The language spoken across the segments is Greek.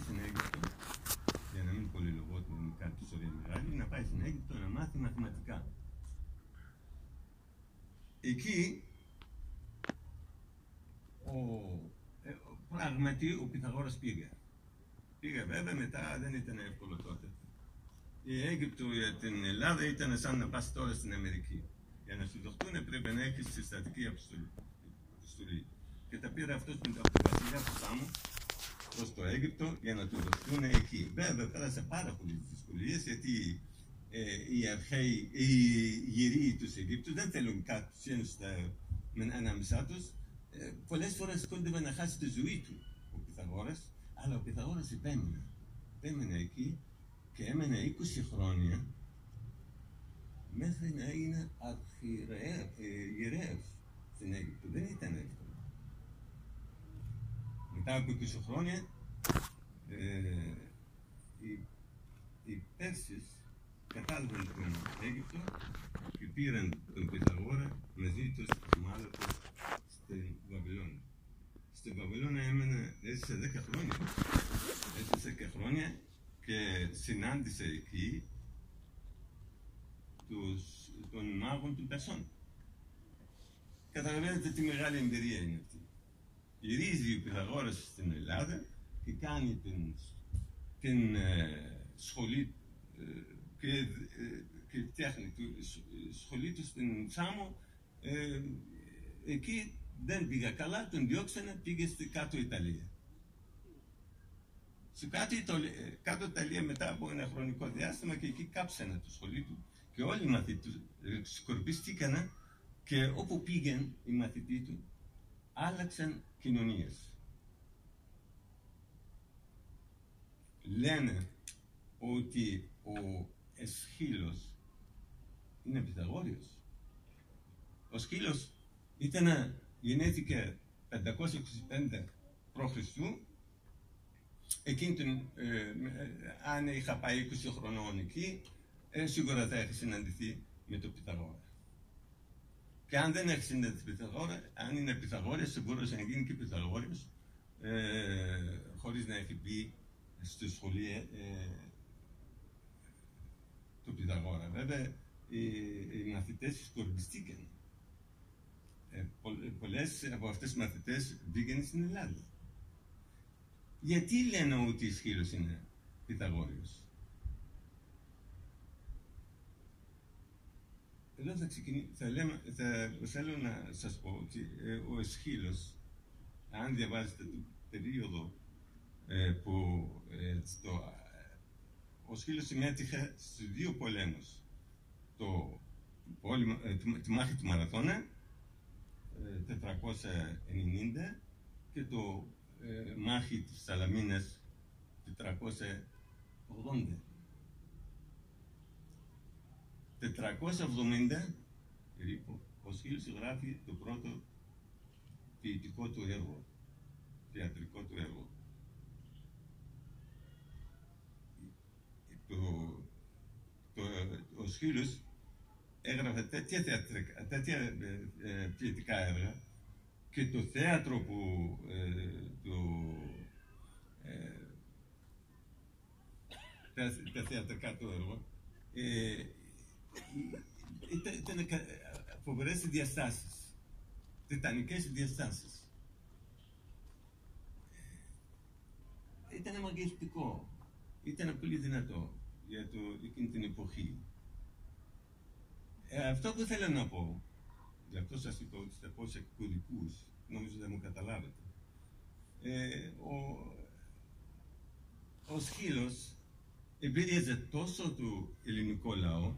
στην Αίγυπτο, για να μην πολυλογώ με κάτι ιστορία μεγάλη, να πάει στην Αίγυπτο να μάθει μαθηματικά. Εκεί ο, ε, πράγματι ο Πυθαγόρας πήγε. Πήγε βέβαια μετά, δεν ήταν εύκολο τότε. Η Αίγυπτο για την Ελλάδα ήταν σαν να πας τώρα στην Αμερική. Για να σου δοθούν πρέπει να έχεις συστατική αποστολή. Και τα πήρα αυτός με τον βασιλιά του Σάμου προ το Αίγυπτο για να του δοθούν εκεί. Βέβαια πέρασε πάρα πολλές δυσκολίες γιατί ε, οι αρχαίοι, οι γυροί τους Αιγύπτου δεν θέλουν κάτι με ανάμεσά τους. Ε, Πολλές φορές κόντευε να χάσει τη ζωή του ο Πυθαγόρας, αλλά ο Πυθαγόρας επέμεινε. Επέμεινε εκεί και έμενε 20 χρόνια μέχρι να έγινε αρχιερέας στην Αίγυπτο. Δεν ήταν εύκολο. Μετά από 20 χρόνια ε, οι, οι Πέρσες κατάλαβαν τον Αίγυπτο και πήραν τον Πυθαγόρα μαζί τους μάλλον στην Βαβυλώνα. Στην Βαβυλώνα έμενε, έζησε 10 χρόνια. Έζησε 10 χρόνια και συνάντησε εκεί τους, των μάγων του Περσών. Καταλαβαίνετε τι μεγάλη εμπειρία είναι αυτή. Γυρίζει ο Πυθαγόρας στην Ελλάδα και κάνει την, την ε, σχολή ε, και, ε, και τέχνη του, σχολή του στην Σάμο. Ε, εκεί δεν πήγα καλά, τον διώξανε, πήγε στην κάτω Ιταλία. Στην κάτω, κάτω Ιταλία μετά από ένα χρονικό διάστημα και εκεί κάψανε το σχολείο του και όλοι οι μαθητές του σκορπίστηκαν και όπου πήγαν οι μαθητοί του άλλαξαν κοινωνίες. Λένε ότι ο Εσχύλος είναι Πυθαγόριος. Ο Σκύλος ήταν, γεννήθηκε 525 π.Χ. Εκείνη την, ε, ε, αν είχα πάει 20 χρονών εκεί, ε, σίγουρα θα έχει συναντηθεί με τον Πυθαγόρα. Και αν δεν έχει συναντηθεί Πυθαγόρα, αν είναι Πυθαγόρια, σίγουρα να γίνει και Πυθαγόριος, ε, χωρίς να έχει μπει στο σχολείο ε, του Πυθαγόρα. Βέβαια, οι, οι μαθητές σκορπιστήκαν. Ε, πολλές από αυτές τις μαθητές μπήκαν στην Ελλάδα. Γιατί λένε ότι η Σχήλος είναι Πυθαγόριος; Εδώ θα, ξεκινήσω, θα, λέμε, θα θέλω να σας πω ότι ε, ο Εσχύλος, αν διαβάζετε το περίοδο ε, που ε, το, ο Σχύλος συμμέτειχε στους δύο πολέμους. Το, πόλεμο, ε, τη μάχη του Μαραθώνα, 490, και το μάχη της Σαλαμίνας, 480. 470 περίπου, ο Σχήλος γράφει το πρώτο ποιητικό του έργο, θεατρικό του έργο. Το, το, ο Σχήλος έγραφε τέτοια, θεατρικά, τέτοια ε, ε, ποιητικά έργα και το θέατρο που ε, το, ε, τα, τα θεατρικά του έργο ε, ήταν, ήταν φοβερές οι διαστάσεις. Τιτανικές οι διαστάσεις. Ήταν μαγευτικό. Ήταν πολύ δυνατό για το, εκείνη την εποχή. Ε, αυτό που θέλω να πω, γι' αυτό σας είπα ότι θα πω σε κωδικούς, νομίζω δεν μου καταλάβετε. Ε, ο, ο Σχήλος επηρεάζε τόσο το ελληνικό λαό,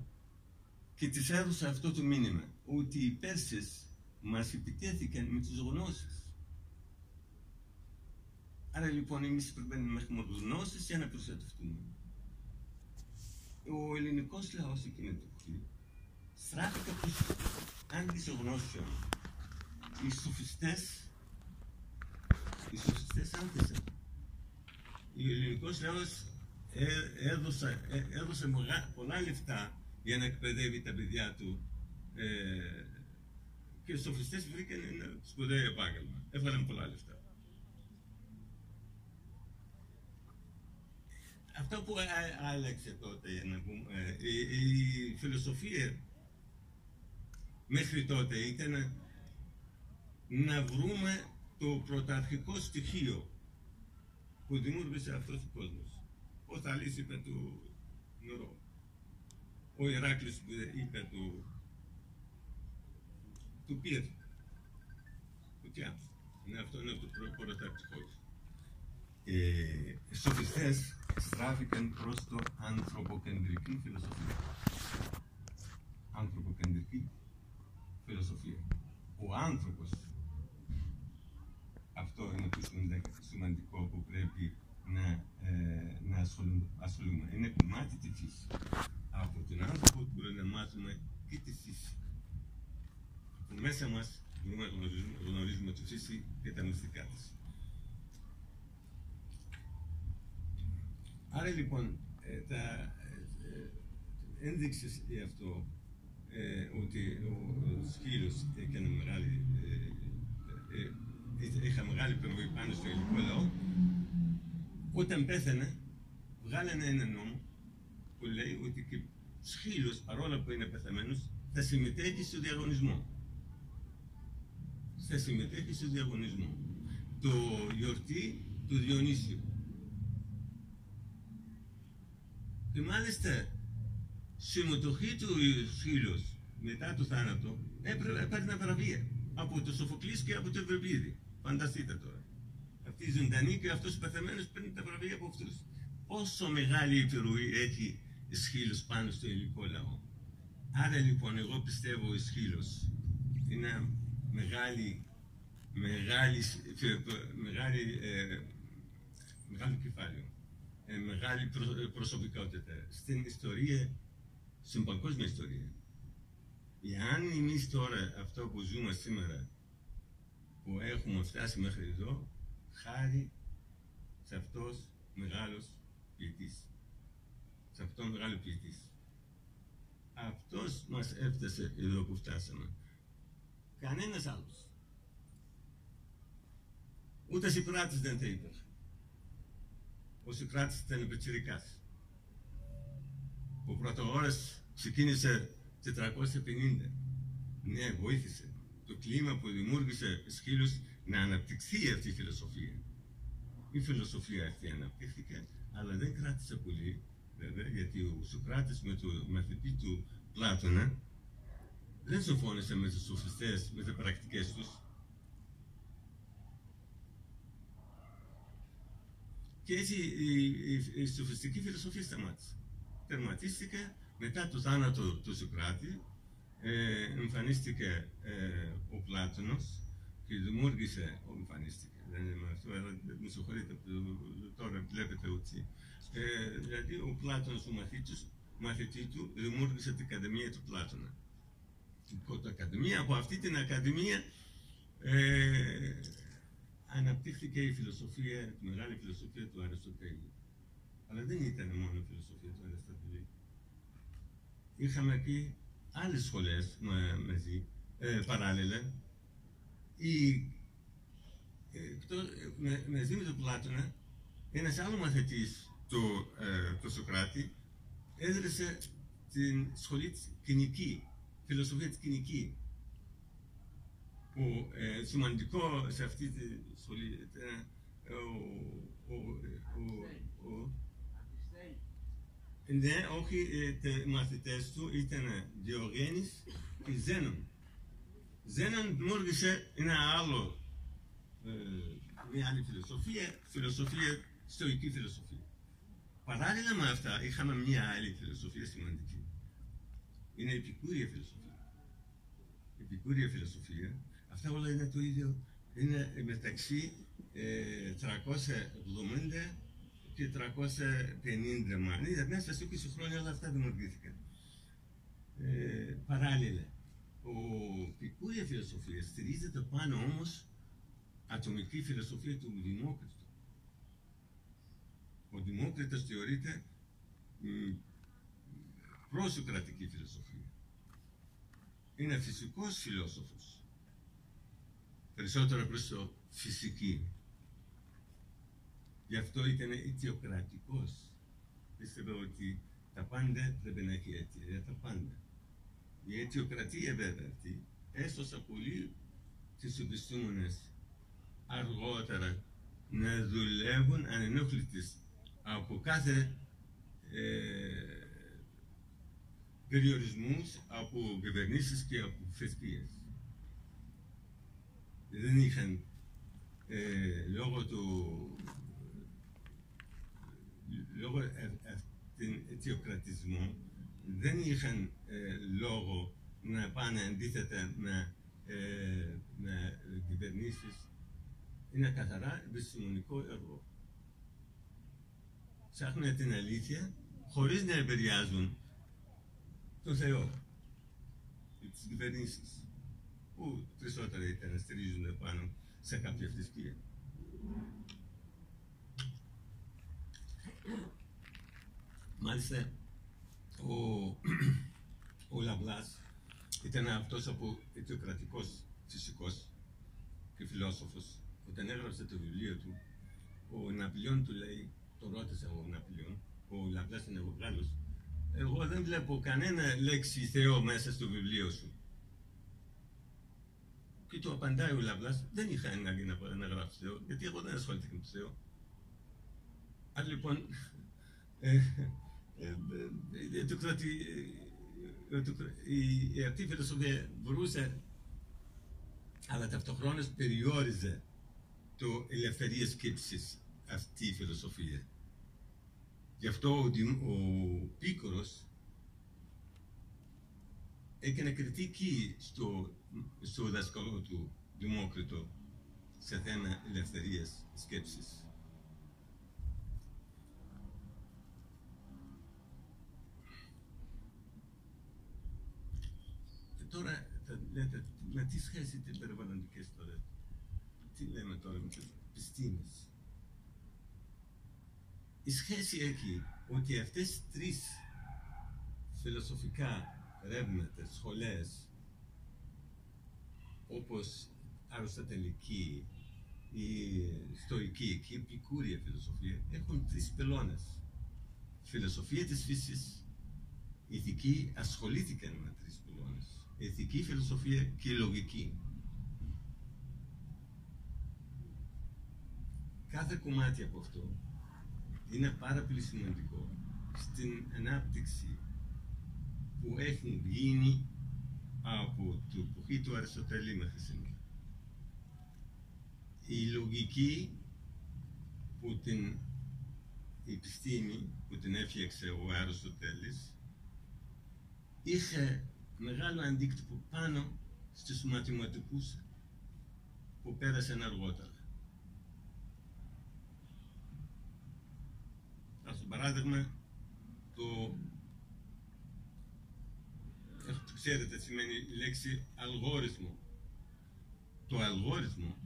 και της έδωσα αυτό το μήνυμα, ότι οι Πέρσες μας επιτέθηκαν με τις γνώσεις. Άρα λοιπόν εμείς πρέπει να έχουμε γνώσεις για να προστατευτούμε. Ο ελληνικός λαός εκείνη την εποχή στράφηκε προς αντισογνώσεων. Οι σοφιστές, οι σοφιστές άνθησαν. Ο ελληνικός λαός έδωσε, έδωσε πολλά λεφτά για να εκπαιδεύει τα παιδιά του. Ε, και στους σοφιστές βρήκαν ένα σπουδαίο επάγγελμα. Έβγαλαν πολλά λεφτά. αυτό που άλλαξε τότε, να πούμε, η, η φιλοσοφία μέχρι τότε ήταν να βρούμε το πρωταρχικό στοιχείο που δημιούργησε αυτός ο κόσμος. Ο Θαλής είπε του νερό. Ο Ηράκλης είπε του, του πυρ. Φωτιά. Είναι αυτό είναι το πρωταρχικός. Ε, οι σοφιστές στράφηκαν προς το ανθρωποκεντρική φιλοσοφία. Ανθρωποκεντρική φιλοσοφία. Ο άνθρωπος αυτό είναι το σημαντικό που πρέπει να, ε, να ασχολούμε. Είναι κομμάτι της φύσης. Από τον άνθρωπο μπορούμε να μάθουμε και τη φύση. Από μέσα μας μπορούμε να γνωρίζουμε, γνωρίζουμε τη φύση και τα μυστικά της. Άρα λοιπόν, ε, τα ε, ένδειξες για αυτό ε, ότι ο, ο σκύλος έκανε μεγάλη ε, ε, είχα μεγάλη επιρροή πάνω στο ελληνικό λαό, όταν πέθανε, βγάλανε ένα νόμο που λέει ότι και σκύλος, παρόλο που είναι πεθαμένος, θα συμμετέχει στο διαγωνισμό. Θα συμμετέχει στο διαγωνισμό. Το γιορτή του Διονύσιου. Και μάλιστα συμμετοχή του σκύλος μετά το θάνατο έπαιρνε βραβεία από το Σοφοκλής και από το Ευρωβίδη. Φανταστείτε τώρα. Αυτοί οι ζωντανοί και αυτός ο πεθαμένος παίρνει τα βραβεία από αυτούς. Πόσο μεγάλη επιρροή έχει η Σχήλο πάνω στο ελληνικό λαό. Άρα λοιπόν εγώ πιστεύω η Σχήλο είναι μεγάλη, μεγάλη, μεγάλη, ε, μεγάλο κεφάλαιο, ε, μεγάλη προ, προσωπικότητα στην ιστορία, στην παγκόσμια ιστορία. Εάν εμείς τώρα αυτό που ζούμε σήμερα που έχουμε φτάσει μέχρι εδώ χάρη σε αυτός μεγάλος ποιητής. Σε αυτόν μεγάλο ποιητής. Αυτός μας έφτασε εδώ που φτάσαμε. Κανένας άλλος. Ούτε Σοκράτης δεν θα είπε. Ο Σοκράτης ήταν πετσιρικάς. Ο πρωτογόρας ξεκίνησε 450. Ναι, βοήθησε το κλίμα που δημιούργησε σκύλους να αναπτυχθεί αυτή η φιλοσοφία. Η φιλοσοφία αυτή αναπτύχθηκε, αλλά δεν κράτησε πολύ, βέβαια, γιατί ο Σοκράτης με το μαθητή του Πλάτωνα δεν συμφώνησε με τους σοφιστές, με τις πρακτικές τους. Και έτσι η, η, η σοφιστική φιλοσοφία σταμάτησε. Τερματίστηκε μετά το θάνατο του Σοκράτη, ε, εμφανίστηκε ε, ο Πλάτωνος και δημιούργησε, ο εμφανίστηκε, δεν είναι αυτό, αλλά με συγχωρείτε τώρα βλέπετε ότι, ε, δηλαδή ο Πλάτωνος, ο μαθήτης, μαθητή του, δημιούργησε την Ακαδημία του Πλάτωνα. Η Ακαδημία, από αυτή την Ακαδημία ε, αναπτύχθηκε η φιλοσοφία, η μεγάλη φιλοσοφία του Αριστοτέλη. Αλλά δεν ήταν μόνο η φιλοσοφία του Αριστοτέλη. Είχαμε εκεί άλλες σχολές μαζί, ε, παράλληλα, η, ε, με, μαζί με τον Πλάτωνα, ένας άλλος μαθητής του, ε, του Σοκράτη έδρασε την σχολή της κοινική, φιλοσοφία της κοινική, που ε, σημαντικό σε αυτή τη σχολή ήταν ο, ο, ο, ο ναι, όχι, οι μαθητές του ήταν Διογέννης και Ζένον. Ζένον δημιούργησε ένα άλλο, ε, μια άλλη φιλοσοφία, φιλοσοφία, στοική φιλοσοφία. Παράλληλα με αυτά είχαμε μια άλλη φιλοσοφία σημαντική. Είναι η επικούρια φιλοσοφία. Η επικούρια φιλοσοφία, αυτά όλα είναι το ίδιο, είναι μεταξύ ε, 370 και 350 μάλλον. Μέσα σε 20 χρόνια όλα αυτά δημιουργήθηκαν. Ε, παράλληλα, ο πικούρια φιλοσοφίας στηρίζεται πάνω όμως ατομική φιλοσοφία του Δημόκριτου. Ο Δημόκριτος θεωρείται προσοκρατική φιλοσοφία. Είναι φυσικός φιλόσοφος. Περισσότερο προς το φυσική. Γι' αυτό ήταν ιτιοκρατικός. πίστευε ότι τα πάντα πρέπει να έχει αιτία, τα πάντα. Η αιτιοκρατία βέβαια αυτή έσωσε πολύ τις επιστήμονες αργότερα να δουλεύουν ανενόχλητες από κάθε ε, περιορισμούς από κυβερνήσεις και από θρησκείες. Δεν είχαν ε, λόγω του λόγω την αιτιοκρατισμού δεν είχαν ε, λόγο να πάνε αντίθετα με, ε, με κυβερνήσεις. Είναι καθαρά επιστημονικό έργο. Ψάχνουν την αλήθεια χωρίς να επηρεάζουν τον Θεό και τις κυβερνήσεις που περισσότερα ήταν στηρίζουν πάνω σε κάποια θρησκεία. Μάλιστα, ο, ο Λαβλάς ήταν αυτός από αιτιοκρατικός φυσικός και φιλόσοφος. Όταν έγραψε το βιβλίο του, ο Ναπολεόν του λέει, το ρώτησε ο Ναπολεόν, ο Λαπλάς είναι ο Γάλλος, εγώ δεν βλέπω κανένα λέξη Θεό μέσα στο βιβλίο σου. Και του απαντάει ο Λαπλάς, δεν είχα ανάγκη να, να γράψω Θεό, γιατί εγώ δεν ασχολήθηκα με το Θεό. Άρα λοιπόν, ε, η αυτή φιλοσοφία μπορούσε, αλλά ταυτοχρόνως περιόριζε το ελευθερία σκέψης αυτή η φιλοσοφία. Γι' αυτό ο, ο Πίκορος έκανε κριτική στο, στο δάσκαλο του Δημόκριτο σε θέμα ελευθερίας σκέψης. τώρα θα λέτε, με τι σχέση τι περιβαλλοντικές τώρα, τι λέμε τώρα με τις επιστήμες; Η σχέση έχει ότι αυτές τις τρεις φιλοσοφικά ρεύματα, σχολές, όπως αριστοτελική, η στοική και η επικούρια φιλοσοφία, έχουν τρεις πυλώνες. Φιλοσοφία της φύσης, ηθική ασχολήθηκαν με τρεις πυλώνες ηθική φιλοσοφία και λογική. Κάθε κομμάτι από αυτό είναι πάρα πολύ σημαντικό στην ανάπτυξη που έχουν γίνει από το εποχή του Αριστοτέλη μέχρι σήμερα. Η λογική που την επιστήμη που την έφτιαξε ο Αριστοτέλης είχε μεγάλο αντίκτυπο πάνω στους μαθηματικούς που πέρασαν αργότερα. Ας παράδειγμα, το ξέρετε τι σημαίνει η λέξη αλγόριθμο. Το αλγόριθμο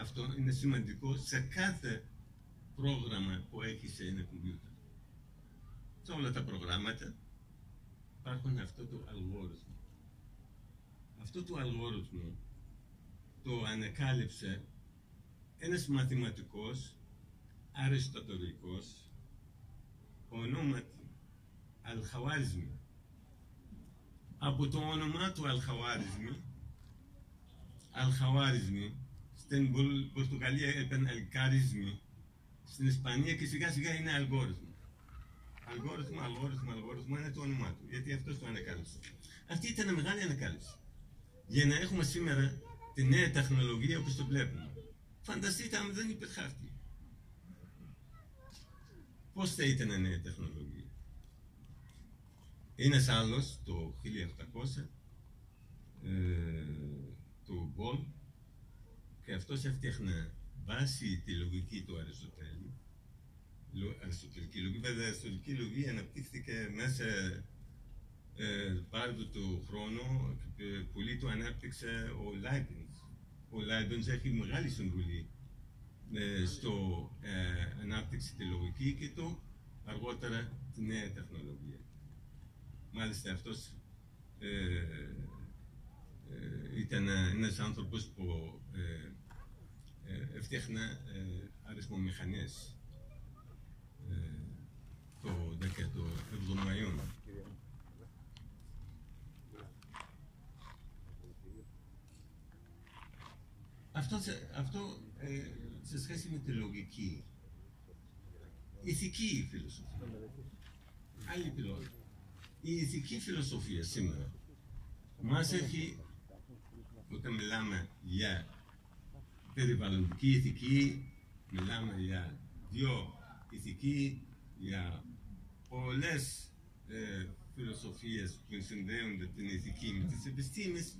αυτό είναι σημαντικό σε κάθε πρόγραμμα που έχει σε ένα κομπιούτερ. Σε όλα τα προγράμματα υπάρχουν αυτό το αλγόριθμο. Αυτό το αλγόριθμο το ανακάλυψε ένας μαθηματικός αριστοτορικός ονόματι Αλχαουάριζμι. Από το όνομα του Αλχαουάριζμι, Αλχαουάριζμι, στην Πορτογαλία ήταν Αλκάριζμι, στην Ισπανία και σιγά σιγά είναι αλγόριθμο. Αλγόριθμο, αλγόριθμο, αλγόριθμο είναι το όνομά του. Γιατί αυτός το ανακάλυψε. Αυτή ήταν μια μεγάλη ανακάλυψη. Για να έχουμε σήμερα τη νέα τεχνολογία όπως το βλέπουμε. Φανταστείτε αν δεν υπήρχε αυτή. Πώς θα ήταν η νέα τεχνολογία; Ένας άλλος, το 1800, ε, το Μπουλ, και αυτός έφτιαχνε βάσει τη λογική του Αριστοτέλη, αριστοτελική λογική. Βέβαια, η αριστοτελική λογική αναπτύχθηκε μέσα ε, πάρα του χρόνου και πολύ το ανάπτυξε ο Λάιμπνιτς. Ο Λάιμπνιτς έχει μεγάλη συμβολή ε, στο ε, ανάπτυξη τη λογική και το αργότερα τη νέα τεχνολογία. Μάλιστα αυτός ε, ε, ήταν ένας άνθρωπος που ε, ε, έφτιαχνε αριθμομηχανές το 17ο αιώνα. Αυτό, σε- αυτό ε, σε σχέση με τη λογική, ηθική φιλοσοφία. Άλλη πυλώνα. Η ηθική φιλοσοφία σήμερα μας έχει, όταν μιλάμε για περιβαλλοντική ηθική, μιλάμε για δύο ηθική, για πολλές ε, φιλοσοφίες που συνδέονται την ηθική με τις επιστήμες,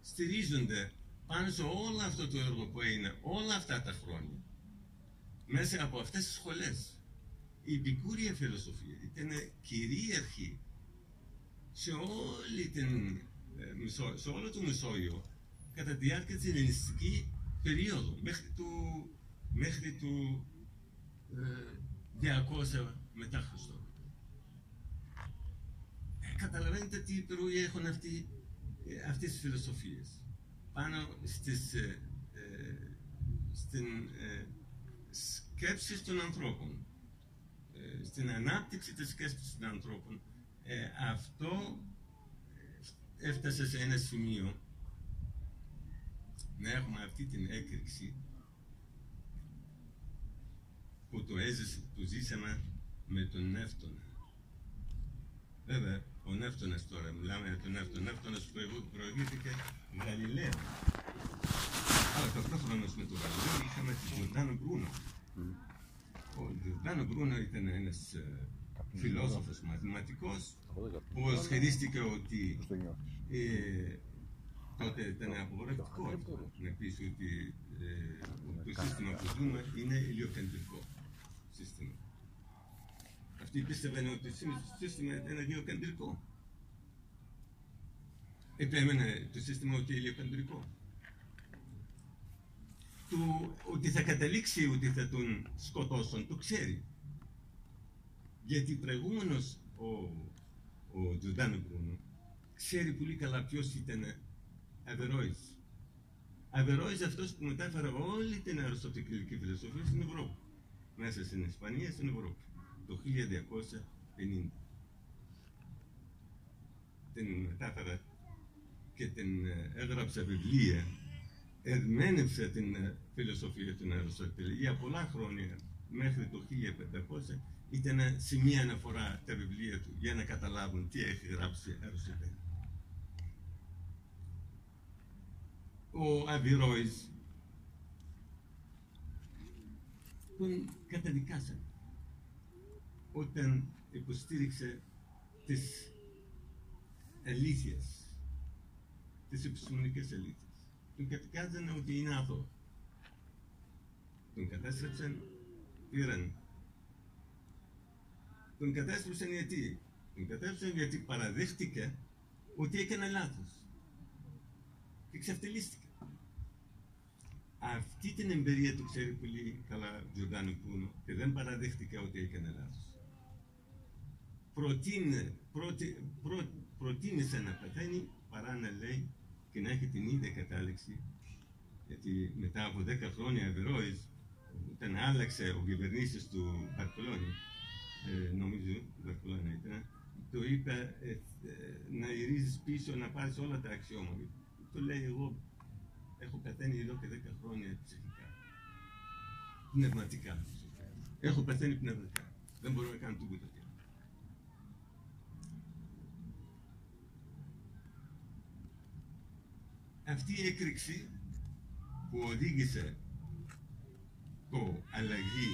στηρίζονται πάνω σε όλο αυτό το έργο που έγινε όλα αυτά τα χρόνια μέσα από αυτές τις σχολές. Η επικούρια φιλοσοφία ήταν κυρίαρχη σε, όλη την, ε, Μεσό- σε όλο το Μεσόγειο κατά τη διάρκεια της ελληνιστική περίοδου μέχρι του, μέχρι του ε, 200 μετά Χριστό. Ε, καταλαβαίνετε τι επιρροή έχουν αυτοί, ε, αυτές τις φιλοσοφίες πάνω στις, ε, ε, στην ε, σκέψη των ανθρώπων, ε, στην ανάπτυξη της σκέψης των ανθρώπων. Ε, αυτό ε, έφτασε σε ένα σημείο να έχουμε αυτή την έκρηξη που το έζησε, το ζήσαμε με τον Νεύτωνα. Βέβαια, ο Νεύτωνας τώρα, μιλάμε για τον Νεύτωνα. Ο Νεύτωνας προηγού- προηγήθηκε Γαλιλαίο. Αλλά ταυτόχρονα με τον Γαλιλαίο είχαμε τον Τζορντάνο Μπρούνο. Ο Τζορντάνο Μπρούνο ήταν ένας ε, φιλόσοφος, μαθηματικός, που ισχυρίστηκε ότι ε, τότε ήταν απογορευτικό αυτό, να πεις ότι ε, το σύστημα που ζούμε είναι ηλιοκεντρικό σύστημα. Αυτοί πίστευαν ότι το σύστημα ήταν ηλιοκεντρικό. Επέμενε το σύστημα ότι είναι ηλιοκεντρικό. Του, ότι θα καταλήξει ότι θα τον σκοτώσουν, το ξέρει. Γιατί προηγούμενος ο, ο Τζορντάνο Μπρούνο ξέρει πολύ καλά ποιος ήταν Αβερόης. Αβερόης αυτός που μετάφερε όλη την αριστοτελική φιλοσοφία στην Ευρώπη. Μέσα στην Ισπανία, στην Ευρώπη. Το 1250. Την μετάφερε και την ε, έγραψε βιβλία. Ερμήνευσε την ε, φιλοσοφία του Αριστοτέλη για πολλά χρόνια μέχρι το 1500 ήταν σε μία αναφορά τα βιβλία του για να καταλάβουν τι έχει γράψει Αριστοτέλη. ο Αβιρόης τον καταδικάσαν όταν υποστήριξε τις αλήθειες, τις επιστημονικές αλήθειες. Τον καταδικάζανε ότι είναι άθωο. Τον κατέστρεψαν, πήραν. Τον κατέστρεψαν γιατί; Τον κατέστρεψαν γιατί παραδέχτηκε ότι έκανε λάθος και ξεφτυλίστηκε. Αυτή την εμπειρία του ξέρει πολύ καλά ο Τζορντάνο Πούνο και δεν παραδέχτηκε ότι έκανε λάθος. Προτείνε, προτι, προ, προτίμησε να πεθαίνει παρά να λέει και να έχει την ίδια κατάληξη γιατί μετά από 10 χρόνια Αβερόης όταν άλλαξε ο κυβερνήσης του Μπαρκολόνη ε, νομίζω Μπαρκολόνη ήταν το είπε ε, ε, να γυρίζεις πίσω να πάρεις όλα τα αξιώματα το λέει εγώ έχω πεθαίνει εδώ και 10 χρόνια ψυχικά. Πνευματικά. Έχω πεθαίνει πνευματικά. Δεν μπορώ να κάνω τίποτα άλλο. Αυτή η έκρηξη που οδήγησε το αλλαγή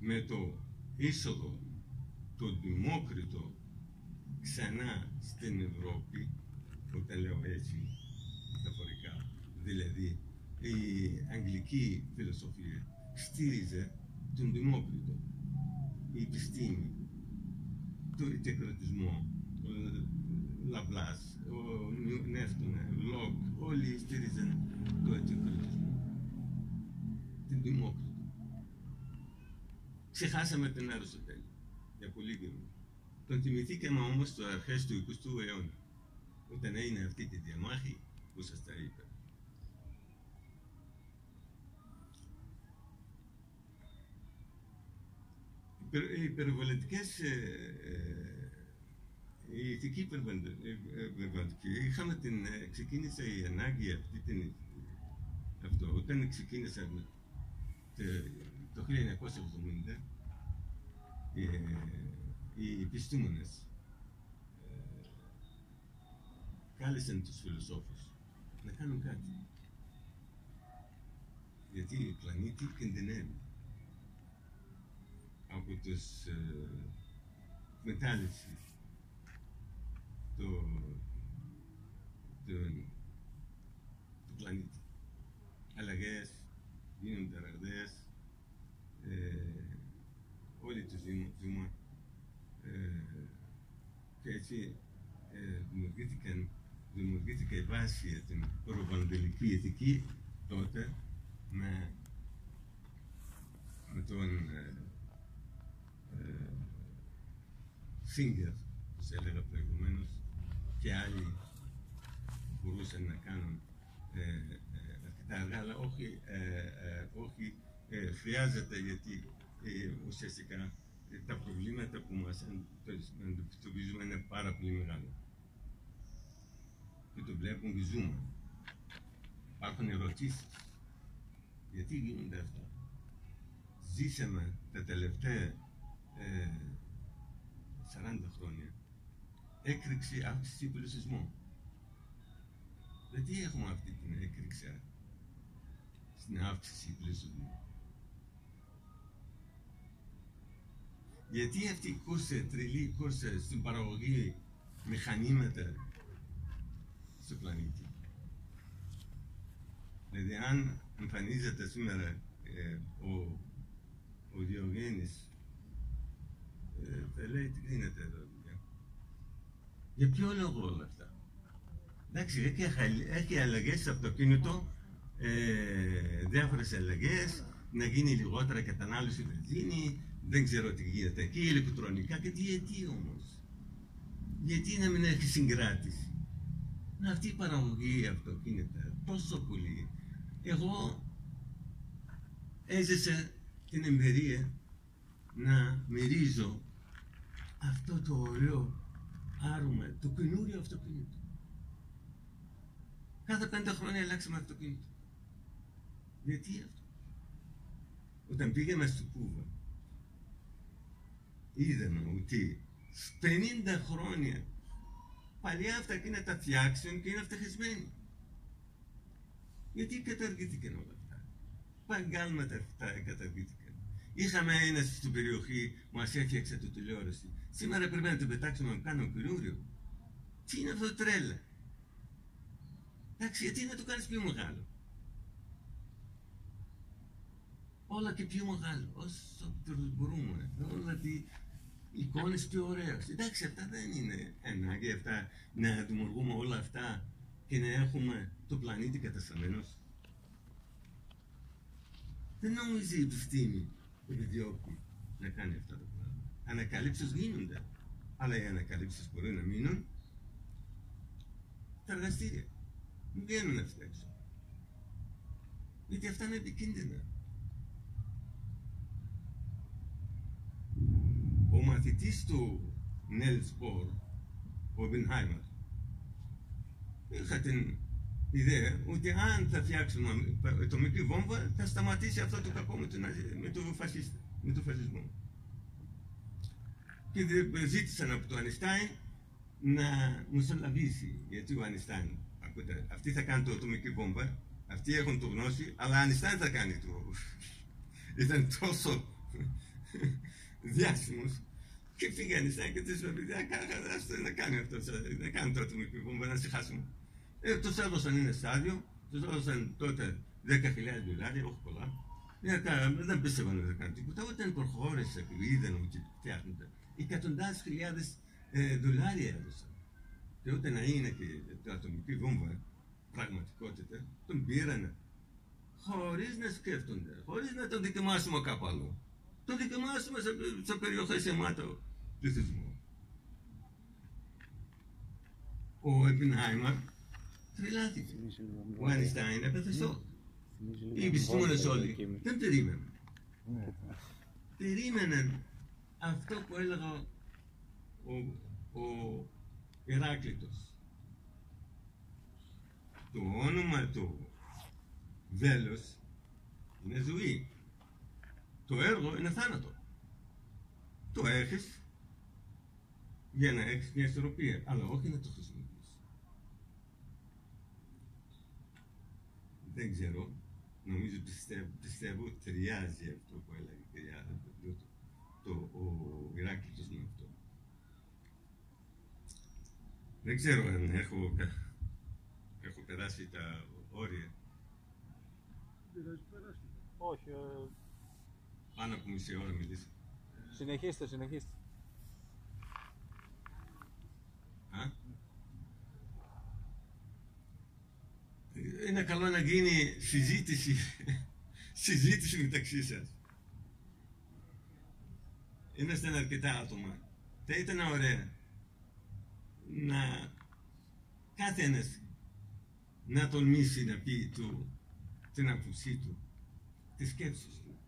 με το είσοδο το Δημόκριτο ξανά στην Ευρώπη, όταν λέω έτσι, μεταφορικά, δηλαδή η αγγλική φιλοσοφία στήριζε τον Δημόκριτο, η επιστήμη, το αιτιοκρατισμό, ο Λαπλάς, ο Νεύτωνα, ο Λόκ, όλοι στήριζαν το αιτιοκρατισμό, την Δημόκριτο. Ξεχάσαμε την Αριστοτέλη για πολύ καιρό. Τον τιμηθήκαμε όμως στο αρχές του 20ου αιώνα, όταν έγινε αυτή τη διαμάχη που σας τα είπα. οι υπερβολητικές, ε, ε, η ηθική υπερβολητική, είχαμε την, ε, ξεκίνησε η ανάγκη αυτή την, αυτό, όταν ξεκίνησε το 1970, οι επιστήμονες κάλεσαν τους φιλοσόφους να κάνουν κάτι. Γιατί η πλανήτη κινδυνεύει από τις ε, μετάλλευση του, του, του πλανήτη. Αλλαγές, γίνονται ραγδαίες, ε, όλοι τους ζούμε ε, και έτσι ε, δημιουργήθηκαν δημιουργήθηκε η βάση για την προβαντελική ηθική τότε με, με τον ε, ε, Φίγκερ, όπως έλεγα προηγουμένως, και άλλοι μπορούσαν να κάνουν ε, ε, αρκετά αργά, αλλά όχι, ε, ε, όχι χρειάζεται γιατί ουσιαστικά τα προβλήματα που μας αντιμετωπίζουμε είναι πάρα πολύ μεγάλα και το βλέπουν και ζούμε. Υπάρχουν ερωτήσεις. Γιατί γίνονται αυτά; Ζήσαμε τα τελευταία ε, 40 χρόνια έκρηξη αύξησης πληθυσμού. Γιατί έχουμε αυτή την έκρηξη στην αύξηση πληθυσμού. Γιατί αυτή η κούρσα, τρελή κούρσα στην παραγωγή μηχανήματα στο πλανήτη; Δηλαδή αν εμφανίζεται σήμερα ε, ο, ο Διογέννης ε, θα λέει τι γίνεται εδώ; Για ποιο λόγο όλα αυτά; Εντάξει, έχει, έχει αλλαγές στο αυτοκίνητο, ε, διάφορες αλλαγές, να γίνει λιγότερα κατανάλωση βενζίνη, δεν ξέρω τι γίνεται εκεί, ηλεκτρονικά και τι γιατί όμως; Γιατί να μην έχει συγκράτηση; Αυτή η παραγωγή αυτοκίνητα τόσο πολύ. Εγώ έζησα την εμπειρία να μυρίζω αυτό το ωραίο άρωμα, το καινούριο αυτοκίνητο. Κάθε πέντε χρόνια αλλάξαμε αυτοκίνητο. Γιατί αυτό; Όταν πήγαμε στο Κούβα, είδαμε ότι 50 χρόνια παλιά αυτοκίνητα φτιάξουν και είναι αυτοχισμένοι. Γιατί καταργήθηκαν όλα αυτά; Παγκάλματα αυτά καταργήθηκαν. Είχαμε ένα στην περιοχή, μας έφτιαξε το τηλεόραση. Σήμερα πρέπει να το πετάξουμε να κάνουμε καινούριος. Τι είναι αυτό το τρέλα; Εντάξει, γιατί να το κάνεις πιο μεγάλο; Όλα και πιο μεγάλο, όσο μπορούμε. Όλα τι εικόνες πιο ωραίες. Εντάξει, αυτά δεν είναι ανάγκη αυτά να δημιουργούμε όλα αυτά και να έχουμε το πλανήτη κατασταμένος. Δεν νομίζει η επιστήμη επιδιώκει να κάνει αυτά τα πράγματα. Ανακαλύψεις γίνονται. Αλλά οι ανακαλύψεις μπορεί να μείνουν τα εργαστήρια. Μην βγαίνουν αυτά έξω. Γιατί αυτά είναι επικίνδυνα. ο μαθητής του Νέλς Μπορ, ο Μπινχάιμερ, είχα την ιδέα ότι αν θα φτιάξουμε ατομική βόμβα θα σταματήσει αυτό το κακό με τον, με τον, φασίστα, με τον φασισμό. Και ζήτησαν από τον Ανιστάιν να μεσολαβήσει, γιατί ο Ανιστάιν, ακούτε, αυτοί θα κάνουν το ατομική βόμβα, αυτοί έχουν το γνώση, αλλά ο Ανιστάιν θα κάνει το... Ήταν τόσο διάσημος και πήγαινε σαν και τις παιδιά να κάνει αυτό, να κάνει τότε με πούμε, να συγχάσουμε. Ε, τους έδωσαν ένα στάδιο, τους έδωσαν τότε 10.000 δολάρια, όχι πολλά. Δεν πίστευαν να κάνουν τίποτα, όταν προχώρησε και είδαν ότι φτιάχνονται, εκατοντάδες χιλιάδες ε, δολάρια έδωσαν. Και όταν είναι και το ατομική βόμβα πραγματικότητα, τον πήρανε χωρίς να σκέφτονται, χωρίς να τον δοκιμάσουμε κάπου αλλού το δοκιμάσουμε σε, σε περιοχές αιμάτων πληθυσμού. Ο Επινχάιμαρ τρελάθηκε. Ο Αϊνστάιν έπεθε σοκ. Οι επιστήμονες όλοι δεν περίμεναν. Περίμεναν αυτό που έλεγα ο, ο Ηράκλειτος. Το όνομα του βέλος είναι ζωή. Το έργο είναι θάνατο. Το έχεις για να έχεις μια ισορροπία, αλλά όχι να το χρησιμοποιήσεις. Δεν ξέρω, νομίζω πιστεύω, πιστεύω ότι ταιριάζει αυτό που έλεγε η κυρία το, το, ο Ηράκλειτος με αυτό. Δεν ξέρω αν έχω, έχω περάσει τα όρια. Όχι. ε, Πάνω από μισή ώρα μιλήσα. συνεχίστε, συνεχίστε. Α; Είναι καλό να γίνει συζήτηση, συζήτηση μεταξύ σας. Είμαστε αρκετά άτομα. Θα ήταν ωραία να κάθε ένας να τολμήσει να πει του, την άποψή του, τις σκέψεις του.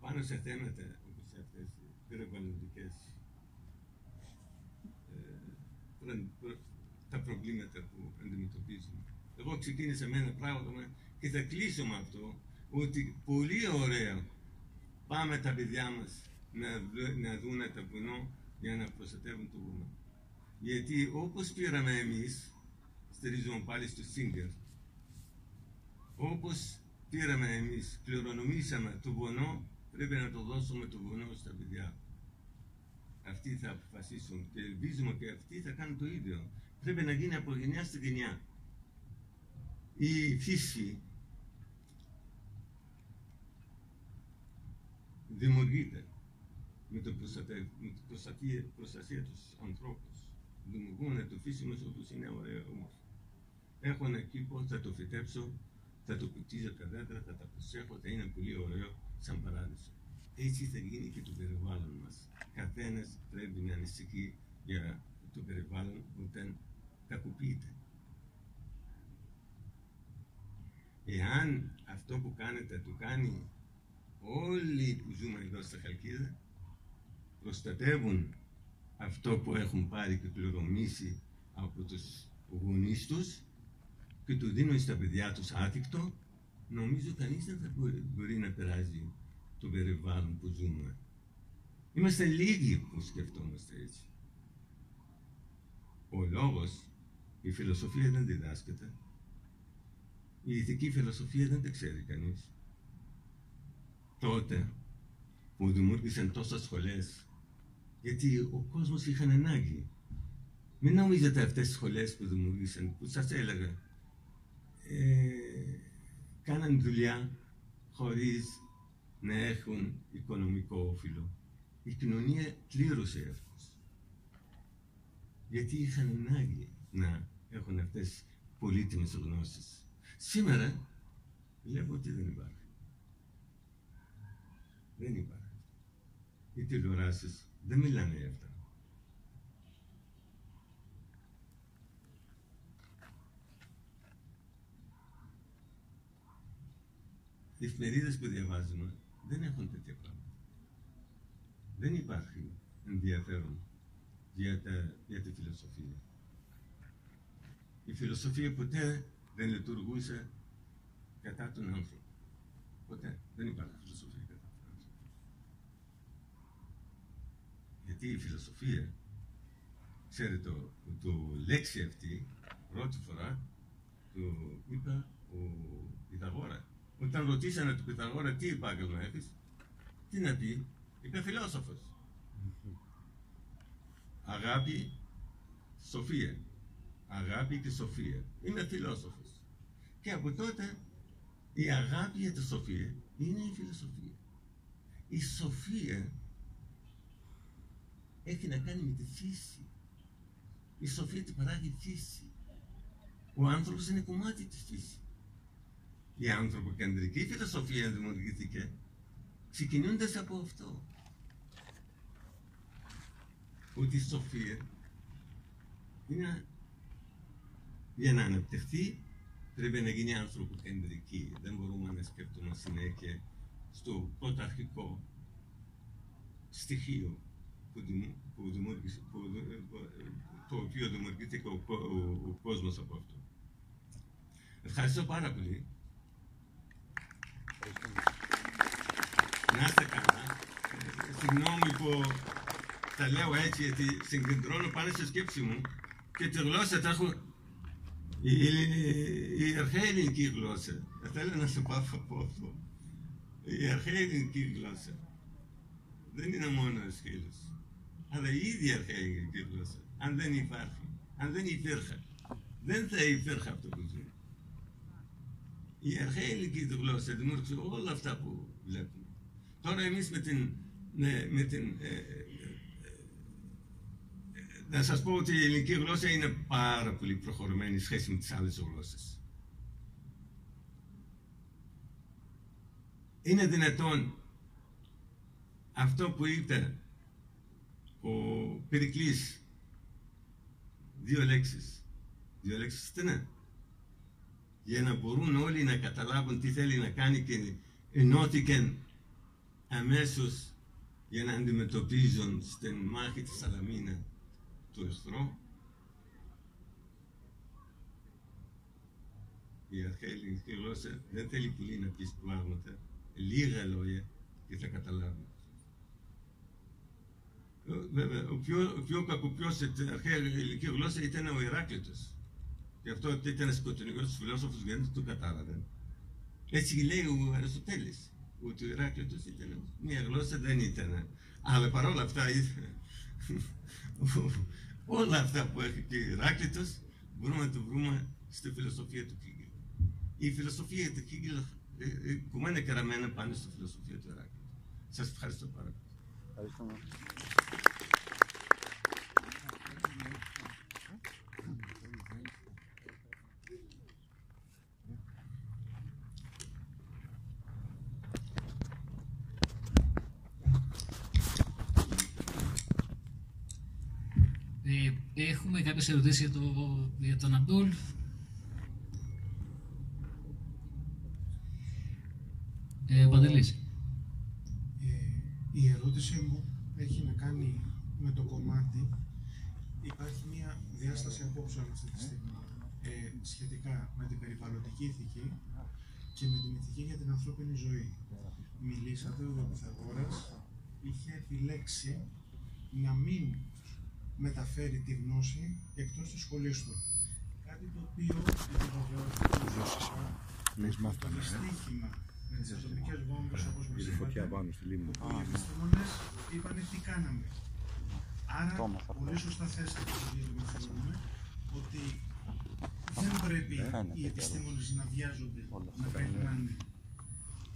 Πάνω σε θέματα όπως αυτές οι περιβαλλοντικές ε, προ- προ- τα προβλήματα που αντιμετωπίζουμε. Εγώ ξεκίνησα με ένα πράγμα και θα κλείσω με αυτό ότι πολύ ωραίο πάμε τα παιδιά μας να, δω- να δούνε το βουνό για να προστατεύουν το βουνό. Γιατί όπως πήραμε εμείς, στηρίζουμε πάλι στο Singer, όπως πήραμε εμείς, κληρονομήσαμε το βουνό, πρέπει να το δώσουμε το βουνό στα παιδιά. Αυτοί θα αποφασίσουν και ελπίζουμε και αυτοί θα κάνουν το ίδιο. Πρέπει να γίνει από γενιά στη γενιά. Η φύση δημιουργείται με την προστασία, με την προστασία, προστασία τους ανθρώπους. Δημιουργούν το φύση μας όπως είναι ωραίο όμως. Έχω ένα κήπο, θα το φυτέψω, θα το κουτίζω τα δέντρα, θα τα προσέχω, θα είναι πολύ ωραίο σαν παράδεισο. Έτσι θα γίνει και το περιβάλλον μας. Καθένας πρέπει να ανησυχεί για το περιβάλλον όταν κακοποιείται. Εάν αυτό που κάνετε το κάνει όλοι που ζούμε εδώ στα Χαλκίδα, προστατεύουν αυτό που έχουν πάρει και κληρονομήσει από τους γονείς τους και το δίνουν στα παιδιά τους άτυκτο, νομίζω κανείς δεν θα μπορεί, μπορεί να περάσει το περιβάλλον που ζούμε. Είμαστε λίγοι που σκεφτόμαστε έτσι. Ο λόγος, η φιλοσοφία δεν διδάσκεται. Η ηθική φιλοσοφία δεν τα ξέρει κανείς. Τότε που δημιούργησαν τόσες σχολές, γιατί ο κόσμος είχε ανάγκη. Μην νομίζετε αυτές τις σχολές που δημιούργησαν, που σας έλεγα, ε, κάναν δουλειά χωρίς να έχουν οικονομικό όφυλο. Η κοινωνία κλήρωσε αυτούς. Γιατί είχαν ανάγκη να έχουν αυτές τις πολύτιμες γνώσεις. Σήμερα βλέπω ότι δεν υπάρχει. Δεν υπάρχει. Οι τηλεοράσεις δεν μιλάνε για αυτά. Οι εφημερίδες που διαβάζουμε δεν έχουν τέτοια πράγματα. Δεν υπάρχει ενδιαφέρον για, τα, για τη φιλοσοφία. Η φιλοσοφία ποτέ δεν λειτουργούσε κατά τον άνθρωπο. Ποτέ. Δεν υπάρχει φιλοσοφία κατά τον άνθρωπο. Γιατί η φιλοσοφία, ξέρετε, το, το λέξη αυτή, πρώτη φορά, το είπα ο Πυθαγόρας. Όταν ρωτήσανε τον Πυθαγόρα τι επάγγελμα έχεις, τι να πει, είπε φιλόσοφος. Αγάπη, σοφία. Αγάπη και σοφία. Είμαι φιλόσοφος. Και από τότε η αγάπη για τη σοφία είναι η φιλοσοφία. Η σοφία έχει να κάνει με τη φύση. Η σοφία την παράγει η φύση. Ο άνθρωπος είναι κομμάτι της φύσης. Η ανθρωποκεντρική φιλοσοφία δημιουργήθηκε ξεκινώντας από αυτό. Ότι η σοφία είναι για να αναπτυχθεί πρέπει να γίνει ανθρωποκεντρική. Δεν μπορούμε να σκέφτομαι συνέχεια στο πρωταρχικό στοιχείο που, δημο- που δημιούργησε- που, ε, το οποίο δημιουργήθηκε ο, κο- ο, ο κόσμος από αυτό. Ευχαριστώ πάρα πολύ. Να είστε καλά. Ε, Συγγνώμη που τα λέω έτσι, γιατί συγκεντρώνω πάνω στη σκέψη μου και τη γλώσσα τα έχω. Η, η, η αρχαία ελληνική γλώσσα. Θέλω να σε πάω από αυτό. Η αρχαία ελληνική γλώσσα δεν είναι μόνο ο σκύλος. Αλλά η ίδια αρχαία ελληνική γλώσσα, αν δεν υπάρχει, αν δεν υπήρχε, δεν θα υπήρχε αυτό που ζούμε. Η αρχαία ελληνική γλώσσα δημιούργησε όλα αυτά που βλέπουμε. Τώρα εμείς με την, ναι, με την ε, ε, ε, να σας πω ότι η ελληνική γλώσσα είναι πάρα πολύ προχωρημένη σχέση με τις άλλες γλώσσες. Είναι δυνατόν αυτό που είπε ο Περικλής, δύο λέξεις, δύο λέξεις τι είναι, για να μπορούν όλοι να καταλάβουν τι θέλει να κάνει και ενώθηκαν αμέσως για να αντιμετωπίζουν στην μάχη της Σαλαμίνα του εχθρό. Η αρχαία ελληνική γλώσσα δεν θέλει πολύ να πεις πράγματα, λίγα λόγια και θα καταλάβουν. Ε, Βέβαια, ο πιο, ο πιο κακοποιός στην αρχαία ελληνική γλώσσα ήταν ο Ηράκλειτος. Γι' αυτό ότι ήταν σκοτεινικός φιλόσοφος γιατί δεν το κατάλαβε. Έτσι λέει ο Αριστοτέλης, ότι ο Ηράκλειτος ήταν μια γλώσσα δεν ήταν. Αλλά παρόλα αυτά ήταν- όλα αυτά που έχει και ο Ηράκλειτος μπορούμε να το βρούμε στη φιλοσοφία του Κίγκελ. Η φιλοσοφία του Κίγκελ ε, ε, κουμένα καραμένα πάνω στη φιλοσοφία του Ηράκλειτου. Σας ευχαριστώ πάρα πολύ. Ευχαριστούμε. Ε, έχουμε κάποιες ερωτήσεις για, το, για τον Αμπτούλ. Ε, Παντελής. Ε, η ερώτησή μου έχει να κάνει με το κομμάτι. Υπάρχει μια διάσταση απόψεων αυτή τη στιγμή ε, σχετικά με την περιβαλλοντική ηθική και με την ηθική για την ανθρώπινη ζωή. Μιλήσατε ότι ο Πυθαγόρας είχε επιλέξει να μην μεταφέρει τη γνώση εκτός της σχολής του. Κάτι το οποίο επιβεβαιώθηκε Εμείς το μάθαμε, ε. δυστύχημα με τις ατομικές βόμβες όπως μας Είδε φωτιά είπατε, πάνω στη λίμνη. που οι επιστήμονες είπανε τι κάναμε. Άρα, Το έμαθα αυτό. πολύ σωστά θέσατε το δίλημα θεωρούμε ότι δεν πρέπει φαίνεται οι τώρα. επιστήμονες να βιάζονται Όλα να αυτά, περνάνε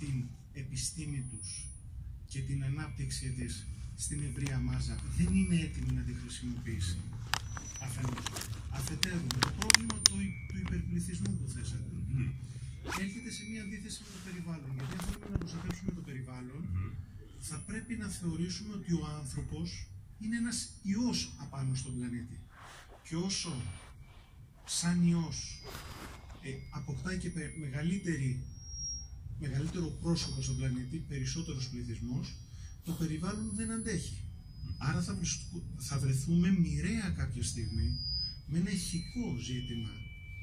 την επιστήμη τους και την ανάπτυξή της στην ευρεία μάζα. Δεν είναι έτοιμη να τη χρησιμοποιήσει. Αφενός. Αφετέρου, το πρόβλημα του, του υπερπληθυσμού που θέσατε έρχεται σε μια αντίθεση με το περιβάλλον. Γιατί αν θέλουμε να προστατεύσουμε το περιβάλλον, θα πρέπει να θεωρήσουμε ότι ο άνθρωπος είναι ένας ιός απάνω στον πλανήτη. Και όσο σαν ιός ε, αποκτάει και πε- μεγαλύτερη, μεγαλύτερο πρόσωπο στον πλανήτη, περισσότερος πληθυσμός, το περιβάλλον δεν αντέχει. Άρα θα, βρισκου- θα βρεθούμε μοιραία κάποια στιγμή με ένα ηχικό ζήτημα.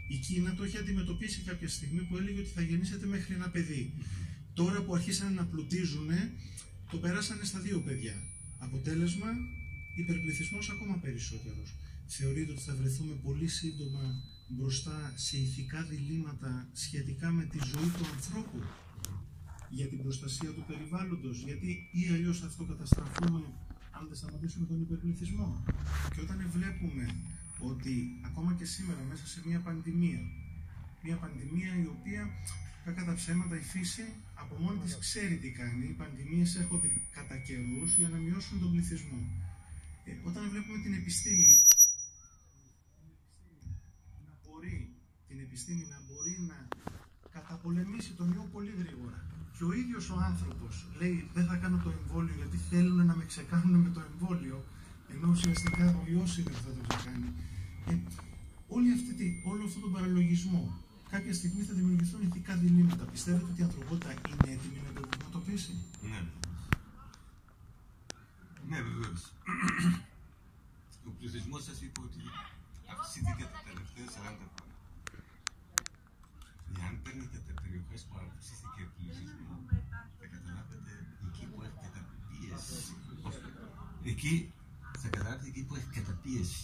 Η Κίνα το έχει αντιμετωπίσει κάποια στιγμή που έλεγε ότι θα γεννήσετε μέχρι ένα παιδί. Τώρα που αρχίσανε να πλουτίζουν, το περάσανε στα δύο παιδιά. Αποτέλεσμα, υπερπληθυσμός ακόμα περισσότερος. Θεωρείτε ότι θα βρεθούμε πολύ σύντομα μπροστά σε ηθικά διλήμματα σχετικά με τη ζωή του ανθρώπου για την προστασία του περιβάλλοντος, γιατί ή αλλιώς θα αυτοκαταστραφούμε αν δεν σταματήσουμε τον υπερπληθυσμό. Και όταν βλέπουμε ότι ακόμα και σήμερα μέσα σε μια πανδημία, μια πανδημία η οποία κακά τα ψέματα η φύση από μόνη της ξέρει τι κάνει, οι πανδημίες έρχονται κατά καιρούς για να μειώσουν τον πληθυσμό. Ε, όταν βλέπουμε την επιστήμη να μπορεί, την επιστήμη να μπορεί να καταπολεμήσει τον ιό πολύ γρήγορα. Και ο ίδιος ο άνθρωπος λέει δεν θα κάνω το εμβόλιο γιατί θέλουν να με ξεκάνουν με το εμβόλιο ενώ ουσιαστικά ο ιός είναι που θα το ξεκάνει. Ε, όλη αυτή τη, όλο αυτόν τον παραλογισμό κάποια στιγμή θα δημιουργηθούν ηθικά διλήμματα. Πιστεύετε ότι η ανθρωπότητα είναι έτοιμη να το αντιμετωπίσει; Ναι. Ναι, βεβαίως. Ο πληθυσμός σας είπε ότι αυξήθηκε τα τελευταία 40 χρόνια. Εάν παίρνετε τα περιοχές που Εκεί θα καταλάβετε εκεί που έχει καταπίεση.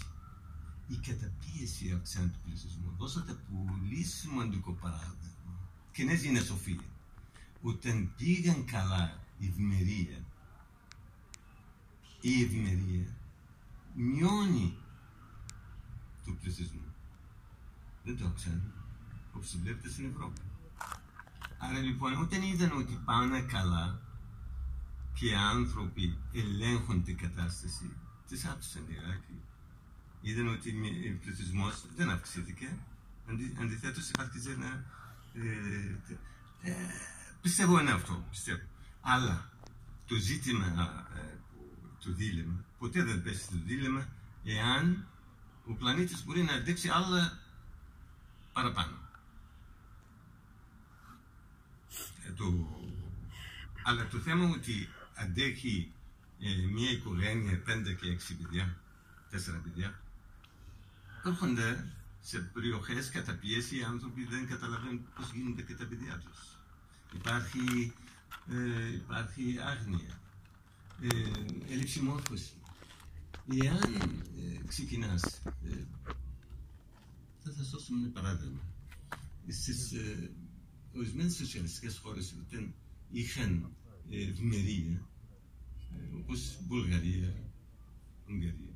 Η καταπίεση αυξάνει τον πληθυσμό. Δώσατε πολύ σημαντικό παράδειγμα. Κοινέ είναι σοφία. Όταν πήγαν καλά η ευημερία, η ευημερία μειώνει το πληθυσμό. Δεν το ξέρουν. Όπως βλέπετε στην Ευρώπη. Άρα λοιπόν όταν είδαν ότι πάνε καλά και οι άνθρωποι ελέγχουν την κατάσταση, τις άφησαν οι Ιράκοι. Είδαν ότι ο πληθυσμός δεν αυξήθηκε. Αντι, Αντιθέτως, υπάρχει ένα. Ε, ε, πιστεύω είναι αυτό. Πιστεύω. Αλλά το ζήτημα, ε, το δίλημα, ποτέ δεν πέσει στο δίλημα εάν ο πλανήτης μπορεί να αντέξει άλλα παραπάνω. Ε, το, αλλά το θέμα ότι αντέχει ε, μια οικογένεια πέντε και έξι παιδιά, τέσσερα παιδιά, έρχονται σε περιοχές κατά πίεση οι άνθρωποι δεν καταλαβαίνουν πώς γίνονται και τα παιδιά τους. Υπάρχει, ε, υπάρχει άγνοια, ε, έλλειψη μόρφωσης. Εάν ε, ξεκινάς, ε, θα σα δώσω ένα παράδειγμα. Στις ε, ορισμένες σοσιαλιστικές χώρες όταν είχαν ε, ευημερία, ε, όπως Βουλγαρία, Ουγγαρία,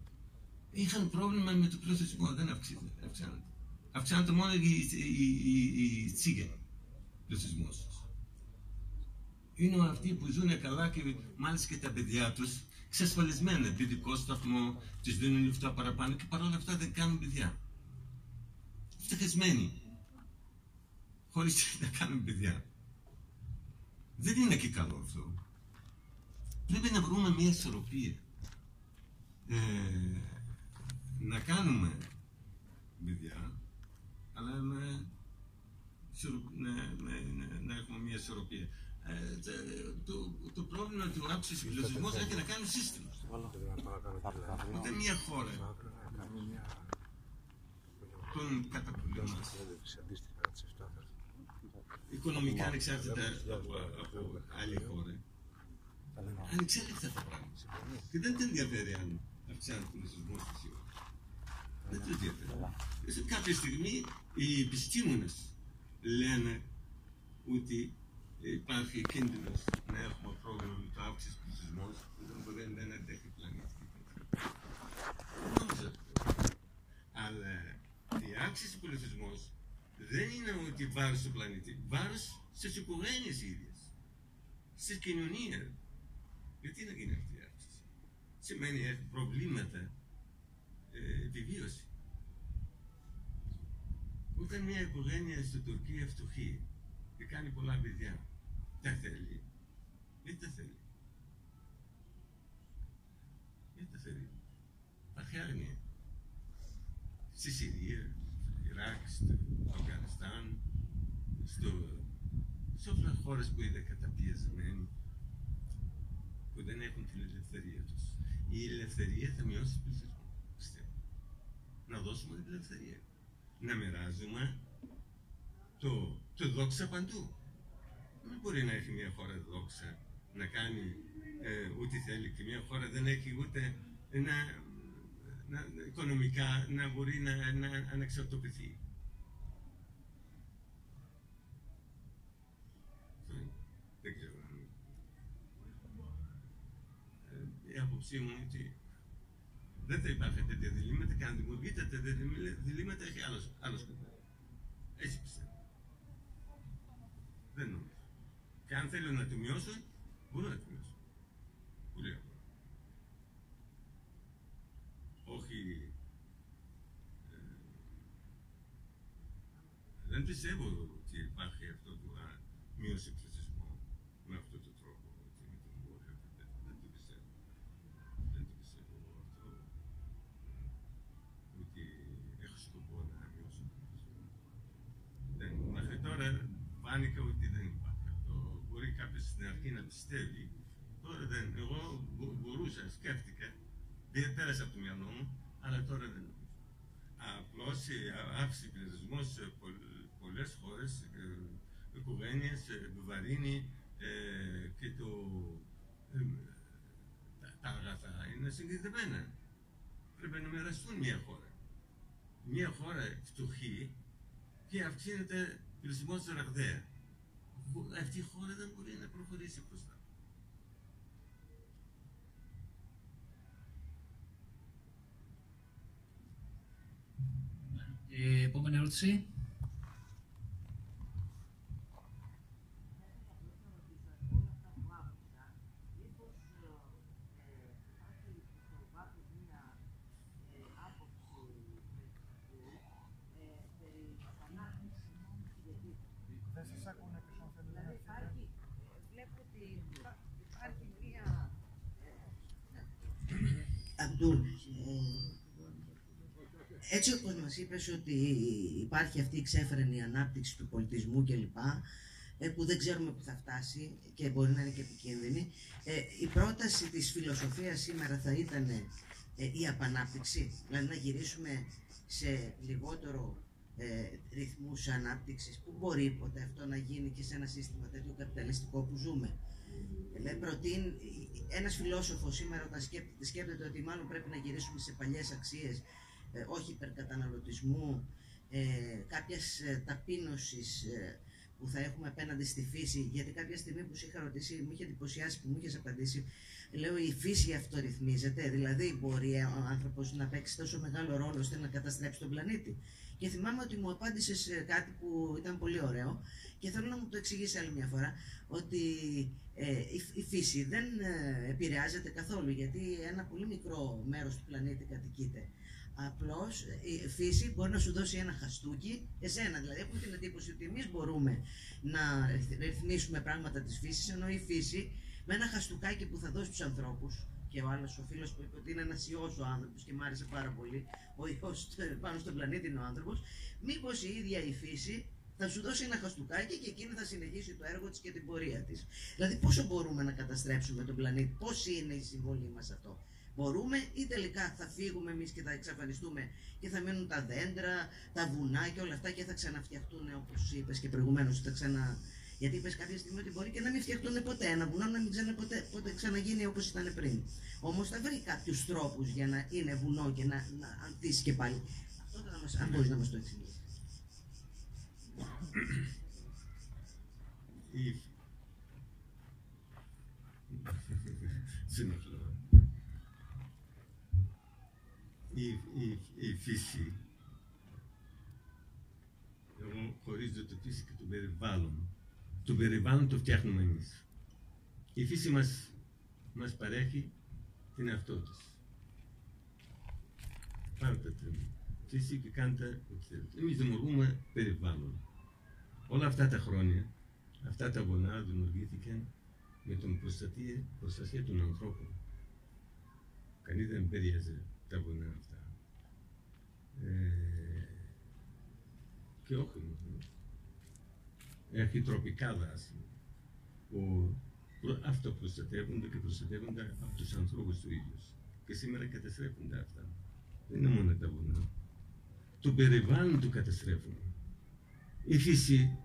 είχαν πρόβλημα με το πληθυσμό, δεν αυξάνεται. αυξάνεται. Αυξάνεται μόνο η, η, η, η τσίγα πληθυσμό. Είναι αυτοί που ζουν καλά και μάλιστα και τα παιδιά τους εξασφαλισμένα. Δυτικό σταθμό, τους δίνουν λεφτά παραπάνω και παρόλα αυτά δεν κάνουν παιδιά. Φτωχισμένοι. Χωρίς να κάνουν παιδιά. Δεν είναι και καλό αυτό. Πρέπει να βρούμε μια ισορροπία. Ε, να κάνουμε παιδιά, αλλά με, να, να, να έχουμε μια ισορροπία. Ε, το, το, πρόβλημα του άψης πληθυσμού έχει να κάνει σύστημα. Ούτε μια χώρα τον καταπολεμάς. Οικονομικά ανεξάρτητα από, από άλλη χώρα. Ανεξέλεκτα τα πράγματα. Και δεν την ενδιαφέρει αν αυξάνει τον πληθυσμό στη Δεν το ενδιαφέρει. Σε κάποια στιγμή οι επιστήμονες λένε ότι υπάρχει κίνδυνος να έχουμε πρόβλημα με το αύξηση του πληθυσμού που δεν, δεν αντέχει η πλανήτη. Δεν νομίζω Αλλά η αύξηση του πληθυσμού δεν είναι ότι βάρος στο πλανήτη, βάρος στις οικογένειες ίδιες, στη κοινωνία. Γιατί να γίνει αυτή η αύξηση; Σημαίνει έχει προβλήματα ε, επιβίωση. Όταν μια οικογένεια στην Τουρκία φτωχή και κάνει πολλά παιδιά, τα θέλει. Γιατί τα θέλει. Γιατί τα θέλει. Υπάρχει άγνοια. Στη Συρία, στο Ιράκ, στο Αφγανιστάν, στο, σε όλες τις χώρες που είναι καταπιεσμένοι, που δεν έχουν την ελευθερία τους. Η ελευθερία θα μειώσει τον πληθυσμό, πιστεύω. Να δώσουμε την ελευθερία. Να μοιράζουμε το, το δόξα παντού. Δεν μπορεί να έχει μια χώρα δόξα να κάνει ε, ό,τι θέλει και μια χώρα δεν έχει ούτε να, να, οικονομικά να μπορεί να, να ανεξαρτοποιηθεί. Δεν ξέρω. Ε, η άποψή μου είναι ότι δεν θα υπάρχει τέτοια διλήμματα και αν δημιουργείται τέτοια διλήμματα έχει άλλος, άλλος σκοπό. Έτσι πιστεύω. Δεν νομίζω. Και αν θέλουν να το μειώσουν, μπορούν να το μειώσουν. Πολύ απλά. Όχι. Ε, δεν πιστεύω ότι υπάρχει αυτό που να μείωση πληθυσμό με αυτόν τον τρόπο. ότι με τον βόρειο δεν, δεν το πιστεύω. Δεν το πιστεύω αυτό. Ότι έχω σκοπό να μειώσω τον πληθυσμό. Δεν, μέχρι τώρα φάνηκε ότι δεν υπάρχει αυτό. Μπορεί κάποιος στην αρχή να πιστεύει, τώρα δεν. Εγώ μπο- μπορούσα, σκέφτηκα, δεν πέρασε από το μυαλό μου, αλλά τώρα δεν νομίζω. Απλώς η α- αύξηση πληθυσμού σε πολλ- πολλές χώρες, ε, οικογένειες, ε, επιβαρύνει ε, και το, ε, τα, τα αγαθά είναι συγκεκριμένα. Πρέπει να μοιραστούν μια χώρα. Μια χώρα φτωχή και αυξήνεται πληθυσμός ραγδαία. Μπο- Αυτή η χώρα δεν μπορεί να προχωρήσει μπροστά. Ε, επόμενη ερώτηση. Δεν σας ακούνε πίσω αν θέλετε να Δηλαδή έρθετε. υπάρχει, ε, βλέπω ότι υπά- υπάρχει μία Αμπτούλ, ε, έτσι όπως μας είπες ότι υπάρχει αυτή η ξέφρενη ανάπτυξη του πολιτισμού κλπ ε, που δεν ξέρουμε που θα φτάσει και μπορεί να είναι και επικίνδυνη ε, η πρόταση της φιλοσοφίας σήμερα θα ήταν ε, η απανάπτυξη δηλαδή να γυρίσουμε σε λιγότερο ε, ρυθμούς ανάπτυξης που μπορεί ποτέ αυτό να γίνει και σε ένα σύστημα τέτοιο καπιταλιστικό που ζούμε. Ε, προτείνει, ένας φιλόσοφος σήμερα όταν σκέπτεται, σκέπτεται ότι μάλλον πρέπει να γυρίσουμε σε παλιές αξίες, ε, όχι υπερκαταναλωτισμού, ε, κάποιας ε, ταπείνωσης ε, που θα έχουμε απέναντι στη φύση, γιατί κάποια στιγμή που σε είχα ρωτήσει, μου είχε εντυπωσιάσει που μου είχες απαντήσει, λέω η φύση αυτορυθμίζεται, δηλαδή μπορεί ο άνθρωπος να παίξει τόσο μεγάλο ρόλο ώστε να καταστρέψει τον πλανήτη. Και θυμάμαι ότι μου απάντησε κάτι που ήταν πολύ ωραίο και θέλω να μου το εξηγήσει άλλη μια φορά ότι ε, η, η φύση δεν ε, επηρεάζεται καθόλου γιατί ένα πολύ μικρό μέρος του πλανήτη κατοικείται. Απλώς ε, η φύση μπορεί να σου δώσει ένα χαστούκι, εσένα δηλαδή. Έχουμε την εντύπωση ότι εμείς μπορούμε να ρυθμίσουμε πράγματα της φύσης, ενώ η φύση με ένα χαστούκάκι που θα δώσει στους ανθρώπους και ο άλλος ο φίλος που είπε ότι είναι ένας ιός ο άνθρωπος και μου άρεσε πάρα πολύ, ο ιός πάνω στον πλανήτη είναι ο άνθρωπος, μήπως η ίδια η φύση θα σου δώσει ένα χαστούκάκι και εκείνη θα συνεχίσει το έργο της και την πορεία της. Δηλαδή πόσο μπορούμε να καταστρέψουμε τον πλανήτη, πώς είναι η συμβολή μας αυτό. Μπορούμε ή τελικά θα φύγουμε εμείς και θα εξαφανιστούμε και θα μείνουν τα δέντρα, τα βουνά και όλα αυτά και θα ξαναφτιαχτούν όπως είπες και προηγουμένως θα ξανα... Γιατί είπες κάποια στιγμή ότι μπορεί και να μην φτιαχτούν ποτέ ένα βουνό, να μην ξανα, ποτέ, ποτέ ξαναγίνει όπως ήταν πριν. Όμως θα βρει κάποιους τρόπους για να είναι βουνό και να, να ανθίσει και πάλι. Αυτό θα μας, αν μπορείς να μας το εξηγήσεις. η... Η, η, η φύση, εγώ χωρίζω το φύση και το περιβάλλον. Το περιβάλλον το φτιάχνουμε εμείς. Η φύση μας, μας παρέχει την εαυτό της. Πάρτε την φύση και κάντε ό,τι θέλετε. Εμείς δημιουργούμε περιβάλλον. Όλα αυτά τα χρόνια, αυτά τα βουνά δημιουργήθηκαν με την προστασία, προστασία των ανθρώπων. Κανείς δεν περίαζε τα βουνά αυτά. Ε, και όχι μόνο. Έχει τροπικά δάση που προ- αυτοπροστατεύονται και προστατεύονται από τους ανθρώπους του ίδιους. Και σήμερα καταστρέφονται αυτά. Δεν είναι μόνο τα βουνά. Το περιβάλλον του καταστρέφουν. Η φύση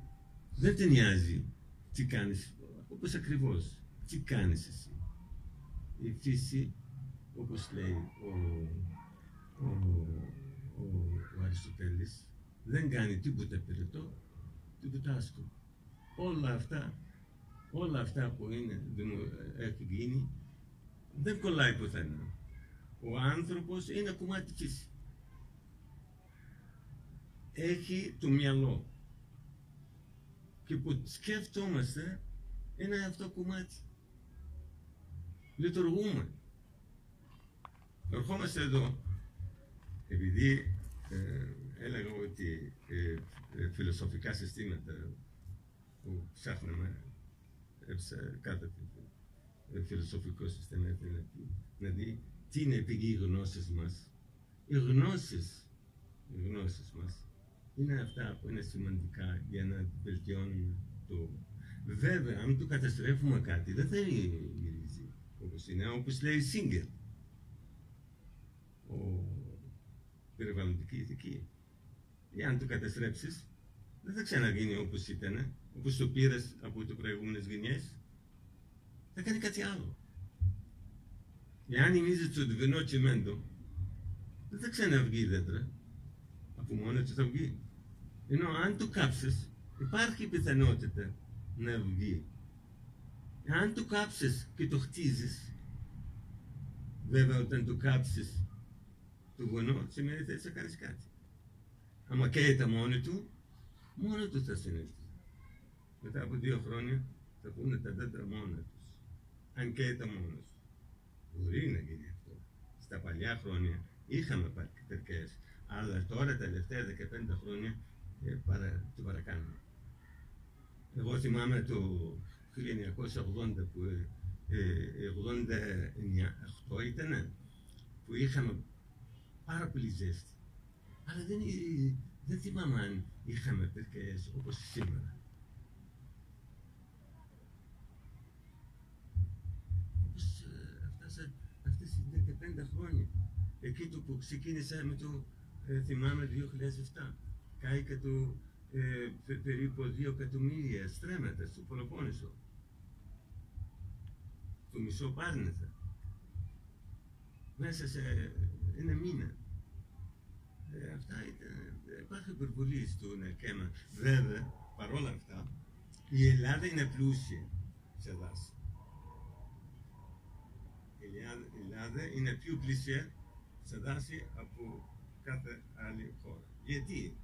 δεν την νοιάζει τι κάνεις, όπως ακριβώς, τι κάνεις εσύ. Η φύση, όπως λέει ο, ο, ο, ο Αριστοτέλης, δεν κάνει τίποτα περιττό, τίποτα άσκοπο. Όλα αυτά, όλα αυτά που είναι, δημο- έχουν γίνει, δεν κολλάει πουθενά. Ο άνθρωπος είναι κομμάτι της φύσης. Έχει το μυαλό. Και που σκέφτομαστε είναι αυτό κομμάτι. Λειτουργούμε. Ερχόμαστε εδώ επειδή ε, έλεγα ότι ε, ε, φιλοσοφικά συστήματα που ψάχναμε έψα κάθε ε, φιλοσοφικό σύστημα ήθελε να δει τι είναι η πηγή γνώσης μας. Οι γνώσεις, οι γνώσεις μας είναι αυτά που είναι σημαντικά για να βελτιώνουμε το... Βέβαια, αν το καταστρέφουμε κάτι, δεν θα γυρίζει. όπως είναι, όπως λέει Σίγκερ. Ο περιβαλλοντική ηθική. Εάν το καταστρέψεις, δεν θα ξαναγίνει όπως ήταν, όπως το πήρες από το προηγούμενες γενιές. Θα κάνει κάτι άλλο. Εάν ημίζεις το τυβερνό τσιμέντο, δεν θα ξαναβγεί δέντρα. Από μόνο του θα βγει. Ενώ αν το κάψεις, υπάρχει πιθανότητα να βγει. Αν το κάψεις και το χτίζεις, βέβαια όταν το κάψεις το γονό, σημαίνει ότι θες να κάνεις κάτι. Άμα καίγεται μόνο του, μόνο τους θα συνέλθει. Μετά από δύο χρόνια θα πούνε τα δέντρα μόνα τους. Αν καίγεται μόνος. Μπορεί να γίνει αυτό. Στα παλιά χρόνια είχαμε παρκτερκές, αλλά τώρα τα τελευταία 15 χρόνια ε, παρα, το παρακάνουμε. Εγώ θυμάμαι το 1980 που ε, 89, 8 ήταν που είχαμε πάρα πολύ ζέστη. Αλλά δεν, ε, δεν θυμάμαι αν είχαμε περκές όπως σήμερα. Όπως ε, αυτές, αυτές οι 15 χρόνια. Εκεί το που ξεκίνησα με το, ε, θυμάμαι, 2007. Κάηκα το ε, πε- περίπου 2 εκατομμύρια στρέμματα στο Πελοπόννησο. Το μισό πάρνηθα. Μέσα σε ένα μήνα. Ε, αυτά ήταν, υπάρχει υπερβολή στον Κέμα. Βέβαια, παρόλα αυτά, η Ελλάδα είναι πλούσια σε δάση. Η Ελλάδα- η Ελλάδα είναι πιο πλούσια σε δάση από κάθε άλλη χώρα. Γιατί;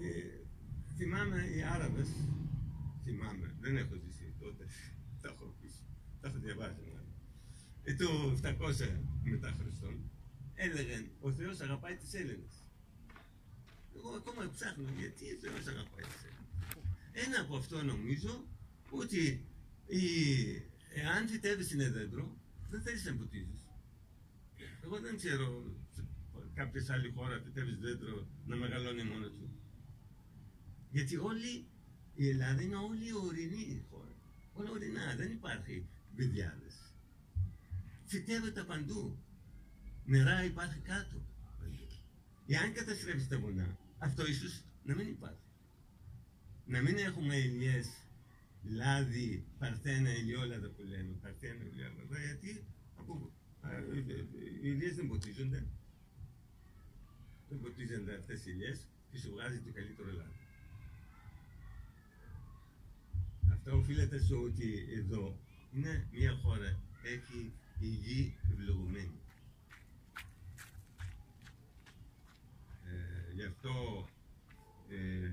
Ε, θυμάμαι οι Άραβες, θυμάμαι, δεν έχω ζήσει τότε, τα έχω ακούσει, τα έχω διαβάσει μάλλον. Ε, το 700 μετά Χριστόν, έλεγαν ο Θεός αγαπάει τις Έλληνες. Εγώ ακόμα ψάχνω γιατί ο Θεός αγαπάει τις Έλληνες. Ένα από αυτό νομίζω ότι η, εάν φυτεύεις ένα δέντρο, δεν θέλεις να ποτίζεις. Εγώ δεν ξέρω σε κάποια άλλη χώρα φυτεύεις δέντρο να μεγαλώνει μόνο του. Γιατί όλη η Ελλάδα είναι όλη ορεινή χώρα. Όλα ορεινά, δεν υπάρχει βιδιάδες. Φυτεύεται παντού. Νερά υπάρχει κάτω. παντού. Εάν καταστρέψει τα βουνά, αυτό ίσως να μην υπάρχει. Να μην έχουμε ελιές, λάδι, παρθένα, ελιόλαδα που λέμε, παρθένα, ελιόλαδα, γιατί από, α, ε, ε, οι ελιές δεν ποτίζονται. Δεν ποτίζονται αυτές οι ελιές και σου βγάζει το καλύτερο λάδι. Αυτό οφείλεται στο ότι εδώ είναι μια χώρα, έχει η γη ευλογημένη. Ε, γι' αυτό ε,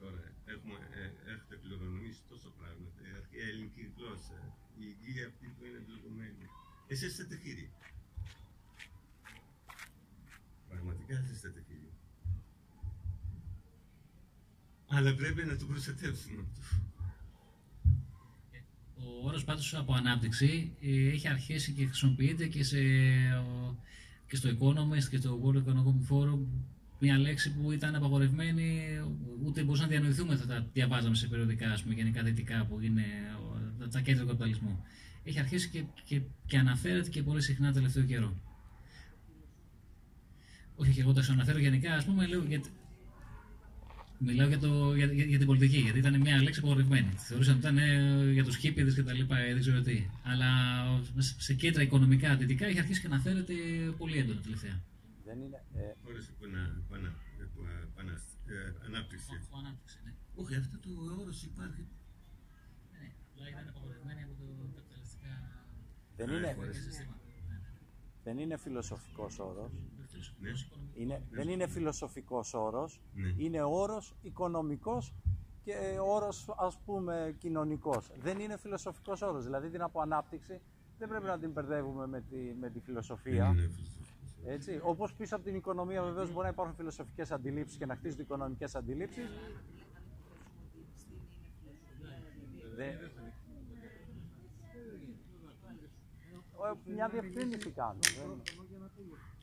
τώρα έχουμε, ε, έχετε κληρονομήσει τόσο πράγματα. Η αρχαία ελληνική γλώσσα, η γη αυτή που είναι ευλογημένη. Εσείς είστε τεχείροι. Πραγματικά εσείς είστε τεχείροι. Αλλά πρέπει να το προστατεύσουμε αυτό. Ο όρος πάντως από ανάπτυξη ε, έχει αρχίσει και χρησιμοποιείται και, σε, ο- και στο Economist και στο World Economic Forum μια λέξη που ήταν απαγορευμένη, ούτε μπορούσαν να διανοηθούμε θα τα διαβάζαμε σε περιοδικά, ας πούμε, γενικά δυτικά που είναι ο- τα τσακέτια του καπιταλισμού. Έχει αρχίσει και, και, και αναφέρεται και πολύ συχνά τελευταίο καιρό. Όχι, και εγώ το αναφέρω γενικά, ας πούμε, λέω, γιατί, Μιλάω για, το, για, για, για την πολιτική, γιατί ήταν μια λέξη απογορευμένη. Θεωρούσαν ότι ήταν ε, για τους χίπηδε και τα λοιπά, ε, δεν ξέρω τι. Αλλά σε- σε κέντρα οικονομικά δυτικά έχει αρχίσει και αναφέρεται πολύ έντονα τελευταία. Δεν είναι, ε, Χώρες που να, που ανα- που ανα- ε, ανάπτυξη. Ο ανάπτυξη, ναι. Όχι, αυτό το όρος υπάρχει. Ναι, απλά ήταν απαγορευμένη από το καπιταλιστικά δεν Ναι, είναι, χωρίς- συστήματα. δεν είναι φιλοσοφικός όρος. Ναι. Είναι, δεν είναι φιλοσοφικός όρος. Ναι. Είναι όρος οικονομικός και όρος ας πούμε κοινωνικός. Δεν είναι φιλοσοφικός όρος. Δηλαδή την από ανάπτυξη δεν πρέπει να την μπερδεύουμε με τη, με τη φιλοσοφία. Δεν είναι φιλοσοφικός. Έτσι. Όπως πίσω από την οικονομία βεβαίως μπορεί να υπάρχουν φιλοσοφικές αντιλήψεις και να χτίζονται οικονομικές αντιλήψεις. Δεν... Ε, Μια διευκρίνηση κάνω. Δεν...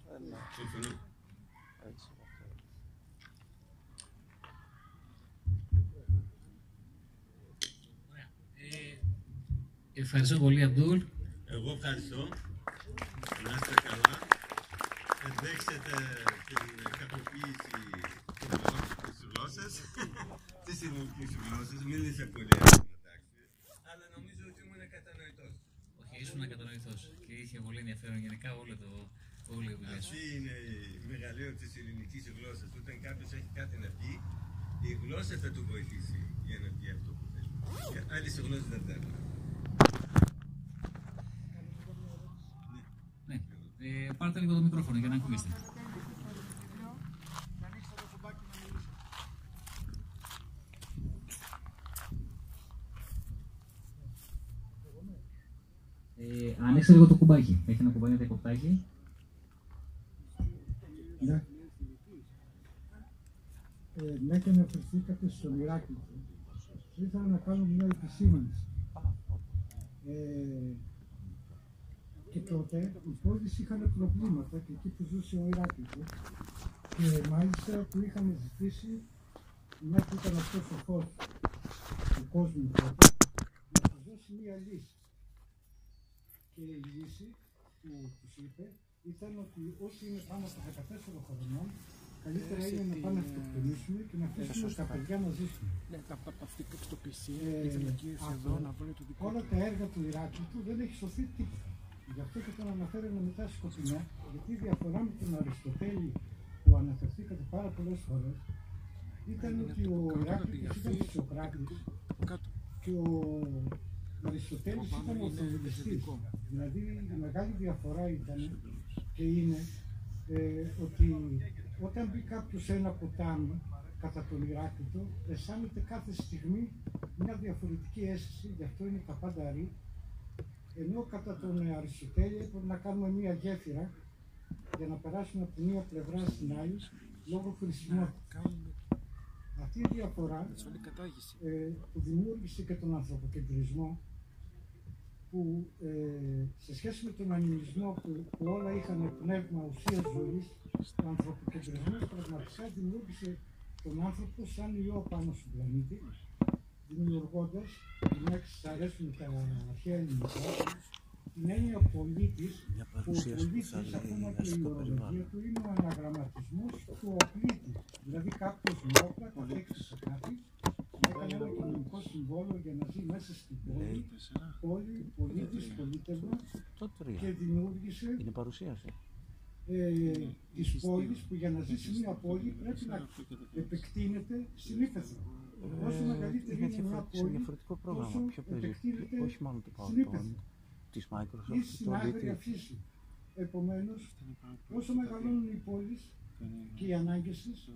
δεν- Συμφωνώ. έτσι. Ωραία. Ε, Ευχαριστώ πολύ, Αμπτούλ. Εγώ ευχαριστώ. Να είστε καλά. Εντέξετε την κακοποίηση της γλώσσας, της ελληνικής γλώσσας. Μίλησε πολύ εντάξει. Αλλά νομίζω ότι ήμουν κατανοητός. Όχι, ήσουν ακατανοητό και είχε πολύ ενδιαφέρον γενικά όλο το, όλη η δουλειά σου. Αυτή είναι η μεγαλείο της ελληνικής γλώσσας. Όταν κάποιος έχει κάτι να πει, η γλώσσα θα του βοηθήσει για να πει αυτό που θέλει. Και άλλες γλώσσες δεν θέλουν. Ναι. Ε, πάρτε λίγο το μικρόφωνο για να ακούγεστε. Και ανοίξτε το κουμπάκι να μιλήσει. Ε, ανοίξτε λίγο το κουμπάκι. Έχει ένα κουμπάκι διακοπτάκι. Ναι. Ε, ναι και αναφερθήκατε στο Ηράκλειο. Θα ήθελα να κάνω μια επισήμανση. Ε, και τότε οι πόλεις είχαν προβλήματα και εκεί που ζούσε ο Ηράκλειος και μάλιστα του είχαν ζητήσει μια που ήταν αυτός ο φως του κόσμου τότε να τους δώσει μια λύση. Και η λύση που τους είπε ήταν ότι όσοι είναι πάνω από 14 χρονών καλύτερα είναι να πάνε να αυτοκτονήσουν και να αφήσουν τα παιδιά να ζήσουν. Ναι, τα τα αυτοκτοπισίε, Ε, οι γυναικείες αυτό. εδώ να βρουν το δικό Όλα του. τα έργα του Ηράκλειτου δεν έχει σωθεί τίποτα. Γι' αυτό και τον αναφέρω μετά σκοπινά, γιατί η διαφορά με τον Αριστοτέλη που αναφερθήκατε πάρα πολλές φορές ήταν ότι ο Κάτω, Ηράκλειτος κάτω, ήταν κάτω. φυσιοκράτης Κάτω. και ο Αριστοτέλης Το πάνω ήταν είναι ορθοδηλιστής. δυτικό. Δηλαδή η μεγάλη διαφορά ήταν και είναι ε, ότι όταν μπει κάποιος σε ένα ποτάμι κατά τον Ηράκλειτο, αισθάνεται κάθε στιγμή μια διαφορετική αίσθηση, γι' αυτό είναι τα πάντα ρί. Ενώ κατά τον Αριστοτέλη έπρεπε να κάνουμε μια γέφυρα για να περάσουμε από τη μία πλευρά στην άλλη λόγω χρησιμότητας. Κάνουμε Αυτή η διαφορά όλη κατάγηση. ε, που δημιούργησε και τον ανθρωποκεντρισμό που ε, σε σχέση με τον ανιμισμό που, που όλα είχαν πνεύμα ουσίας ζωής ο ανθρωποκεντρισμός πραγματικά δημιούργησε τον άνθρωπο σαν ιό πάνω στον πλανήτη δημιουργώντας, μια σας αρέσουν τα αρχαία ελληνικά, την έννοια πολίτης, που ο πολίτης ακόμα και η ορολογία του είναι ο αναγραμματισμός του οπλίτη. Δηλαδή κάποιος με όπλα κατέξει σε κάτι, έκανε ένα κοινωνικό συμβόλαιο για να ζει μέσα στην πόλη, πόλη, πολίτης, πολίτευμα Το τρία. και δημιούργησε Είναι παρουσίαση. ε, της πόλης που για να ζήσει μια πόλη πρέπει να επεκτείνεται στην ύπεθρο. Όσο μεγαλύτερη Είναι είναι μια διαφορετικό, σε πόλη, διαφορετικό τόσο πρόγραμμα. Ποιο παίζει, επεκτείνεται όχι μόνο το στην PowerPoint, ύπεθρο της ή Microsoft, στην το άγρια DT. φύση. Επομένως, όσο μεγαλώνουν οι πόλεις και οι ανάγκες της,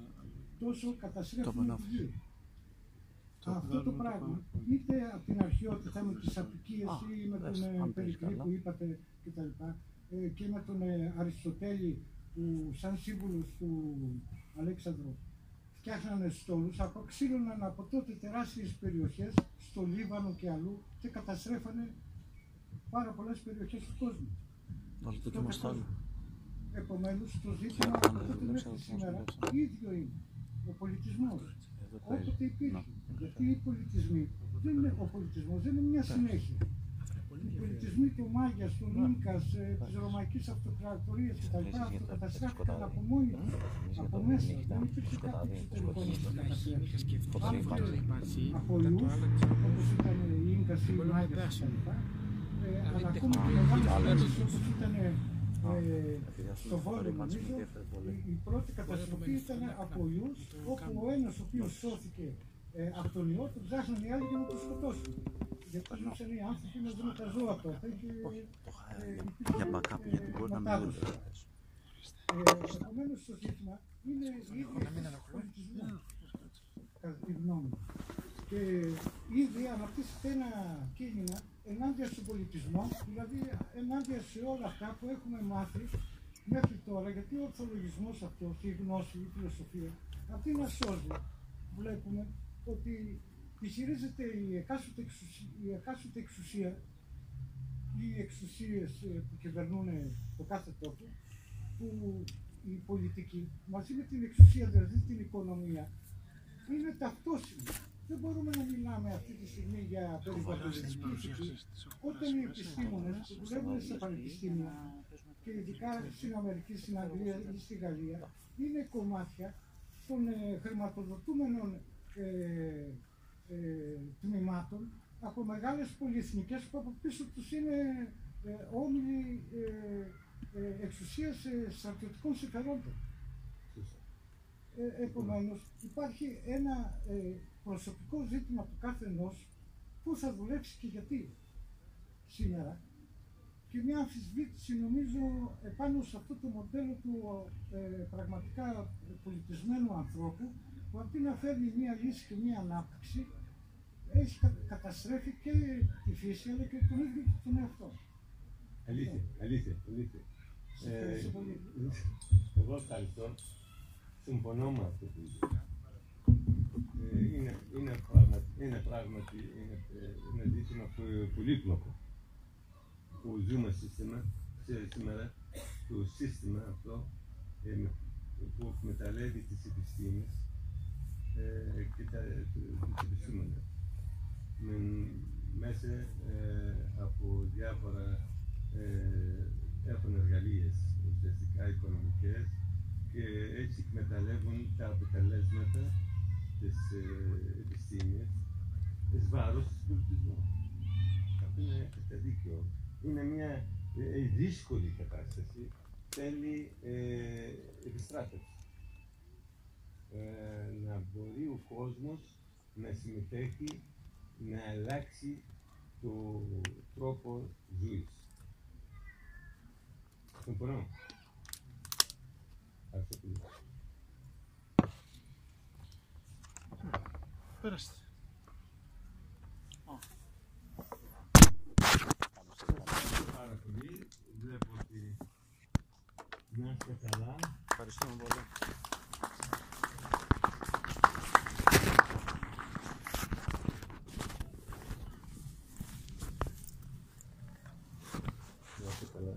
τόσο Το καταστρέφουν τη πανόφης. γη. Αυτό το πράγμα, είτε από την αρχαιότητα με τις απικίες Α, ή με δες, τον ε, αν παίζει Περικλή καλά. που είπατε κτλ. ε, και με τον ε, Αριστοτέλη που σαν σύμβουλος του Αλέξανδρου φτιάχνανε στόλους, αποξύλωναν από τότε τεράστιες περιοχές στο Λίβανο και αλλού και καταστρέφανε πάρα πολλές περιοχές του κόσμου. Όλο το Στο κύμα στο άλλο. Επομένως, το ζήτημα Και αν από δεν τότε δουλέψα, μέχρι θα σήμερα δουλέψα. ίδιο είναι. Ο πολιτισμός. Εδώ παίζει. Όποτε υπήρχε. Να. Γιατί οι πολιτισμοί δεν είναι, ο πολιτισμός δεν είναι μια συνέχεια. Οι πολιτισμοί του Μάγιας, του Νίκας, ε, της Ρωμαϊκής Αυτοκρατορίας κτλ. Παίζεις για τα- αυτοκαταστράφηκαν σκοτάδι. από μόνοι τους. Εμείς για Από το μέσα. νύχτα, Δεν υπήρχε κάποιο σκοτάδι, εξωτερικό να σκοτάδι. τους καταστρέψει. Φωτεινή Άνθρωποι υπάρχει. από μετά το ιούς, άλλαξε. όπως ήταν οι Ίνκας ή οι Μπορεί να Μάγιας πέσει. κτλ. Ε, Αλλά Αλλά είναι ακόμα και τεχνολογία. μεγάλες Άλλες. πόλεις όπως ήταν ε, Επειδή αυτό στο το Βόλο ρημάτσι με νομίζω ενδιαφέρει πολύ. η, η πρώτη καταστροφή ήταν από ιούς όπου ο ένας ο οποίος σώθηκε ε, από τον ιό τον ψάχναν οι άλλοι για να τον σκοτώσουν. Γιατί ζούσαν οι άνθρωποι να δουν τα ζώα τότε και Όχι, το είχα ε, για- υπήρχε, για backup, γιατί ε, μπορεί να μην μετάδοση. δουλεύει. Ε, Επομένως το ζήτημα είναι η ίδια θέση του πολιτισμού, κατά τη γνώμη μου. Και ήδη αναπτύσσεται ένα κίνημα ενάντια στον πολιτισμό, δηλαδή ενάντια σε όλα αυτά που έχουμε μάθει μέχρι τώρα, γιατί ο ορθολογισμός αυτός, η γνώση, η φιλοσοφία, αυτή να σώζει. Βλέπουμε ότι ισχυρίζεται η εκάστοτε εξουσία, η εκάστοτε εξουσία ή οι εξουσίες ε, που κυβερνούν το κάθε τόπο, που η πολιτική μαζί με την εξουσία, δηλαδή την οικονομία, είναι ταυτόσιμη. Δεν μπορούμε να μιλάμε αυτή τη στιγμή για περιβαλλοντική φυσική όταν οι επιστήμονες που δουλεύουν σε πανεπιστήμια και ειδικά στην Αμερική, στην Αγγλία ή στη Γαλλία είναι κομμάτια των ε, χρηματοδοτούμενων ε, ε, τμήματων από μεγάλες πολυεθνικές που από πίσω τους είναι ε, όμιλοι ε, ε, εξουσίας ε, στρατιωτικών συμφερόντων. Ε, επομένως, υπάρχει ένα ε, προσωπικό ζήτημα του κάθε ενός που θα δουλέψει και γιατί σήμερα και μια αμφισβήτηση νομίζω επάνω σε αυτό το μοντέλο του ε, πραγματικά πολιτισμένου ανθρώπου που αντί να φέρνει μια λύση και μια ανάπτυξη έχει κα- καταστρέφει και τη φύση αλλά και τον ίδιο τον εαυτό. Αλήθεια, αλήθεια, αλήθεια. Σε ευχαριστώ πολύ. εγώ ευχαριστώ. Συμφωνώ με αυτό που είπες. Ε, είναι, είναι, πράγματι, είναι πράγματι είναι, ε, ένα ζήτημα που- πολύπλοκο που ζούμε σύστημα, σε- σήμερα το σύστημα αυτό ε, με- που εκμεταλλεύει τις επιστήμες ε, και τα, του- τους επιστήμονες. Με, μέσα ε, από διάφορα ε, έχουν εργαλείες ουσιαστικά οικονομικές και έτσι εκμεταλλεύουν τα αποτελέσματα της ε, επιστήμης εις βάρος του πολιτισμού. Αυτό είναι έχετε δίκιο. Είναι μια ε, δύσκολη κατάσταση. Θέλει ε, επιστράτευση. Ε, να μπορεί ο κόσμος να συμμετέχει, να αλλάξει το τρόπο ζωής. Συμφωνώ. Ευχαριστώ πολύ. Πέραστε. Πάρα πολύ. Βλέπω ότι να είστε καλά. Ευχαριστούμε πολύ. Να είστε καλά.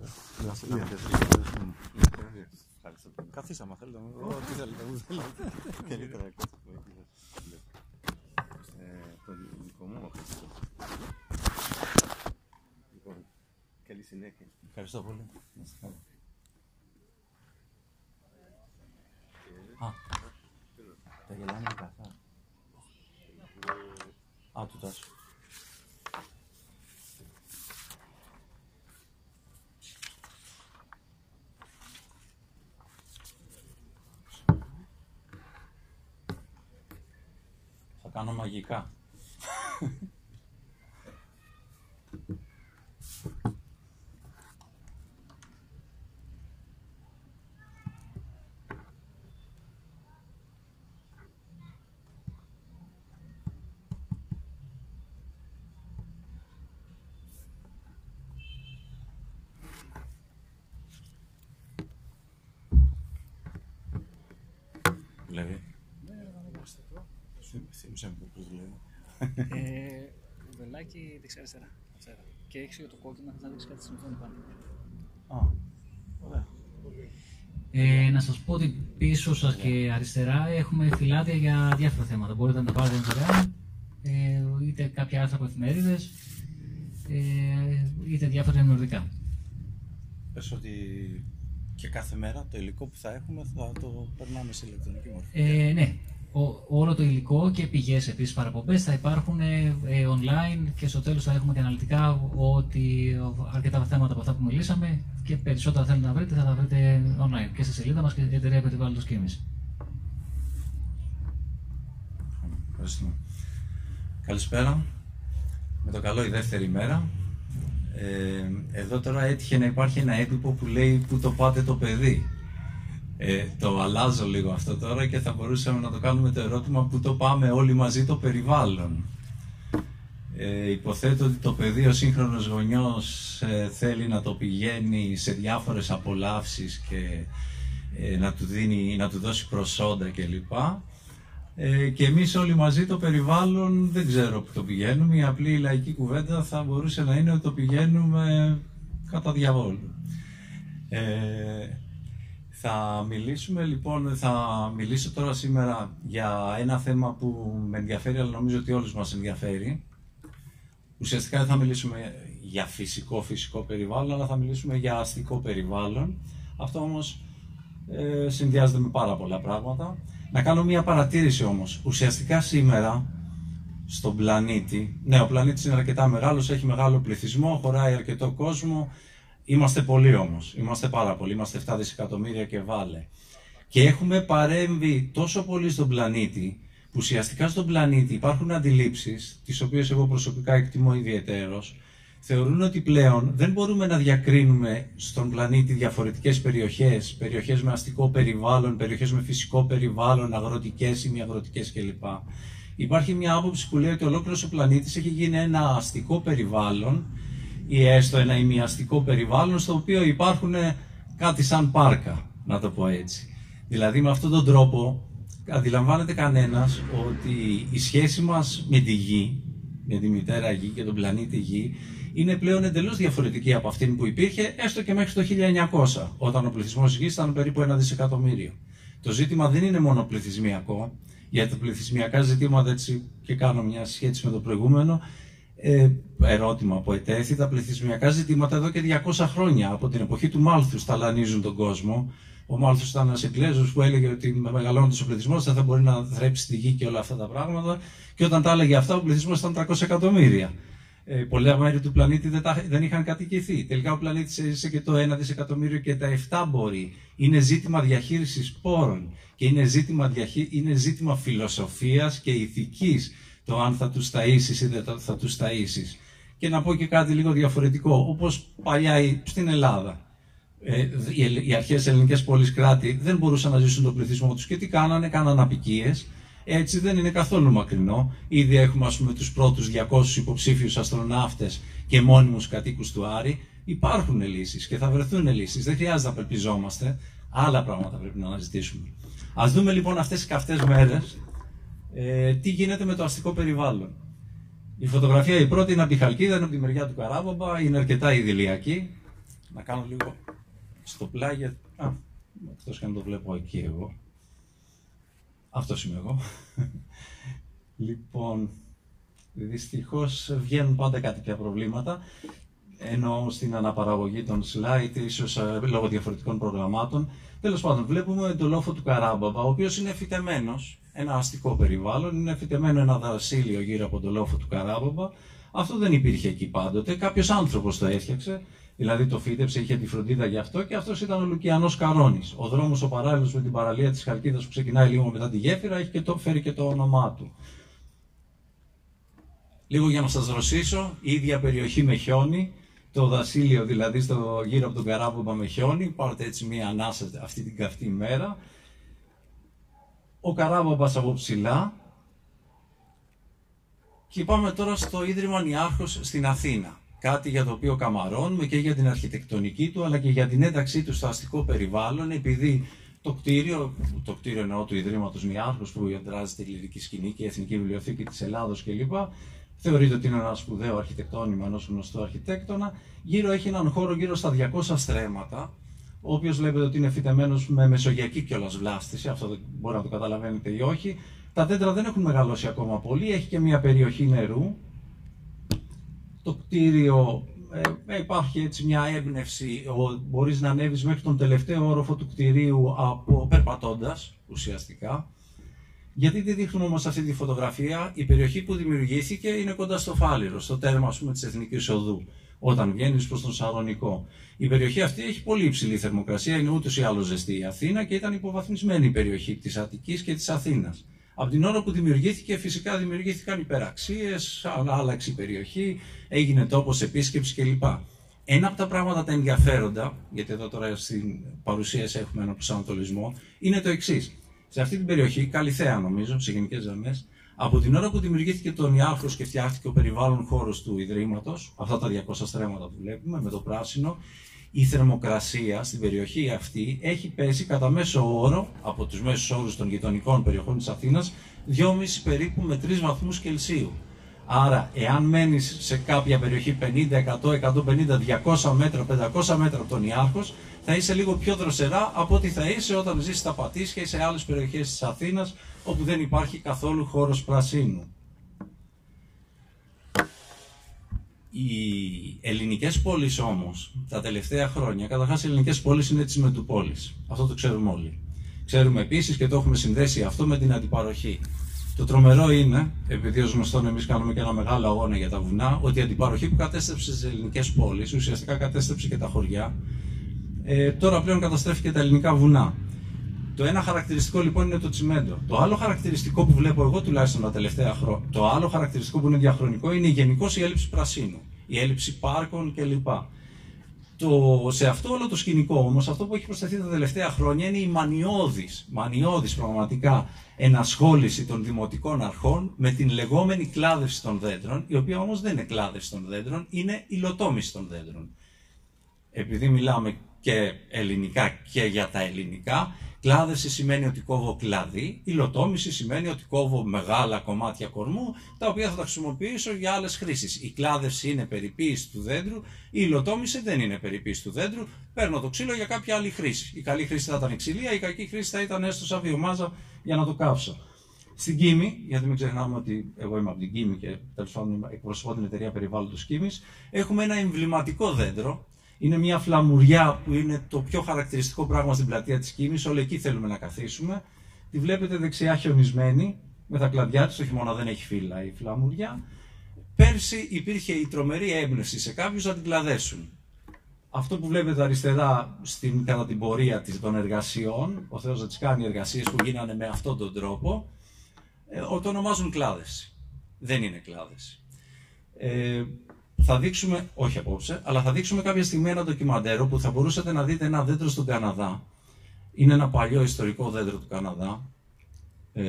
Καθίσαμε, θέλετε. Ό,τι θέλετε. ό,τι θέλετε. Καλύτερα εκτός από εκεί. Ε, Το δικό μου, ο Χριστός. Λοιπόν, καλή συνέχεια. Ευχαριστώ πολύ. Να είστε καλά. Α, τα γελάνε και καθά. Α, του τάσου. Θα κάνω μαγικά. Δουλεύει. Θύμισε μου πώς δουλεύει. Ε, βελάκι δεξιά-αριστερά. Αριστερά. Και έχεις για το κόκκινο, θα δείξεις κάτι στην οθόνη πάνω. Α, ωραία. Ε, να σας πω ότι πίσω σας και αριστερά έχουμε φυλάδια για διάφορα θέματα. Μπορείτε να τα πάρετε δωρεάν, ε, είτε κάποια άρθρα από εφημερίδες, ε, είτε διάφορα ενημερωτικά. Πες ότι και κάθε μέρα το υλικό που θα έχουμε θα το περνάμε σε ηλεκτρονική μορφή. Ε, ναι, Ο- όλο το υλικό και πηγές επίσης παραπομπές θα υπάρχουν ε, ε, online και στο τέλος θα έχουμε και αναλυτικά ότι αρκετά θέματα από αυτά που μιλήσαμε και περισσότερα θέλετε να βρείτε θα τα βρείτε online και στη σελίδα μας και στην εταιρεία περιβάλλοντος και εμείς. Ευχαριστούμε. Καλησπέρα. Με το καλό η δεύτερη μέρα. Ε, εδώ τώρα έτυχε να υπάρχει ένα έντυπο που λέει «Πού το πάτε το παιδί». Ε, το αλλάζω λίγο αυτό τώρα και θα μπορούσαμε να το κάνουμε το ερώτημα «Πού το πάμε όλοι μαζί το περιβάλλον». Ε, υποθέτω ότι το παιδί ο σύγχρονος γονιός ε, θέλει να το πηγαίνει σε διάφορες απολαύσεις και ε, να, του δίνει, να του δώσει προσόντα κλπ. Ε, και εμείς όλοι μαζί το περιβάλλον δεν ξέρω που το πηγαίνουμε. Η απλή λαϊκή κουβέντα θα μπορούσε να είναι ότι το πηγαίνουμε κατά διαβόλου. Ε, Θα μιλήσουμε λοιπόν, θα μιλήσω τώρα σήμερα για ένα θέμα που με ενδιαφέρει, αλλά νομίζω ότι όλους μας ενδιαφέρει. Ουσιαστικά δεν θα μιλήσουμε για φυσικό φυσικό περιβάλλον, αλλά θα μιλήσουμε για αστικό περιβάλλον. Αυτό όμως ε, συνδυάζεται με πάρα πολλά πράγματα. Να κάνω μια παρατήρηση όμως. Ουσιαστικά σήμερα στον πλανήτη, ναι ο πλανήτης είναι αρκετά μεγάλος, έχει μεγάλο πληθυσμό, χωράει αρκετό κόσμο, είμαστε πολλοί όμως, είμαστε πάρα πολλοί, είμαστε 7 δισεκατομμύρια και βάλε. Και έχουμε παρέμβει τόσο πολύ στον πλανήτη, που ουσιαστικά στον πλανήτη υπάρχουν αντιλήψεις, τις οποίες εγώ προσωπικά εκτιμώ ιδιαιτέρως, θεωρούν ότι πλέον δεν μπορούμε να διακρίνουμε στον πλανήτη διαφορετικές περιοχές, περιοχές με αστικό περιβάλλον, περιοχές με φυσικό περιβάλλον, αγροτικές ή μη αγροτικές κλπ. Υπάρχει μια άποψη που λέει ότι ολόκληρος ο πλανήτης έχει γίνει ένα αστικό περιβάλλον ή έστω ένα ημιαστικό περιβάλλον στο οποίο υπάρχουν κάτι σαν πάρκα, να το πω έτσι. Δηλαδή με αυτόν τον τρόπο αντιλαμβάνεται κανένας ότι η σχέση μας με τη γη, με τη μητέρα γη και τον πλανήτη γη είναι πλέον εντελώς διαφορετική από αυτήν που υπήρχε έστω και μέχρι το 1900, όταν ο πληθυσμός γης ήταν περίπου ένα δισεκατομμύριο. Το ζήτημα δεν είναι μόνο πληθυσμιακό, γιατί τα πληθυσμιακά ζητήματα, έτσι και κάνω μια σχέση με το προηγούμενο, ε, ερώτημα που ετέθη, τα πληθυσμιακά ζητήματα εδώ και 200 χρόνια, από την εποχή του Μάλθου, ταλανίζουν τον κόσμο. Ο Μάλθου ήταν ένας Εκκλέζο που έλεγε ότι με μεγαλώνοντας ο πληθυσμός δεν θα μπορεί να θρέψει τη γη και όλα αυτά τα πράγματα. Και όταν τα έλεγε αυτά, ο πληθυσμός ήταν 300 εκατομμύρια ε, πολλά μέρη του πλανήτη δεν, τα, δεν είχαν κατοικηθεί. Τελικά ο πλανήτης έζησε και το 1 δισεκατομμύριο και τα 7 μπορεί. Είναι ζήτημα διαχείρισης πόρων και είναι ζήτημα, διαχεί, είναι ζήτημα φιλοσοφίας και ηθικής το αν θα τους ταΐσεις ή δεν θα τους ταΐσεις. Και να πω και κάτι λίγο διαφορετικό, όπως παλιά στην Ελλάδα. Ε, οι αρχές ελληνικές πόλεις κράτη δεν μπορούσαν να ζήσουν τον πληθυσμό τους και τι κάνανε, κάνανε απικίες έτσι δεν είναι καθόλου μακρινό. Ήδη έχουμε ας πούμε τους πρώτους 200 υποψήφιους αστροναύτες και μόνιμους κατοίκους του Άρη. Υπάρχουν λύσεις και θα βρεθούν λύσεις. Δεν χρειάζεται να απελπιζόμαστε. Άλλα πράγματα πρέπει να αναζητήσουμε. Ας δούμε λοιπόν αυτές τις καυτές μέρες ε, τι γίνεται με το αστικό περιβάλλον; Η φωτογραφία η πρώτη είναι από τη Χαλκίδα, είναι από τη μεριά του Καράβαμπα, είναι αρκετά ιδηλιακή. Να κάνω λίγο στο πλάγι. Α, εκτός και αν το βλέπω εκεί εγώ. Αυτός είμαι εγώ. λοιπόν, δυστυχώς βγαίνουν πάντα κάτι πια προβλήματα, ενώ στην αναπαραγωγή των slide, ίσως ε, λόγω διαφορετικών προγραμμάτων. Τέλος πάντων, βλέπουμε τον λόφο του Καράμπαμπα, ο οποίος είναι φυτεμένος, ένα αστικό περιβάλλον, είναι φυτεμένο ένα δασίλειο γύρω από τον λόφο του Καράμπαμπα. Αυτό δεν υπήρχε εκεί πάντοτε, κάποιος άνθρωπος το έφτιαξε, Δηλαδή το φύτεψε, είχε τη φροντίδα γι' αυτό και αυτός ήταν ο Λουκιανός Καρόνη. Ο δρόμος ο παράλληλος με την παραλία της Χαλκίδας που ξεκινάει λίγο μετά τη γέφυρα έχει και το, φέρει και το όνομά του. Λίγο για να σας δροσίσω, η ίδια περιοχή με χιόνι, το δασίλειο δηλαδή στο, γύρω από τον Καράβομπα με χιόνι, πάρτε έτσι μία ανάσα αυτή την καυτή ημέρα. Ο Καράβομπας από ψηλά. Και πάμε τώρα στο Ίδρυμα Νιάρχος στην Αθήνα κάτι για το οποίο καμαρώνουμε και για την αρχιτεκτονική του, αλλά και για την ένταξή του στο αστικό περιβάλλον, επειδή το κτίριο, το κτίριο εννοώ του Ιδρύματος Μιάρχου που ιοντράζει τη λυρική σκηνή και η Εθνική Βιβλιοθήκη της Ελλάδος κλπ. Θεωρείται ότι είναι ένα σπουδαίο αρχιτεκτόνημα ενός γνωστού αρχιτέκτονα. Γύρω έχει έναν χώρο γύρω στα 200 στρέμματα, ο οποίος βλέπετε ότι είναι φυτεμένος με μεσογειακή κιόλας βλάστηση. Αυτό δεν μπορεί να το καταλαβαίνετε ή όχι. Τα δέντρα δεν έχουν μεγαλώσει ακόμα πολύ. Έχει και μια περιοχή νερού, το κτίριο ε, υπάρχει έτσι μια έμπνευση, μπορείς να ανέβεις μέχρι τον τελευταίο όροφο του κτιρίου από, περπατώντας ουσιαστικά. Γιατί τη δείχνουμε όμως αυτή τη φωτογραφία, η περιοχή που δημιουργήθηκε είναι κοντά στο Φάληρο, στο τέρμα ας πούμε, της Εθνικής Οδού, όταν βγαίνεις προς τον Σαρονικό. Η περιοχή αυτή έχει πολύ υψηλή θερμοκρασία, είναι ούτως ή άλλως ζεστή η Αθήνα και ήταν υποβαθμισμένη η περιοχή της Αττικής και της Αθήνας. Από την ώρα που δημιουργήθηκε, φυσικά δημιουργήθηκαν υπεραξίες, άλλαξε η περιοχή, έγινε τόπος επίσκεψης κλπ. Ένα από τα πράγματα τα ενδιαφέροντα, γιατί εδώ τώρα στην παρουσίαση έχουμε ένα προσανατολισμό, είναι το εξής. Σε αυτή την περιοχή, Καλυθέα νομίζω, σε γενικές γραμμές, από την ώρα που δημιουργήθηκε το Νιάρχο και φτιάχτηκε ο περιβάλλον χώρος του Ιδρύματος, αυτά τα 200 στρέμματα που βλέπουμε με το πράσινο, η θερμοκρασία στην περιοχή αυτή έχει πέσει κατά μέσο όρο από τους μέσους όρους των γειτονικών περιοχών της Αθήνας 2,5 περίπου με 3 βαθμούς Κελσίου. Άρα, εάν μένεις σε κάποια περιοχή 50, 100, 150, 200 μέτρα, 500 μέτρα από τον Ιάρχος, θα είσαι λίγο πιο δροσερά από ό,τι θα είσαι όταν ζεις στα Πατήσια ή σε άλλες περιοχές της Αθήνας, όπου δεν υπάρχει καθόλου χώρος πρασίνου. Οι ελληνικές πόλεις όμως, τα τελευταία χρόνια, καταρχάς οι ελληνικές πόλεις είναι της μετουπόλεις. Αυτό το ξέρουμε όλοι. Ξέρουμε επίσης και το έχουμε συνδέσει αυτό με την αντιπαροχή. Το τρομερό είναι, επειδή ως γνωστόν εμείς κάνουμε και ένα μεγάλο αγώνα για τα βουνά, ότι η αντιπαροχή που κατέστρεψε τις ελληνικές πόλεις ουσιαστικά κατέστρεψε και τα χωριά. Ε, τώρα πλέον καταστρέφει και τα ελληνικά βουνά. Το ένα χαρακτηριστικό λοιπόν είναι το τσιμέντο. Το άλλο χαρακτηριστικό που βλέπω εγώ τουλάχιστον τα τελευταία χρόνια, το άλλο χαρακτηριστικό που είναι διαχρονικό είναι γενικώς η έλλειψη πρασίνου, η έλλειψη πάρκων κλπ. Το, σε αυτό όλο το σκηνικό όμως, αυτό που έχει προσθεθεί τα τελευταία χρόνια είναι η μανιώδης, μανιώδης πραγματικά ενασχόληση των δημοτικών αρχών με την λεγόμενη κλάδευση των δέντρων, η οποία όμως δεν είναι κλάδευση των δέντρων, είναι υλοτόμηση των δέντρων. Επειδή μιλάμε και ελληνικά και για τα ελληνικά, Κλάδευση σημαίνει ότι κόβω κλαδί, υλοτόμηση σημαίνει ότι κόβω μεγάλα κομμάτια κορμού, τα οποία θα τα χρησιμοποιήσω για άλλες χρήσεις. Η κλάδευση είναι περιποίηση του δέντρου, η υλοτόμηση δεν είναι περιποίηση του δέντρου. Παίρνω το ξύλο για κάποια άλλη χρήση. Η καλή χρήση θα ήταν η ξυλία, η κακή χρήση θα ήταν έστω σαν βιομάζα για να το κάψω. Στην Κίμη, γιατί μην ξεχνάμε ότι εγώ είμαι από την Κίμη και τέλος πάντων εκπροσωπώ την εταιρεία περιβάλλοντος Κίμης, έχουμε ένα εμβληματικό δέντρο, είναι μια φλαμουριά που είναι το πιο χαρακτηριστικό πράγμα στην πλατεία της Κίνης. Όλοι εκεί θέλουμε να καθίσουμε. Τη βλέπετε δεξιά χιονισμένη, με τα κλαδιά της, το χειμώνα δεν έχει φύλλα η φλαμουριά. Πέρσι υπήρχε η τρομερή έμπνευση σε κάποιους να την κλαδέσουν. Αυτό που βλέπετε αριστερά στην, κατά την πορεία της, των εργασιών, ο Θεός να τις κάνει εργασίες που γίνανε με αυτόν τον τρόπο, ε, το ονομάζουν κλάδεση. Δεν είναι κλάδεση. Ε, θα δείξουμε, όχι απόψε, αλλά θα δείξουμε κάποια στιγμή ένα ντοκιμαντέρο που θα μπορούσατε να δείτε ένα δέντρο στον Καναδά. Είναι ένα παλιό ιστορικό δέντρο του Καναδά, ε,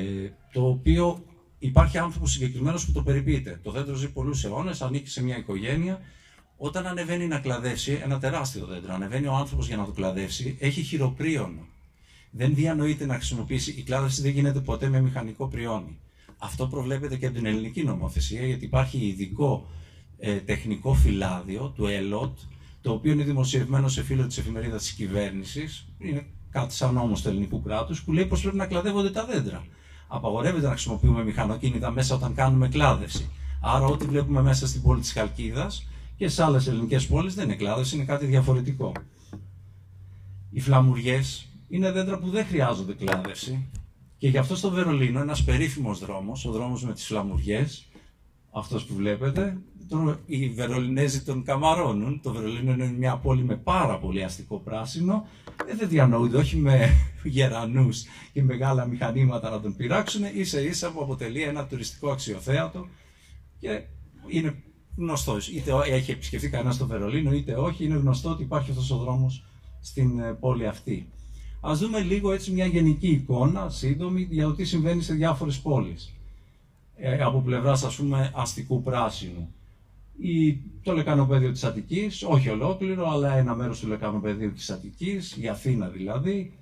το οποίο υπάρχει άνθρωπος συγκεκριμένος που το περιποιείται. Το δέντρο ζει πολλούς αιώνες, ανήκει σε μια οικογένεια. Όταν ανεβαίνει να κλαδεύσει, ένα τεράστιο δέντρο, ανεβαίνει ο άνθρωπος για να το κλαδεύσει, έχει χειροπρίωνο. Δεν διανοείται να χρησιμοποιήσει. Η κλάδευση δεν γίνεται ποτέ με μηχανικό πριόνι. Αυτό προβλέπεται και από την ελληνική νομοθεσία, γιατί υπάρχει ειδικό ε, τεχνικό φυλάδιο του ΕΛΟΤ, το οποίο είναι δημοσιευμένο σε φύλλο της εφημερίδας της κυβέρνησης. Είναι κάτι σαν νόμος του ελληνικού κράτους που λέει πως πρέπει να κλαδεύονται τα δέντρα. Απαγορεύεται να χρησιμοποιούμε μηχανοκίνητα μέσα όταν κάνουμε κλάδευση. Άρα, ό,τι βλέπουμε μέσα στην πόλη της Χαλκίδας και σε άλλες ελληνικές πόλεις δεν είναι κλάδευση, είναι κάτι διαφορετικό. Οι φλαμουριές είναι δέντρα που δεν χρειάζονται κλάδευση και γι' αυτό στο Βερολίνο ένας περίφημος δρόμος, ο δρόμος με τις φλαμουριές, αυτός που βλέπετε, το, οι Βερολινέζοι τον καμαρώνουν. Το Βερολίνο είναι μια πόλη με πάρα πολύ αστικό πράσινο. Ε, δεν διανοούνται, όχι με γερανούς και μεγάλα μηχανήματα να τον πειράξουν, ίσα ίσα που αποτελεί ένα τουριστικό αξιοθέατο και είναι γνωστό. Είτε έχει επισκεφθεί κανένας το Βερολίνο, είτε όχι, είναι γνωστό ότι υπάρχει αυτός ο δρόμος στην ε, πόλη αυτή. Α δούμε λίγο έτσι μια γενική εικόνα, σύντομη, για το τι συμβαίνει σε διάφορες πόλεις. Ε, από πλευράς, ας πούμε, αστικού πράσινου η, το λεκανοπέδιο της Αττικής, όχι ολόκληρο, αλλά ένα μέρος του λεκανοπεδίου της Αττικής, η Αθήνα δηλαδή,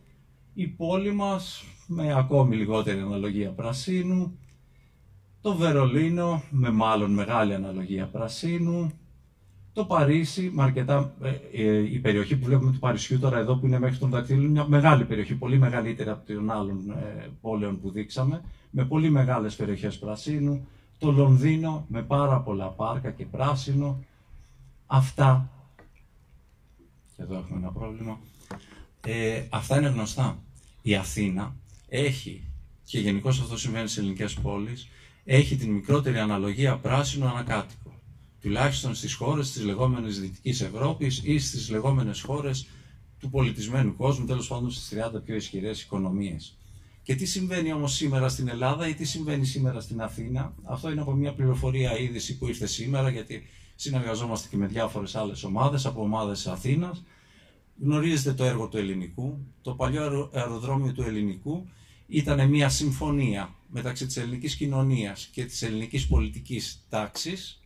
η πόλη μας με ακόμη λιγότερη αναλογία πρασίνου, το Βερολίνο με μάλλον μεγάλη αναλογία πρασίνου, το Παρίσι, με αρκετά, ε, ε, η περιοχή που βλέπουμε του Παρισιού τώρα εδώ που είναι μέχρι τον δακτύλο, μια μεγάλη περιοχή, πολύ μεγαλύτερη από των άλλων ε, πόλεων που δείξαμε, με πολύ μεγάλες περιοχές πρασίνου, το Λονδίνο με πάρα πολλά πάρκα και πράσινο. Αυτά, και εδώ έχουμε ένα πρόβλημα, ε, αυτά είναι γνωστά. Η Αθήνα έχει, και γενικώς αυτό συμβαίνει σε ελληνικές πόλεις, έχει την μικρότερη αναλογία πράσινο ανακάτοικο. Τουλάχιστον στις χώρες της λεγόμενης Δυτικής Ευρώπης ή στις λεγόμενες χώρες του πολιτισμένου κόσμου, τέλος πάντων στις 30 πιο ισχυρές οικονομίες. Και τι συμβαίνει όμως σήμερα στην Ελλάδα ή τι συμβαίνει σήμερα στην Αθήνα. Αυτό είναι από μια πληροφορία είδηση που ήρθε σήμερα, γιατί συνεργαζόμαστε και με διάφορες άλλες ομάδες από ομάδες Αθήνας. Γνωρίζετε το έργο του ελληνικού. Το παλιό αεροδρόμιο του ελληνικού ήταν μια συμφωνία μεταξύ της ελληνικής κοινωνίας και της ελληνικής πολιτικής τάξης,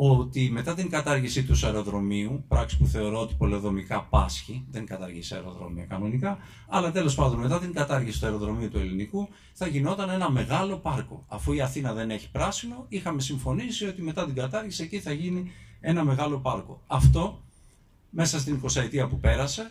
ότι μετά την κατάργηση του αεροδρομίου, πράξη που θεωρώ ότι πολεοδομικά πάσχει, δεν καταργήσει αεροδρόμια κανονικά, αλλά τέλος πάντων μετά την κατάργηση του αεροδρομίου του ελληνικού θα γινόταν ένα μεγάλο πάρκο. Αφού η Αθήνα δεν έχει πράσινο, είχαμε συμφωνήσει ότι μετά την κατάργηση εκεί θα γίνει ένα μεγάλο πάρκο. Αυτό μέσα στην 20 ετία που πέρασε,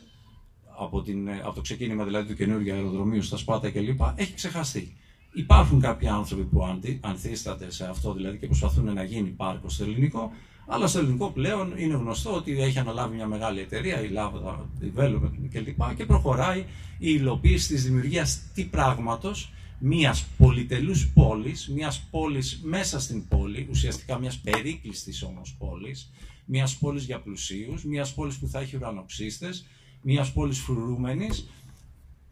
από, την, από το ξεκίνημα δηλαδή του καινούργιου αεροδρομίου στα Σπάτα κλπ. έχει ξεχαστεί. Υπάρχουν κάποιοι άνθρωποι που αντι, ανθίσταται σε αυτό δηλαδή και προσπαθούν να γίνει πάρκο στο ελληνικό, αλλά στο ελληνικό πλέον είναι γνωστό ότι έχει αναλάβει μια μεγάλη εταιρεία, η Lava Development κλπ. Και προχωράει η υλοποίηση της δημιουργίας τι πράγματος, μιας πολυτελούς πόλης, μιας πόλης μέσα στην πόλη, ουσιαστικά μιας περίκλειστης όμως πόλης, μιας πόλης για πλουσίους, μιας πόλης που θα έχει ουρανοξύστες, μιας πόλης φρουρούμενης,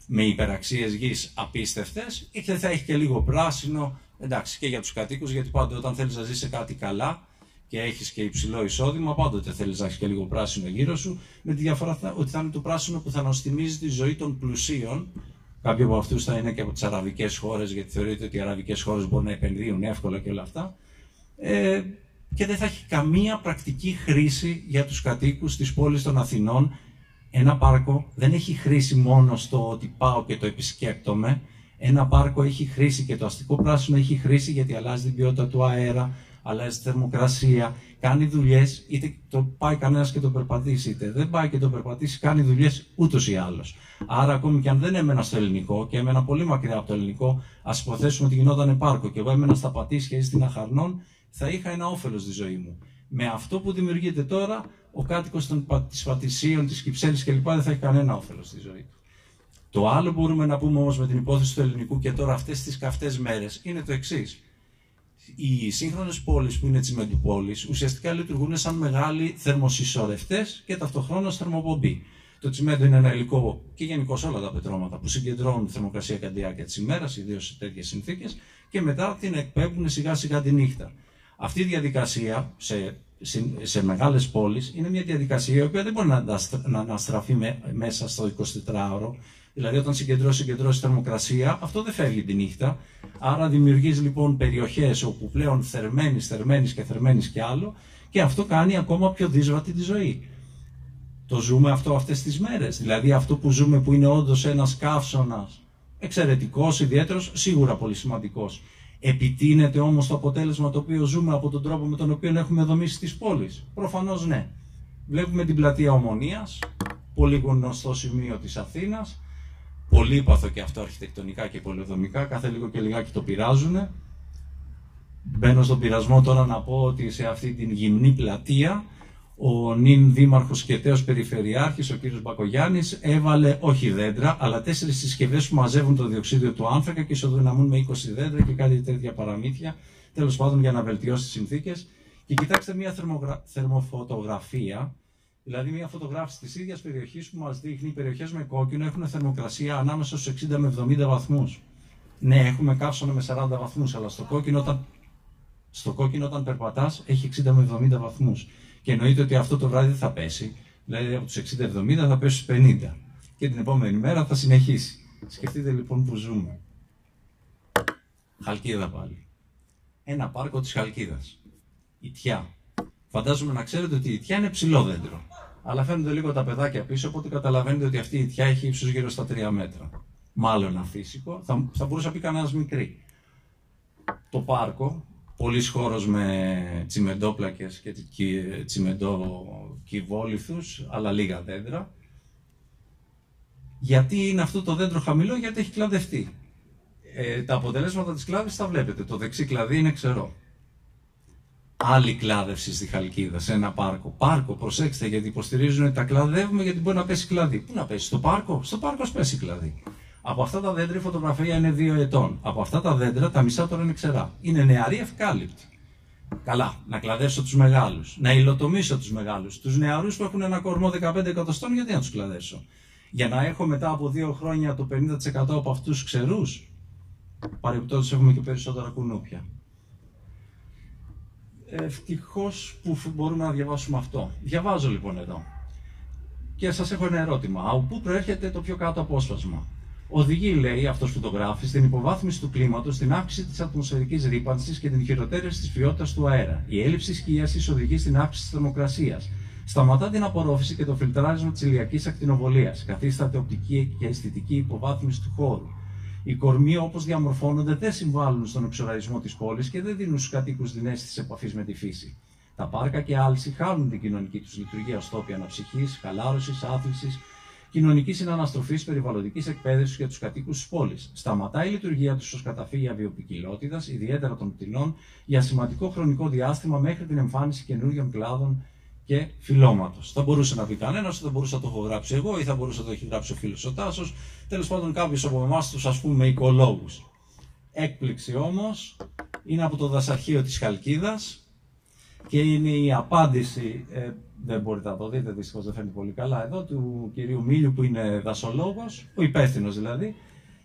με υπεραξίες γης απίστευτες και θα έχει και λίγο πράσινο, εντάξει και για τους κατοίκους γιατί πάντοτε όταν θέλεις να ζεις σε κάτι καλά και έχεις και υψηλό εισόδημα πάντοτε θέλεις να έχεις και λίγο πράσινο γύρω σου με τη διαφορά ότι θα είναι το πράσινο που θα νοστιμίζει τη ζωή των πλουσίων Κάποιοι από αυτούς θα είναι και από τις αραβικές χώρες, γιατί θεωρείται ότι οι αραβικές χώρες μπορούν να επενδύουν εύκολα και όλα αυτά. Ε, και δεν θα έχει καμία πρακτική χρήση για τους κατοίκους της πόλης των Αθηνών ένα πάρκο δεν έχει χρήση μόνο στο ότι πάω και το επισκέπτομαι. Ένα πάρκο έχει χρήση και το αστικό πράσινο έχει χρήση γιατί αλλάζει την ποιότητα του αέρα, αλλάζει τη θερμοκρασία, κάνει δουλειές, είτε το πάει κανένας και το περπατήσει, είτε δεν πάει και το περπατήσει, κάνει δουλειές ούτως ή άλλως. Άρα, ακόμη και αν δεν έμενα στο ελληνικό και έμενα πολύ μακριά από το ελληνικό, ας υποθέσουμε ότι γινόταν πάρκο και εγώ έμενα στα Πατήσια ή στην Αχαρνών, θα είχα ένα όφελος στη ζωή μου. Με αυτό που δημιουργείται τώρα, ο κάτοικος της Πατησίων, της Κυψέλης κλπ. δεν θα έχει κανένα όφελος στη ζωή του. Το άλλο που μπορούμε να πούμε όμως με την υπόθεση του ελληνικού και τώρα αυτές τις καυτές μέρες είναι το εξής. Οι σύγχρονες πόλεις που είναι τσιμεντοπόλει ουσιαστικά λειτουργούν σαν μεγάλοι θερμοσυσσωρευτές και ταυτοχρόνως θερμοπομπή. Το τσιμέντο είναι ένα υλικό και γενικώ όλα τα πετρώματα που συγκεντρώνουν θερμοκρασία κατά τη διάρκεια της ημέρας, ιδίως σε τέτοιες συνθήκες, και μετά την εκπέμπουν σιγά σιγά τη νύχτα. Αυτή η διαδικασία σε σε μεγάλες πόλεις είναι μια διαδικασία η οποία δεν μπορεί να αναστραφεί μέσα στο 24ωρο. Δηλαδή όταν συγκεντρώσει, συγκεντρώσει θερμοκρασία, αυτό δεν φεύγει τη νύχτα. Άρα δημιουργείς λοιπόν περιοχές όπου πλέον θερμαίνεις, θερμαίνεις και θερμαίνεις και άλλο και αυτό κάνει ακόμα πιο δύσβατη τη ζωή. Το ζούμε αυτό αυτές τις μέρες. Δηλαδή αυτό που ζούμε που είναι όντως ένας καύσωνας εξαιρετικός, ιδιαίτερος, σίγουρα πολύ σημαντικός. Επιτείνεται όμως το αποτέλεσμα το οποίο ζούμε από τον τρόπο με τον οποίο έχουμε δομήσει τις πόλεις. Προφανώς ναι. Βλέπουμε την πλατεία Ομονίας, πολύ γνωστό σημείο της Αθήνας, πολύ παθο και αυτό αρχιτεκτονικά και πολυδομικά, κάθε λίγο και λιγάκι το πειράζουν. Μπαίνω στον πειρασμό τώρα να πω ότι σε αυτή την γυμνή πλατεία ο νυν δήμαρχος και τέος περιφερειάρχης, ο κύριος Μπακογιάννης, έβαλε όχι δέντρα, αλλά τέσσερις συσκευές που μαζεύουν το διοξίδιο του άνθρακα και ισοδυναμούν με 20 δέντρα και κάτι τέτοια παραμύθια, τέλος πάντων για να βελτιώσει τις συνθήκες. Και κοιτάξτε μια θερμογρα... θερμοφωτογραφία, δηλαδή μια φωτογράφηση της ίδιας περιοχής που μας δείχνει οι περιοχές με κόκκινο έχουν θερμοκρασία ανάμεσα στους 60 με 70 βαθμούς. Ναι, έχουμε καύσωνα με 40 βαθμούς, αλλά στο κόκκινο όταν, στο κόκκινο όταν περπατάς έχει 60 με 70 βαθμούς. Και εννοείται ότι αυτό το βράδυ θα πέσει. Δηλαδή από τους 60-70 θα πέσει στους 50. Και την επόμενη μέρα θα συνεχίσει. Σκεφτείτε λοιπόν που ζούμε. Χαλκίδα πάλι. Ένα πάρκο της Χαλκίδας. Η Τιά. Φαντάζομαι να ξέρετε ότι η Τιά είναι ψηλό δέντρο. Αλλά φαίνονται λίγο τα παιδάκια πίσω, οπότε καταλαβαίνετε ότι αυτή η Τιά έχει ύψος γύρω στα 3 μέτρα. Μάλλον αφύσικο. Θα, θα μπορούσε να πει κανένας μικρή. Το πάρκο πολλής χώρος με τσιμεντόπλακες και τσιμεντόκυβόληθους, αλλά λίγα δέντρα. Γιατί είναι αυτό το δέντρο χαμηλό, γιατί έχει κλαδευτεί. Ε, τα αποτελέσματα της κλάδης τα βλέπετε. Το δεξί κλαδί είναι ξερό. Άλλη κλάδευση στη Χαλκίδα, σε ένα πάρκο. Πάρκο, προσέξτε, γιατί υποστηρίζουν ότι τα κλαδεύουμε γιατί μπορεί να πέσει κλαδί. Πού να πέσει, στο πάρκο, στο πάρκο πέσει κλαδί. Από αυτά τα δέντρα η φωτογραφία είναι δύο ετών. Από αυτά τα δέντρα τα μισά τώρα είναι ξερά. Είναι νεαροί ευκάλυπτοι. Καλά, να κλαδέψω τους μεγάλους. Να υλοτομήσω τους μεγάλους. Τους νεαρούς που έχουν ένα κορμό 15 εκατοστών, γιατί να τους κλαδέψω. Για να έχω μετά από δύο χρόνια το 50% από αυτούς του ξερούς; Παρεμπιπτόντως έχουμε και περισσότερα κουνούπια. Ευτυχώς που μπορούμε να διαβάσουμε αυτό. Διαβάζω λοιπόν εδώ. Και σας έχω ένα ερώτημα. Από πού προέρχεται το πιο κάτω απόσπασμα; Οδηγεί, λέει αυτός που το γράφει, στην υποβάθμιση του κλίματος, στην αύξηση της ατμοσφαιρικής ρήπανσης και την χειροτέρευση της ποιότητας του αέρα. Η έλλειψη σκίαση οδηγεί στην αύξηση της θερμοκρασίας. Σταματά την απορρόφηση και το φιλτράρισμα της ηλιακής ακτινοβολίας. Καθίσταται οπτική και αισθητική υποβάθμιση του χώρου. Οι κορμοί όπως διαμορφώνονται δεν συμβάλλουν στον εξοραρισμό της πόλης και δεν δίνουν στους κατοίκους την αίσθηση επαφής με τη φύση. Τα πάρκα και άλση χάνουν την κοινωνική τους λειτουργία ω τόποι αναψυχή, χαλάρωσης, άθλησης, κοινωνική συναναστροφής, περιβαλλοντικής εκπαίδευσης για τους κατοίκους της πόλης. Σταματάει η λειτουργία τους ως καταφύγια βιοπικιλότητα, ιδιαίτερα των πτηνών, για σημαντικό χρονικό διάστημα μέχρι την εμφάνιση καινούριων κλάδων και φυλώματο. Θα μπορούσε να πει κανένας, θα μπορούσα να το έχω γράψει εγώ ή θα μπορούσε να το έχει γράψει ο φίλος ο Τάσος. Τέλος πάντων, κάποιο από εμάς τους ας πούμε οικολόγους. Έκπληξη όμως είναι από το δασαρχείο της Χαλκίδας και είναι η απάντηση, ε, δεν μπορείτε να το δείτε, δυστυχώς δεν φαίνεται πολύ καλά εδώ, του κυρίου Μίλιου που είναι δασολόγος, ο υπεύθυνος δηλαδή,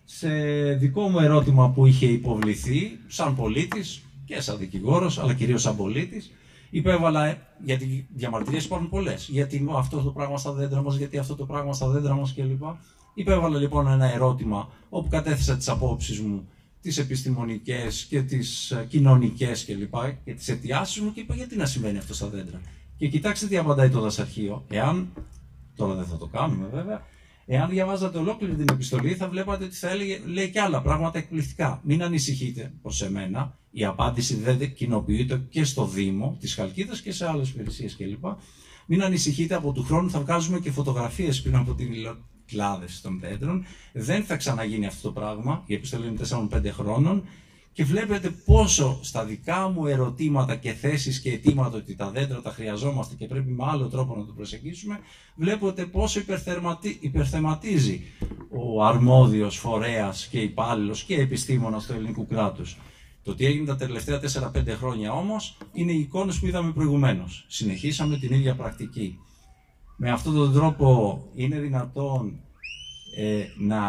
σε δικό μου ερώτημα που είχε υποβληθεί σαν πολίτης και σαν δικηγόρος, αλλά κυρίως σαν πολίτης, υπέβαλα, γιατί διαμαρτυρίες υπάρχουν πολλές. Γιατί αυτό το πράγμα στα δέντρα μα, γιατί αυτό το πράγμα στα δέντρα μα κλπ. Υπέβαλα λοιπόν ένα ερώτημα όπου κατέθεσα τις απόψεις μου, τις επιστημονικές και τις κοινωνικές κλπ. Και, και τις αιτιάσεις μου και είπα γιατί να συμβαίνει αυτό στα δέντρα. Και κοιτάξτε τι απαντάει το δασαρχείο. Εάν, τώρα δεν θα το κάνουμε βέβαια, εάν διαβάζατε ολόκληρη την επιστολή θα βλέπατε ότι θα έλεγε, λέει και άλλα πράγματα εκπληκτικά. Μην ανησυχείτε προς εμένα, η απάντηση δεν κοινοποιείται και στο Δήμο της Χαλκίδας και σε άλλες υπηρεσίες κλπ. Μην ανησυχείτε, από του χρόνου θα βγάζουμε και φωτογραφίες πριν από την κλάδες των δέντρων. Δεν θα ξαναγίνει αυτό το πράγμα. Η επιστολή είναι 4-5 χρόνων. Και βλέπετε πόσο στα δικά μου ερωτήματα και θέσεις και αιτήματα ότι τα δέντρα τα χρειαζόμαστε και πρέπει με άλλο τρόπο να το προσεγγίσουμε, βλέπετε πόσο υπερθεματίζει ο αρμόδιος φορέας και υπάλληλος και επιστήμονας του ελληνικού κράτους. Το τι έγινε τα τελευταία 4-5 χρόνια όμως είναι οι εικόνες που είδαμε προηγουμένως. Συνεχίσαμε την ίδια πρακτική. Με αυτόν τον τρόπο είναι δυνατόν ε, να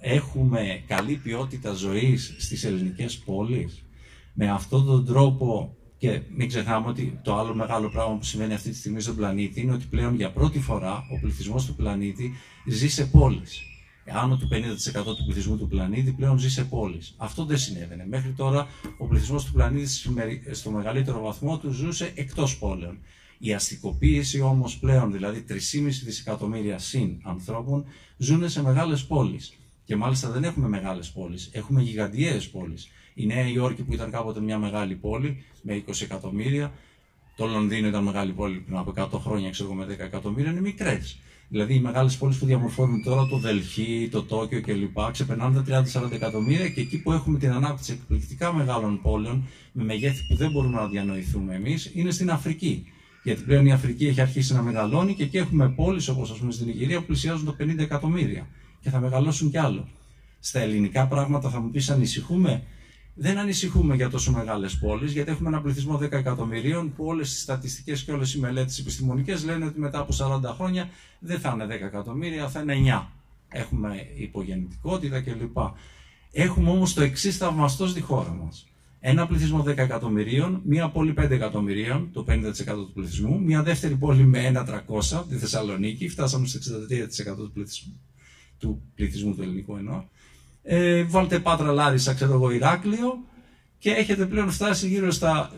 έχουμε καλή ποιότητα ζωής στις ελληνικές πόλεις. Με αυτόν τον τρόπο και μην ξεχνάμε ότι το άλλο μεγάλο πράγμα που συμβαίνει αυτή τη στιγμή στον πλανήτη είναι ότι πλέον για πρώτη φορά ο πληθυσμός του πλανήτη ζει σε πόλεις. Άνω του 50% του πληθυσμού του πλανήτη πλέον ζει σε πόλεις. Αυτό δεν συνέβαινε. Μέχρι τώρα ο πληθυσμός του πλανήτη στο μεγαλύτερο βαθμό του ζούσε εκτός πόλεων. Η αστικοποίηση όμως πλέον, δηλαδή 3,5 δισεκατομμύρια συν ανθρώπων, ζουν σε μεγάλες πόλεις. Και μάλιστα δεν έχουμε μεγάλες πόλεις, έχουμε γιγαντιαίες πόλεις. Η Νέα Υόρκη που ήταν κάποτε μια μεγάλη πόλη με 20 εκατομμύρια, το Λονδίνο ήταν μεγάλη πόλη πριν από 100 χρόνια, ξέρω με 10 εκατομμύρια, είναι μικρές. Δηλαδή οι μεγάλες πόλεις που διαμορφώνουν τώρα, το Δελχή, το Τόκιο κλπ., ξεπερνάνε τα 30-40 εκατομμύρια και εκεί που έχουμε την ανάπτυξη εκπληκτικά μεγάλων πόλεων, με μεγέθη που δεν μπορούμε να διανοηθούμε εμείς, είναι στην Αφρική. Γιατί πλέον η Αφρική έχει αρχίσει να μεγαλώνει και εκεί έχουμε πόλεις όπως ας πούμε στην Ιγυρία που πλησιάζουν τα 50 εκατομμύρια και θα μεγαλώσουν κι άλλο. Στα ελληνικά πράγματα θα μου πεις ανησυχούμε; Δεν ανησυχούμε για τόσο μεγάλες πόλεις, γιατί έχουμε ένα πληθυσμό 10 εκατομμυρίων που όλες οι στατιστικές και όλες οι μελέτες επιστημονικές λένε ότι μετά από 40 χρόνια δεν θα είναι 10 εκατομμύρια, θα είναι 9. Έχουμε υπογεννητικότητα κλπ. Έχουμε όμως το εξής θαυμαστό στη χώρα μας ένα πληθυσμό 10 εκατομμυρίων, μία πόλη 5 εκατομμυρίων, το 50% του πληθυσμού, μία δεύτερη πόλη με 1,300, τη Θεσσαλονίκη, φτάσαμε στο 63% του πληθυσμού, του πληθυσμού του ελληνικού εννοώ. Ε, βάλτε Πάτρα Λάρισα, ξέρω εγώ, Ηράκλειο και έχετε πλέον φτάσει γύρω στα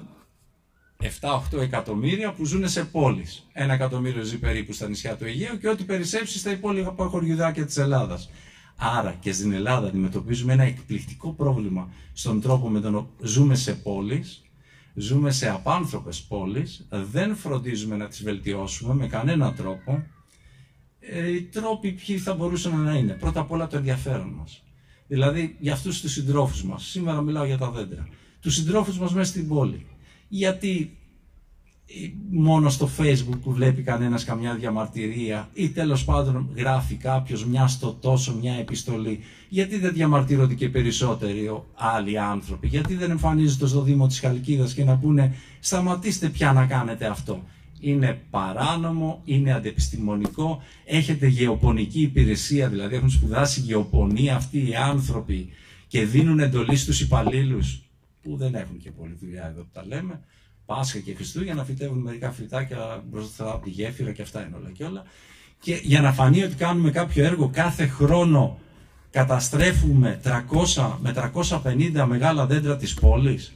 7-8 εκατομμύρια που ζουν σε πόλεις. Ένα εκατομμύριο ζει περίπου στα νησιά του Αιγαίου και ό,τι περισσέψει στα υπόλοιπα χωριουδάκια της Ελλάδας. Άρα και στην Ελλάδα αντιμετωπίζουμε ένα εκπληκτικό πρόβλημα στον τρόπο με τον οποίο ζούμε σε πόλεις, ζούμε σε απάνθρωπες πόλεις, δεν φροντίζουμε να τις βελτιώσουμε με κανένα τρόπο. Ε, οι τρόποι ποιοι θα μπορούσαν να είναι. Πρώτα απ' όλα το ενδιαφέρον μας. Δηλαδή για αυτούς τους συντρόφους μας. Σήμερα μιλάω για τα δέντρα. Τους συντρόφους μας μέσα στην πόλη. Γιατί μόνο στο facebook που βλέπει κανένας καμιά διαμαρτυρία ή τέλος πάντων γράφει κάποιος μια στο τόσο μια επιστολή. Γιατί δεν διαμαρτύρονται και περισσότεροι άλλοι άνθρωποι; Γιατί δεν εμφανίζονται στο Δήμο της Χαλκίδας και να πούνε σταματήστε πια να κάνετε αυτό είναι παράνομο, είναι αντεπιστημονικό έχετε γεωπονική υπηρεσία δηλαδή έχουν σπουδάσει γεωπονία αυτοί οι άνθρωποι και δίνουν εντολή στους υπαλλήλους που δεν έχουν και πολλή δουλειά εδώ που τα λέμε Πάσχα και Χριστούγεννα φυτεύουν μερικά φυτάκια μπροστά από τη γέφυρα και αυτά είναι όλα και όλα. Και για να φανεί ότι κάνουμε κάποιο έργο κάθε χρόνο καταστρέφουμε 300 με 350 μεγάλα δέντρα της πόλης.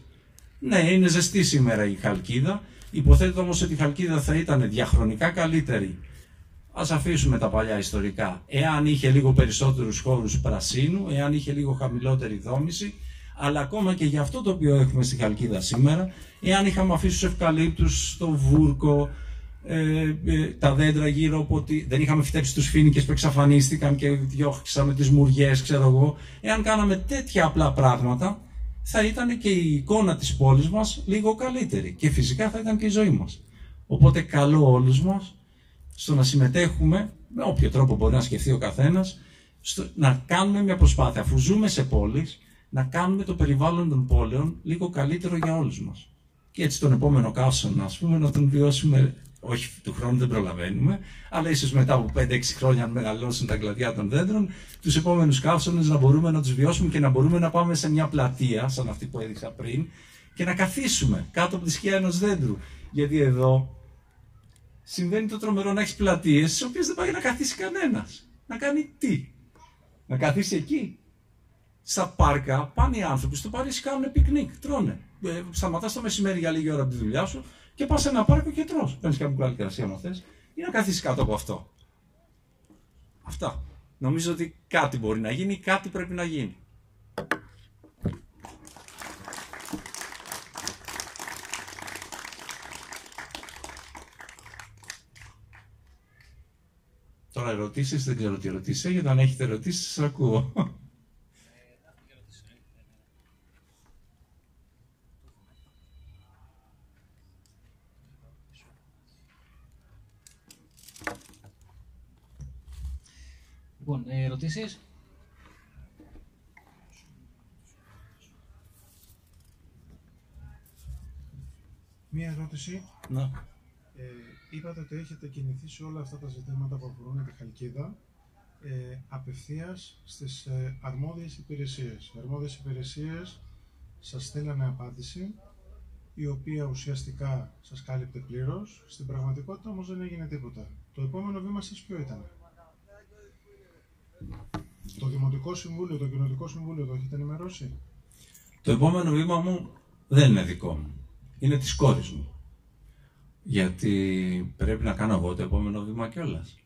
Ναι, είναι ζεστή σήμερα η Χαλκίδα. Υποθέτω όμως ότι η Χαλκίδα θα ήταν διαχρονικά καλύτερη. Ας αφήσουμε τα παλιά ιστορικά. Εάν είχε λίγο περισσότερους χώρους πρασίνου, εάν είχε λίγο χαμηλότερη δόμηση, αλλά ακόμα και για αυτό το οποίο έχουμε στη Χαλκίδα σήμερα, εάν είχαμε αφήσει τους ευκαλύπτους στο βούρκο, ε, ε, τα δέντρα γύρω από ότι δεν είχαμε φυτέψει τους φοίνικες που εξαφανίστηκαν και διώξαμε τις μουριές, ξέρω εγώ. Εάν κάναμε τέτοια απλά πράγματα, θα ήταν και η εικόνα της πόλης μας λίγο καλύτερη και φυσικά θα ήταν και η ζωή μας. Οπότε καλό όλους μας στο να συμμετέχουμε, με όποιο τρόπο μπορεί να σκεφτεί ο καθένας, στο, να κάνουμε μια προσπάθεια, αφού ζούμε σε πόλεις, να κάνουμε το περιβάλλον των πόλεων λίγο καλύτερο για όλους μας. Και έτσι τον επόμενο καύσωνα, ας πούμε, να τον βιώσουμε όχι του χρόνου δεν προλαβαίνουμε, αλλά ίσως μετά από 5-6 χρόνια, αν μεγαλώσουν τα κλαδιά των δέντρων, τους επόμενους καύσονες να μπορούμε να τους βιώσουμε και να μπορούμε να πάμε σε μια πλατεία, σαν αυτή που έδειξα πριν, και να καθίσουμε κάτω από τη σκιά ενός δέντρου. Γιατί εδώ συμβαίνει το τρομερό να έχεις πλατείες, στις οποίες δεν πάει να καθίσει κανένας. Να κάνει τι, να καθίσει εκεί; Στα πάρκα πάνε οι άνθρωποι στο Παρίσι κάνουν πικνίκ, τρώνε. Ε, Σταματάς το μεσημέρι για λίγη ώρα από τη δουλειά σου και πας σε ένα πάρκο και τρως. Παίρνεις κάποια μπουκάλι κρασί, άμα θες, ή να καθίσεις κάτω από αυτό. Αυτά. Νομίζω ότι κάτι μπορεί να γίνει, κάτι πρέπει να γίνει. Τώρα ερωτήσεις, δεν ξέρω τι ερωτήσεις έχετε. Αν έχετε ερωτήσεις, σας ακούω. Λοιπόν, ε, ερωτήσεις. Μία ερώτηση. Να. Ε, είπατε ότι έχετε κινηθεί σε όλα αυτά τα ζητήματα που αφορούν τη Χαλκίδα ε, απευθείας στις ε, αρμόδιες υπηρεσίες. Οι αρμόδιες υπηρεσίες σας στέλνανε απάντηση η οποία ουσιαστικά σας κάλυπτε πλήρως. Στην πραγματικότητα όμως δεν έγινε τίποτα. Το επόμενο βήμα σας ποιο ήταν; Το Δημοτικό Συμβούλιο, το Κοινοτικό Συμβούλιο το έχετε ενημερώσει; Το επόμενο βήμα μου δεν είναι δικό μου. Είναι της κόρης μου. Γιατί πρέπει να κάνω εγώ το επόμενο βήμα κιόλας.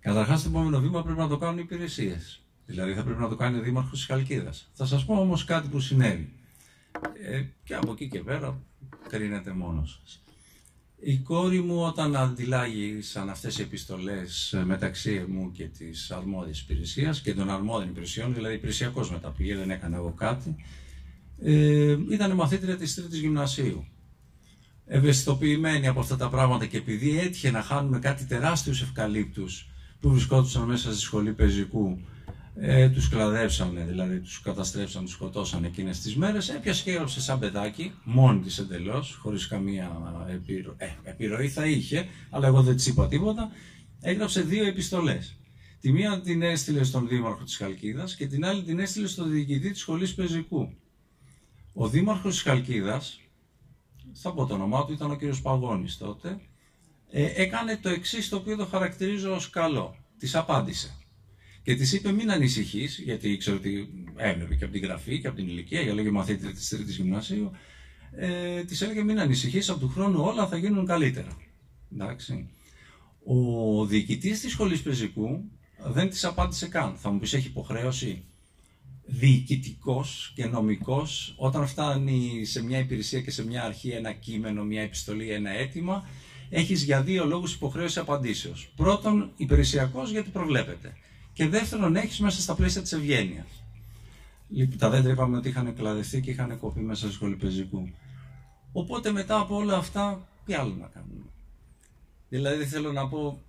Καταρχάς, το επόμενο βήμα πρέπει να το κάνουν οι υπηρεσίες. Δηλαδή, θα πρέπει να το κάνει ο Δήμαρχος της Χαλκίδας. Θα σας πω όμως κάτι που συνέβη. Ε, και από εκεί και πέρα κρίνετε μόνος σας. Η κόρη μου όταν αντιλάγησαν αυτές οι επιστολές ε, μεταξύ μου και της αρμόδιας υπηρεσίας και των αρμόδιων υπηρεσιών, δηλαδή υπηρεσιακός μεταπηγή, δεν έκανα εγώ κάτι, ε, ήταν μαθήτρια της τρίτης γυμνασίου. Ευαισθητοποιημένη από αυτά τα πράγματα και επειδή έτυχε να χάνουμε κάτι τεράστιους ευκαλύπτους που βρισκόντουσαν μέσα στη σχολή πεζικού ε, τους κλαδέψανε, δηλαδή τους καταστρέψαν, τους σκοτώσαν εκείνες τις μέρες, έπιασε και έγραψε σαν παιδάκι, μόνη της εντελώς, χωρίς καμία επιρροή, ε, επιρροή θα είχε, αλλά εγώ δεν της είπα τίποτα, έγραψε δύο επιστολές. Τη μία την έστειλε στον δήμαρχο της Χαλκίδας και την άλλη την έστειλε στον διοικητή της σχολής πεζικού. Ο δήμαρχος της Χαλκίδας, θα πω το όνομά του, ήταν ο κύριος Παγώνης τότε, ε, έκανε το εξής το οποίο το χαρακτηρίζω ως καλό. Της απάντησε και της είπε: Μην ανησυχείς, γιατί ήξερε ότι έβλεπε και από την γραφή και από την ηλικία, για λέγε μαθήτρια της Τρίτης Γυμνασίου. Ε, της έλεγε: Μην ανησυχείς, από του χρόνου όλα θα γίνουν καλύτερα. Εντάξει. Ο διοικητής της σχολής πεζικού δεν της απάντησε καν. Θα μου πεις: Έχει υποχρέωση διοικητικός και νομικός, όταν φτάνει σε μια υπηρεσία και σε μια αρχή ένα κείμενο, μια επιστολή, ένα αίτημα, έχεις για δύο λόγους υποχρέωση απαντήσεως. Πρώτον, υπηρεσιακός γιατί προβλέπεται και δεύτερον έχεις μέσα στα πλαίσια της ευγένειας. Τα δέντρα είπαμε ότι είχαν κλαδευτεί και είχαν κοπεί μέσα στο σχολή πεζικού. Οπότε μετά από όλα αυτά, τι άλλο να κάνουμε; Δηλαδή θέλω να πω,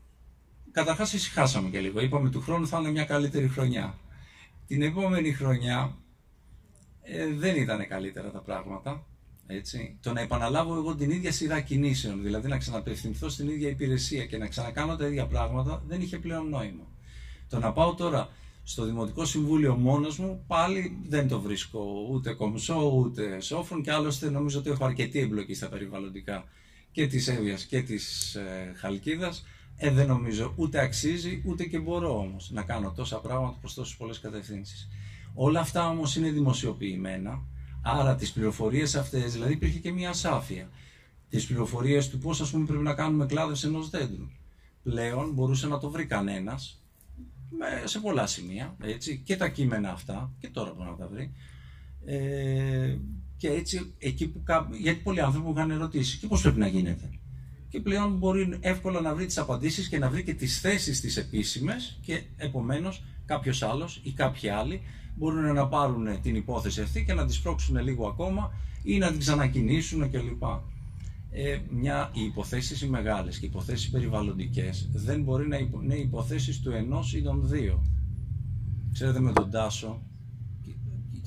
καταρχάς ησυχάσαμε και λίγο. Είπαμε του χρόνου θα είναι μια καλύτερη χρονιά. Την επόμενη χρονιά ε, δεν ήταν καλύτερα τα πράγματα. Έτσι. Το να επαναλάβω εγώ την ίδια σειρά κινήσεων, δηλαδή να ξαναπευθυνθώ στην ίδια υπηρεσία και να ξανακάνω τα ίδια πράγματα, δεν είχε πλέον νόημα. Το να πάω τώρα στο Δημοτικό Συμβούλιο μόνος μου, πάλι δεν το βρίσκω ούτε κομψό ούτε σόφρον και άλλωστε νομίζω ότι έχω αρκετή εμπλοκή στα περιβαλλοντικά και της Εύβοιας και της ε, Χαλκίδας. Ε, δεν νομίζω ούτε αξίζει ούτε και μπορώ όμως να κάνω τόσα πράγματα προς τόσες πολλές κατευθύνσεις. Όλα αυτά όμως είναι δημοσιοποιημένα, άρα τις πληροφορίες αυτές, δηλαδή υπήρχε και μια ασάφεια. Τις πληροφορίες του πώς ας πούμε πρέπει να κάνουμε κλάδες ενός δέντρου. Πλέον μπορούσε να το βρει κανένας με- σε πολλά σημεία, έτσι, και τα κείμενα αυτά, και τώρα μπορεί να τα βρει. Ε, και έτσι, εκεί που κά... γιατί πολλοί άνθρωποι μου είχαν ερωτήσει, και πώς πρέπει να γίνεται; Και πλέον μπορεί εύκολα να βρει τις απαντήσεις και να βρει και τις θέσεις τις επίσημες και επομένως κάποιος άλλος ή κάποιοι άλλοι μπορούν να πάρουν την υπόθεση αυτή και να τη σπρώξουν λίγο ακόμα ή να την ξανακινήσουν κλπ. Ε, μια, οι υποθέσεις οι μεγάλες και οι υποθέσεις περιβαλλοντικές δεν μπορεί να υπο- είναι υποθέσεις του ενός ή των δύο. Ξέρετε με τον Τάσο και-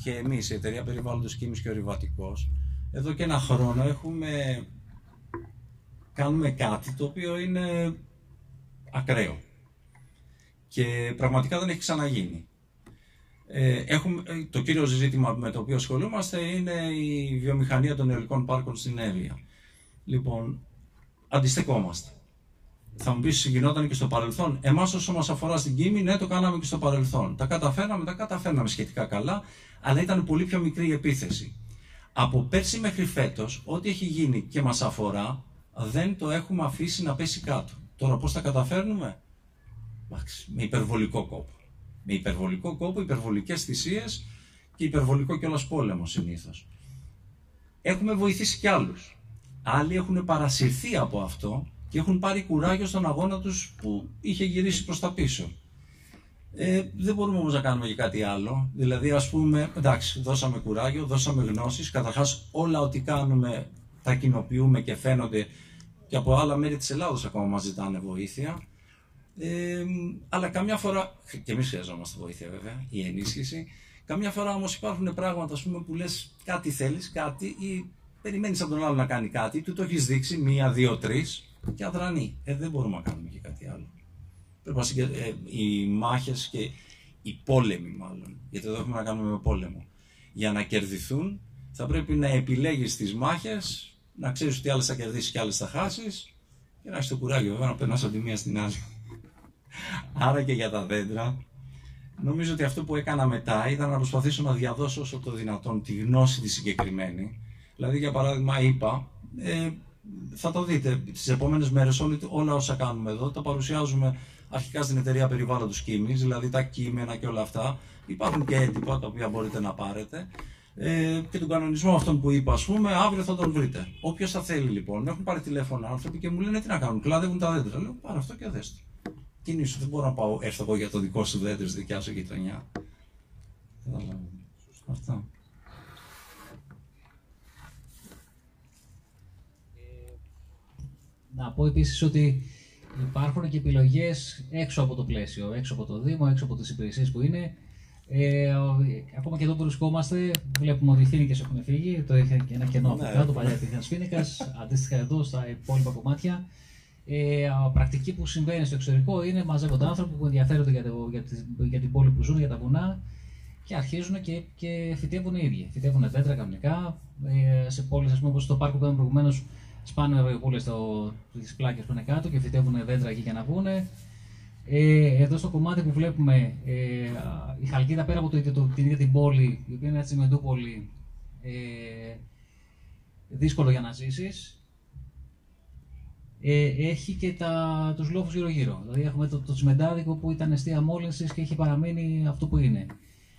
και εμείς η Εταιρεία Περιβάλλοντος Κίμης και Ορειβατικός εδώ και ένα χρόνο έχουμε κάνουμε κάτι το οποίο είναι ακραίο και πραγματικά δεν έχει ξαναγίνει. Ε, έχουμε, ε, το κύριο ζήτημα με το οποίο ασχολούμαστε είναι η βιομηχανία των αιωλικών πάρκων στην Εύβοια. Λοιπόν, αντιστεκόμαστε. Θα μου πεις, γινόταν και στο παρελθόν. Εμάς, όσο μας αφορά στην Κίμη, ναι, το κάναμε και στο παρελθόν. Τα καταφέραμε, τα καταφέρναμε σχετικά καλά, αλλά ήταν πολύ πιο μικρή η επίθεση. Από πέρσι μέχρι φέτος, ό,τι έχει γίνει και μας αφορά, δεν το έχουμε αφήσει να πέσει κάτω. Τώρα, πώς τα καταφέρνουμε, Εντάξει, με υπερβολικό κόπο. Με υπερβολικό κόπο, υπερβολικές θυσίες και υπερβολικό κιόλας πόλεμο συνήθως. Έχουμε βοηθήσει κι άλλους. Άλλοι έχουν παρασυρθεί από αυτό και έχουν πάρει κουράγιο στον αγώνα τους που είχε γυρίσει προς τα πίσω. Ε, δεν μπορούμε όμως να κάνουμε και κάτι άλλο. Δηλαδή ας πούμε, εντάξει, δώσαμε κουράγιο, δώσαμε γνώσεις. Καταρχάς όλα ό,τι κάνουμε τα κοινοποιούμε και φαίνονται και από άλλα μέρη της Ελλάδος ακόμα μας ζητάνε βοήθεια. Ε, αλλά καμιά φορά, και εμείς χρειαζόμαστε βοήθεια βέβαια, η ενίσχυση. Καμιά φορά όμως υπάρχουν πράγματα ας πούμε, που λες κάτι θέλεις, κάτι ή περιμένεις από τον άλλο να κάνει κάτι, του το έχεις δείξει μία, δύο, τρεις και αδρανεί. Ε, δεν μπορούμε να κάνουμε και κάτι άλλο. Πρέπει να συγκε... ε, οι μάχες και οι πόλεμοι μάλλον, γιατί εδώ έχουμε να κάνουμε με πόλεμο, για να κερδιθούν θα πρέπει να επιλέγεις τις μάχες, να ξέρεις ότι άλλες θα κερδίσεις και άλλες θα χάσεις και να έχεις το κουράγιο βέβαια να περνάς από τη μία στην άλλη. Άρα και για τα δέντρα, νομίζω ότι αυτό που έκανα μετά ήταν να προσπαθήσω να διαδώσω όσο το δυνατόν τη γνώση τη συγκεκριμένη. Δηλαδή, για παράδειγμα, είπα, ε, θα το δείτε τις επόμενες μέρες όλα όσα κάνουμε εδώ, τα παρουσιάζουμε αρχικά στην εταιρεία περιβάλλοντος Κίμη, δηλαδή τα κείμενα και όλα αυτά. Υπάρχουν και έντυπα τα οποία μπορείτε να πάρετε. Ε, και τον κανονισμό αυτόν που είπα, ας πούμε, αύριο θα τον βρείτε. Όποιος θα θέλει λοιπόν, με έχουν πάρει τηλέφωνο άνθρωποι και μου λένε τι να κάνουν, κλάδευουν τα δέντρα. Λέω πάρε αυτό και δέστε. Κινήσου, δεν μπορώ να πάω, έρθω εγώ για το δικό σου δέντρο στη δικιά σου γειτονιά. Καταλαβαίνω. Αυτά. Να πω επίσης ότι υπάρχουν και επιλογές έξω από το πλαίσιο, έξω από το Δήμο, έξω από τις υπηρεσίες που είναι. Ε, ακόμα και εδώ που βρισκόμαστε, βλέπουμε ότι οι Φίνικες έχουν φύγει. Το είχε και ένα κενό Ναι. αυτό το παλιά τη Φίνικας. Αντίστοιχα εδώ στα υπόλοιπα κομμάτια. Ε, α, πρακτική που συμβαίνει στο εξωτερικό είναι μαζεύονται άνθρωποι που ενδιαφέρονται για, το, για, τη- για την πόλη που ζουν, για τα βουνά και αρχίζουν και, και φυτεύουν οι ίδιοι. Φυτεύουν δέντρα κανονικά. Ε, σε πόλεις, ας πούμε, όπως το πάρκο που είδαμε προηγουμένως, σπάνε ρογιοπούλε τι πλάκες που είναι κάτω και φυτεύουν δέντρα εκεί για να βγουν. Ε, εδώ στο κομμάτι που βλέπουμε ε, α, η Χαλκίδα πέρα από το, ίδιο- το, την ίδια την πόλη, η οποία είναι έτσι τσιμεντούπολη, ε, δύσκολο για να ζήσεις, ε, έχει και τα, τους λόφους γύρω γύρω. Δηλαδή έχουμε το, το τσιμεντάδικο που ήταν αιστεία μόλυνσης και έχει παραμείνει αυτό που είναι.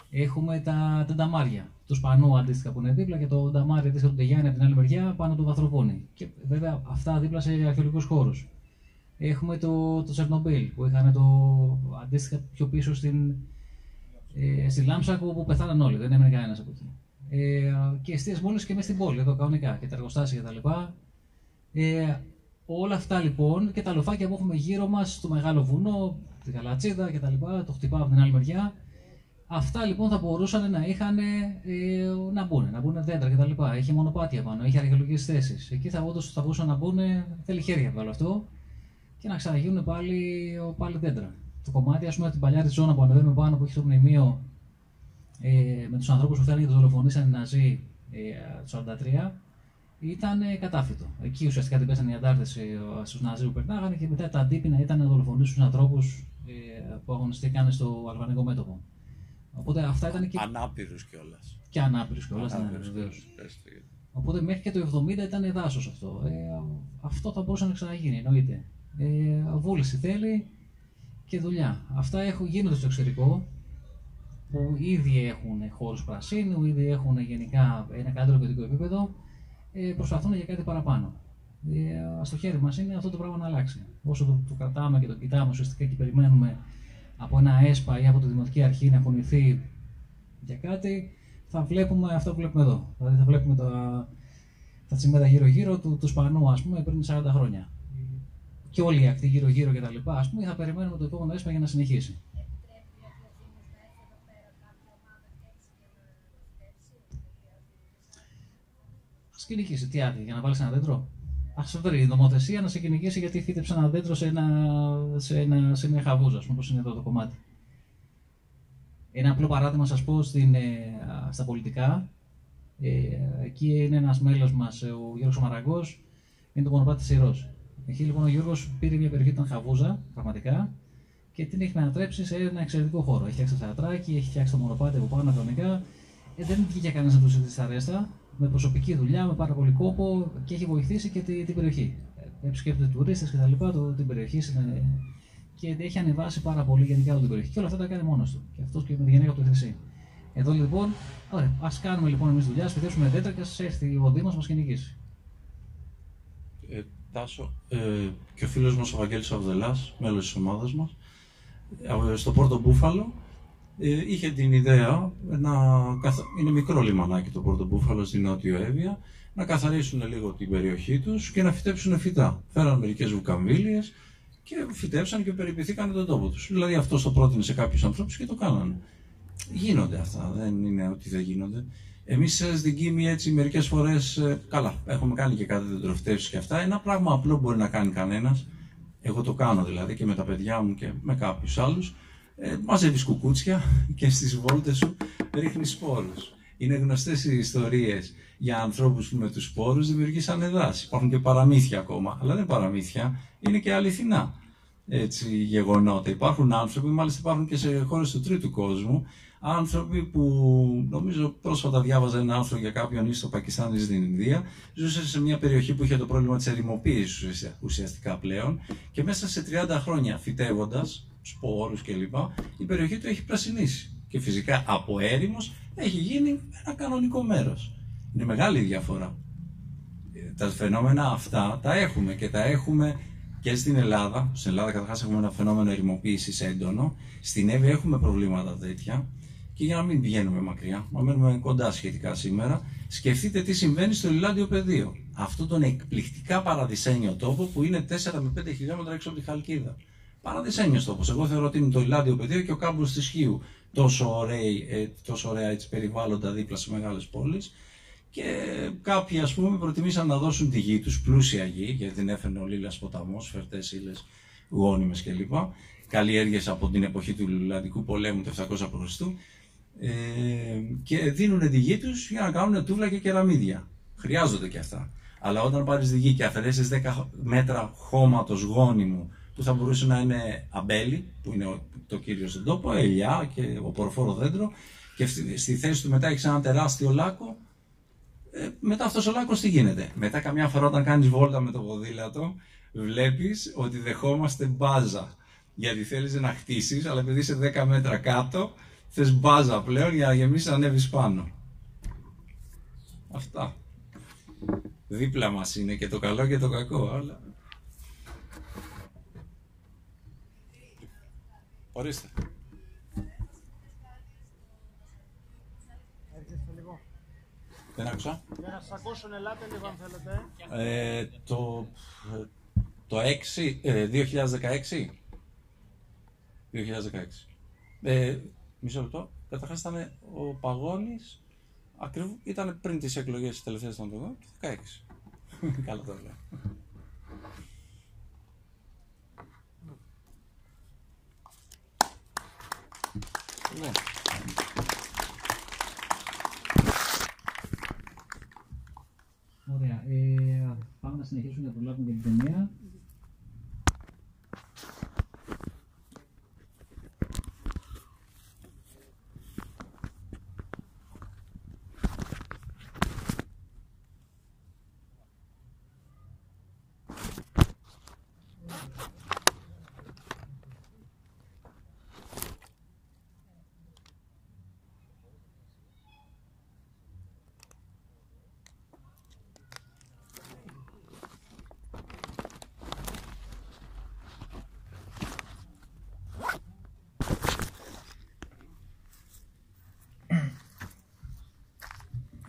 Έχουμε τα, τα νταμάρια, του Σπανού αντίστοιχα που είναι δίπλα και το νταμάρι αντίστοιχα του Τεγιάννη από την άλλη μεριά πάνω του Βαθροπόνη. Και βέβαια αυτά δίπλα σε αρχαιολογικούς χώρους. Έχουμε το, το Τσερνομπίλ που είχαν το αντίστοιχα πιο πίσω στην, ε, στη Λάμψακο όπου πεθάναν όλοι, δεν έμενε κανένας από εκεί. Ε, και αιστείε μόλι και μέσα στην πόλη, εδώ κανονικά και τα εργοστάσια κτλ. Ε, όλα αυτά λοιπόν και τα λοφάκια που έχουμε γύρω μας, το μεγάλο βουνό, τη γαλατσίδα κτλ. Το χτυπάω από την άλλη μεριά. Αυτά λοιπόν θα μπορούσαν να είχαν ε, να μπουν, να μπουν δέντρα κτλ. Έχει μονοπάτια πάνω, έχει αρχαιολογικές θέσεις. Εκεί θα, όντως θα μπορούσαν να μπουν, θέλει χέρια βγάλω αυτό και να ξαναγίνουν πάλι, πάλι δέντρα. Το κομμάτι, ας πούμε, από την παλιά ριζόνα που ανεβαίνουμε πάνω που έχει το μνημείο ε, με τους ανθρώπους που φαίνεται και τους δολοφονήσαν οι Ναζί ε, το 1943, ήταν ε, κατάφυτο. Εκεί ουσιαστικά την πέσανε οι αντάρτες στους Ναζί που περνάγανε και μετά τα αντίπεινα ήταν να δολοφονήσουν τους ανθρώπους ε, που αγωνιστήκαν στο αλβανικό μέτωπο. Οπότε αυτά ήταν και, Ανάπηρους κιόλας. και ανάπηρους κιόλας. Ναι, Ανάπηρους βεβαίως. κιόλας. Πες το, γιατί- Οπότε μέχρι και το 70 ήταν δάσος αυτό. Ε, αυτό θα μπορούσε να ξαναγίνει, εννοείται. Ε, βούληση θέλει και δουλειά. Αυτά έχουν, γίνονται στο εξωτερικό που ήδη έχουν χώρους πρασίνου, ήδη έχουν γενικά ένα καλύτερο παιδικό επίπεδο. Ε, προσπαθούν για κάτι παραπάνω. Ε, στο χέρι μας είναι αυτό το πράγμα να αλλάξει. Όσο το, το κρατάμε και το κοιτάμε ουσιαστικά και περιμένουμε από ένα ΕΣΠΑ ή από τη Δημοτική Αρχή να κουνηθεί για κάτι, θα βλέπουμε αυτό που βλέπουμε εδώ. Δηλαδή θα βλέπουμε τα, τα τσιμέντα γύρω-γύρω του, του Σπανού, ας πούμε, πριν 40 χρόνια. Και όλοι οι ακτοί γύρω-γύρω κτλ. Α πούμε, θα περιμένουμε το επόμενο ΕΣΠΑ για να συνεχίσει. Α κυνηγήσει, τι άδεια, για να βάλεις ένα δέντρο. Α βρει η νομοθεσία να σε κυνηγήσει γιατί φύτεψε ένα δέντρο σε, ένα, σε, ένα, σε μια χαβούζα, ας πούμε, όπως είναι εδώ το κομμάτι. Ένα απλό παράδειγμα σας πω στην, ε, α, στα πολιτικά. Ε, εκεί είναι ένας μέλος μας, ε, ο Γιώργος Μαραγκός, είναι το μονοπάτι της Ιερός. Εκεί λοιπόν ο Γιώργος πήρε μια περιοχή που ήταν χαβούζα, πραγματικά, και την έχει μετατρέψει σε ένα εξαιρετικό χώρο. Έχει φτιάξει το θεατράκι, έχει φτιάξει το μονοπάτι από πάνω κανονικά. Ε, δεν βγήκε κανένας να του ζητήσει τα ρέστα, με προσωπική δουλειά, με πάρα πολύ κόπο και έχει βοηθήσει και τη- την περιοχή. Ε, επισκέπτεται τουρίστες και τα λοιπά, το, την περιοχή είναι και έχει ανεβάσει πάρα πολύ γενικά όλη την περιοχή. Και όλα αυτά τα κάνει μόνος του. Και αυτός και με τη γυναίκα του Χρυσή. Εδώ λοιπόν, ωραία, ας κάνουμε λοιπόν εμείς δουλειά, ας φυτέψουμε δέντρα και ας έρθει ο Δήμος μας κυνηγήσει. Ε, Τάσο, ε, και ο φίλος μας ο Βαγγέλης Αβδελάς, μέλος της ομάδας μας, ε, στο Πόρτο Μπούφαλο, ε, είχε την ιδέα, να, καθα- είναι μικρό λιμανάκι το Πόρτο Μπούφαλο στην Νότιο Εύβοια, να καθαρίσουν λίγο την περιοχή τους και να φυτέψουν φυτά. Φέραν μερικές βουκαμβίλιες και φυτέψαν και περιποιηθήκαν τον τόπο τους. Δηλαδή αυτό το πρότεινε σε κάποιους ανθρώπους και το κάνανε. Γίνονται αυτά, δεν είναι ότι δεν γίνονται. Εμείς στην Κίμη έτσι μερικές φορές, καλά, έχουμε κάνει και κάτι δεντροφυτεύσει και αυτά. Ένα πράγμα απλό μπορεί να κάνει κανένας. Εγώ το κάνω δηλαδή και με τα παιδιά μου και με κάποιους άλλους. Ε, Μαζεύει κουκούτσια και στις βόλτες σου ρίχνεις σπόρους. Είναι γνωστές οι ιστορίες για ανθρώπους που με τους σπόρους δημιουργήσαν δάση. Υπάρχουν και παραμύθια ακόμα, αλλά δεν είναι παραμύθια, είναι και αληθινά έτσι, γεγονότα. Υπάρχουν άνθρωποι, μάλιστα υπάρχουν και σε χώρες του τρίτου κόσμου, άνθρωποι που νομίζω πρόσφατα διάβαζα ένα άρθρο για κάποιον ή στο Πακιστάν ή στην Ινδία, ζούσε σε μια περιοχή που είχε το πρόβλημα της ερημοποίησης ουσια- ουσιαστικά πλέον και μέσα σε 30 χρόνια φυτεύοντας σπόρους κλπ. η περιοχή του έχει πρασινίσει. Και φυσικά από έρημος έχει γίνει ένα κανονικό μέρος. Είναι μεγάλη η διαφορά τα φαινόμενα αυτά τα έχουμε και τα έχουμε και στην Ελλάδα. Στην Ελλάδα καταρχάς έχουμε ένα φαινόμενο ερημοποίησης έντονο. Στην Εύη έχουμε προβλήματα τέτοια. Και για να μην πηγαίνουμε μακριά, να μένουμε κοντά σχετικά σήμερα, σκεφτείτε τι συμβαίνει στο Λιλάντιο πεδίο. Αυτό τον εκπληκτικά παραδεισένιο τόπο που είναι 4 με 5 χιλιόμετρα έξω από τη Χαλκίδα. Παραδεισένιος τόπος. Εγώ θεωρώ ότι είναι το Λιλάντιο πεδίο και ο κάμπος της Χίου. Τόσο, ωραίοι, ε, τόσο ωραία έτσι, περιβάλλοντα δίπλα σε μεγάλες πόλεις. Και κάποιοι, ας πούμε, προτιμήσαν να δώσουν τη γη τους, πλούσια γη, γιατί την έφερνε ο Λίλας ποταμός, φερτές ύλες, γόνιμες κλπ. Καλλιέργειες από την εποχή του Λιλαντικού πολέμου, το 700 π.Χ. Ε, και δίνουν τη γη τους για να κάνουν τούβλα και κεραμίδια. Χρειάζονται και αυτά. Αλλά όταν πάρεις τη γη και αφαιρέσεις 10 μέτρα χώματος γόνιμου που θα μπορούσε να είναι αμπέλι, που είναι ο- το κύριο στον τόπο, ελιά και ο πορφόρο δέντρο, και στη, στη θέση του μετά έχει ένα τεράστιο λάκκο, ε, μετά αυτός ο λάκκος τι γίνεται; Μετά καμιά φορά όταν κάνεις βόλτα με το ποδήλατο, βλέπεις ότι δεχόμαστε μπάζα. Γιατί θέλεις να χτίσεις, αλλά επειδή είσαι 10 μέτρα κάτω, θες μπάζα πλέον για να γεμίσεις να ανέβεις πάνω. Αυτά. Δίπλα μας είναι και το καλό και το κακό, αλλά... Ορίστε. Έρχεστε λίγο. Δεν άκουσα. Για να σας ακούσουν, ελάτε λίγο αν θέλετε. Ε, το, το 6, ε, 2016. 2016. Ε, μισό λεπτό. Καταρχάς ήταν ο Παγώνης, ακριβώς ήταν πριν τις εκλογές τις τελευταίες των εκλογών, το 16. Καλά το λέω. Ναι. Ωραία. Ε, πάμε να συνεχίσουμε να προλάβουμε για την ταινία.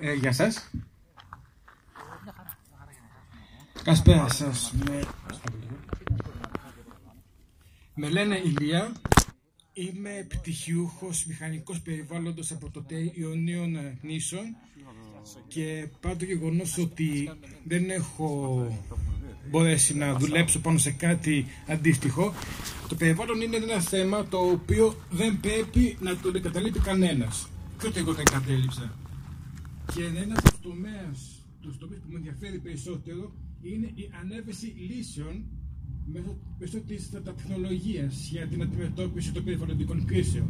Ε, γεια σας. Καλησπέρα σας. Με... Με λένε Ηλία. Είμαι πτυχιούχος μηχανικός περιβάλλοντος από το ΤΕΙ Ιωνίων Νήσων και παρά το γεγονός ότι δεν έχω μπορέσει να δουλέψω πάνω σε κάτι αντίστοιχο, το περιβάλλον είναι ένα θέμα το οποίο δεν πρέπει να το εγκαταλείπει κανένας. Και ούτε εγώ δεν κατέληψα. Και ένα από τους τομέας, τους τομείς που με ενδιαφέρει περισσότερο είναι η ανέβρεση λύσεων μέσω, μέσω της τεχνολογίας για την αντιμετώπιση των περιβαλλοντικών κρίσεων.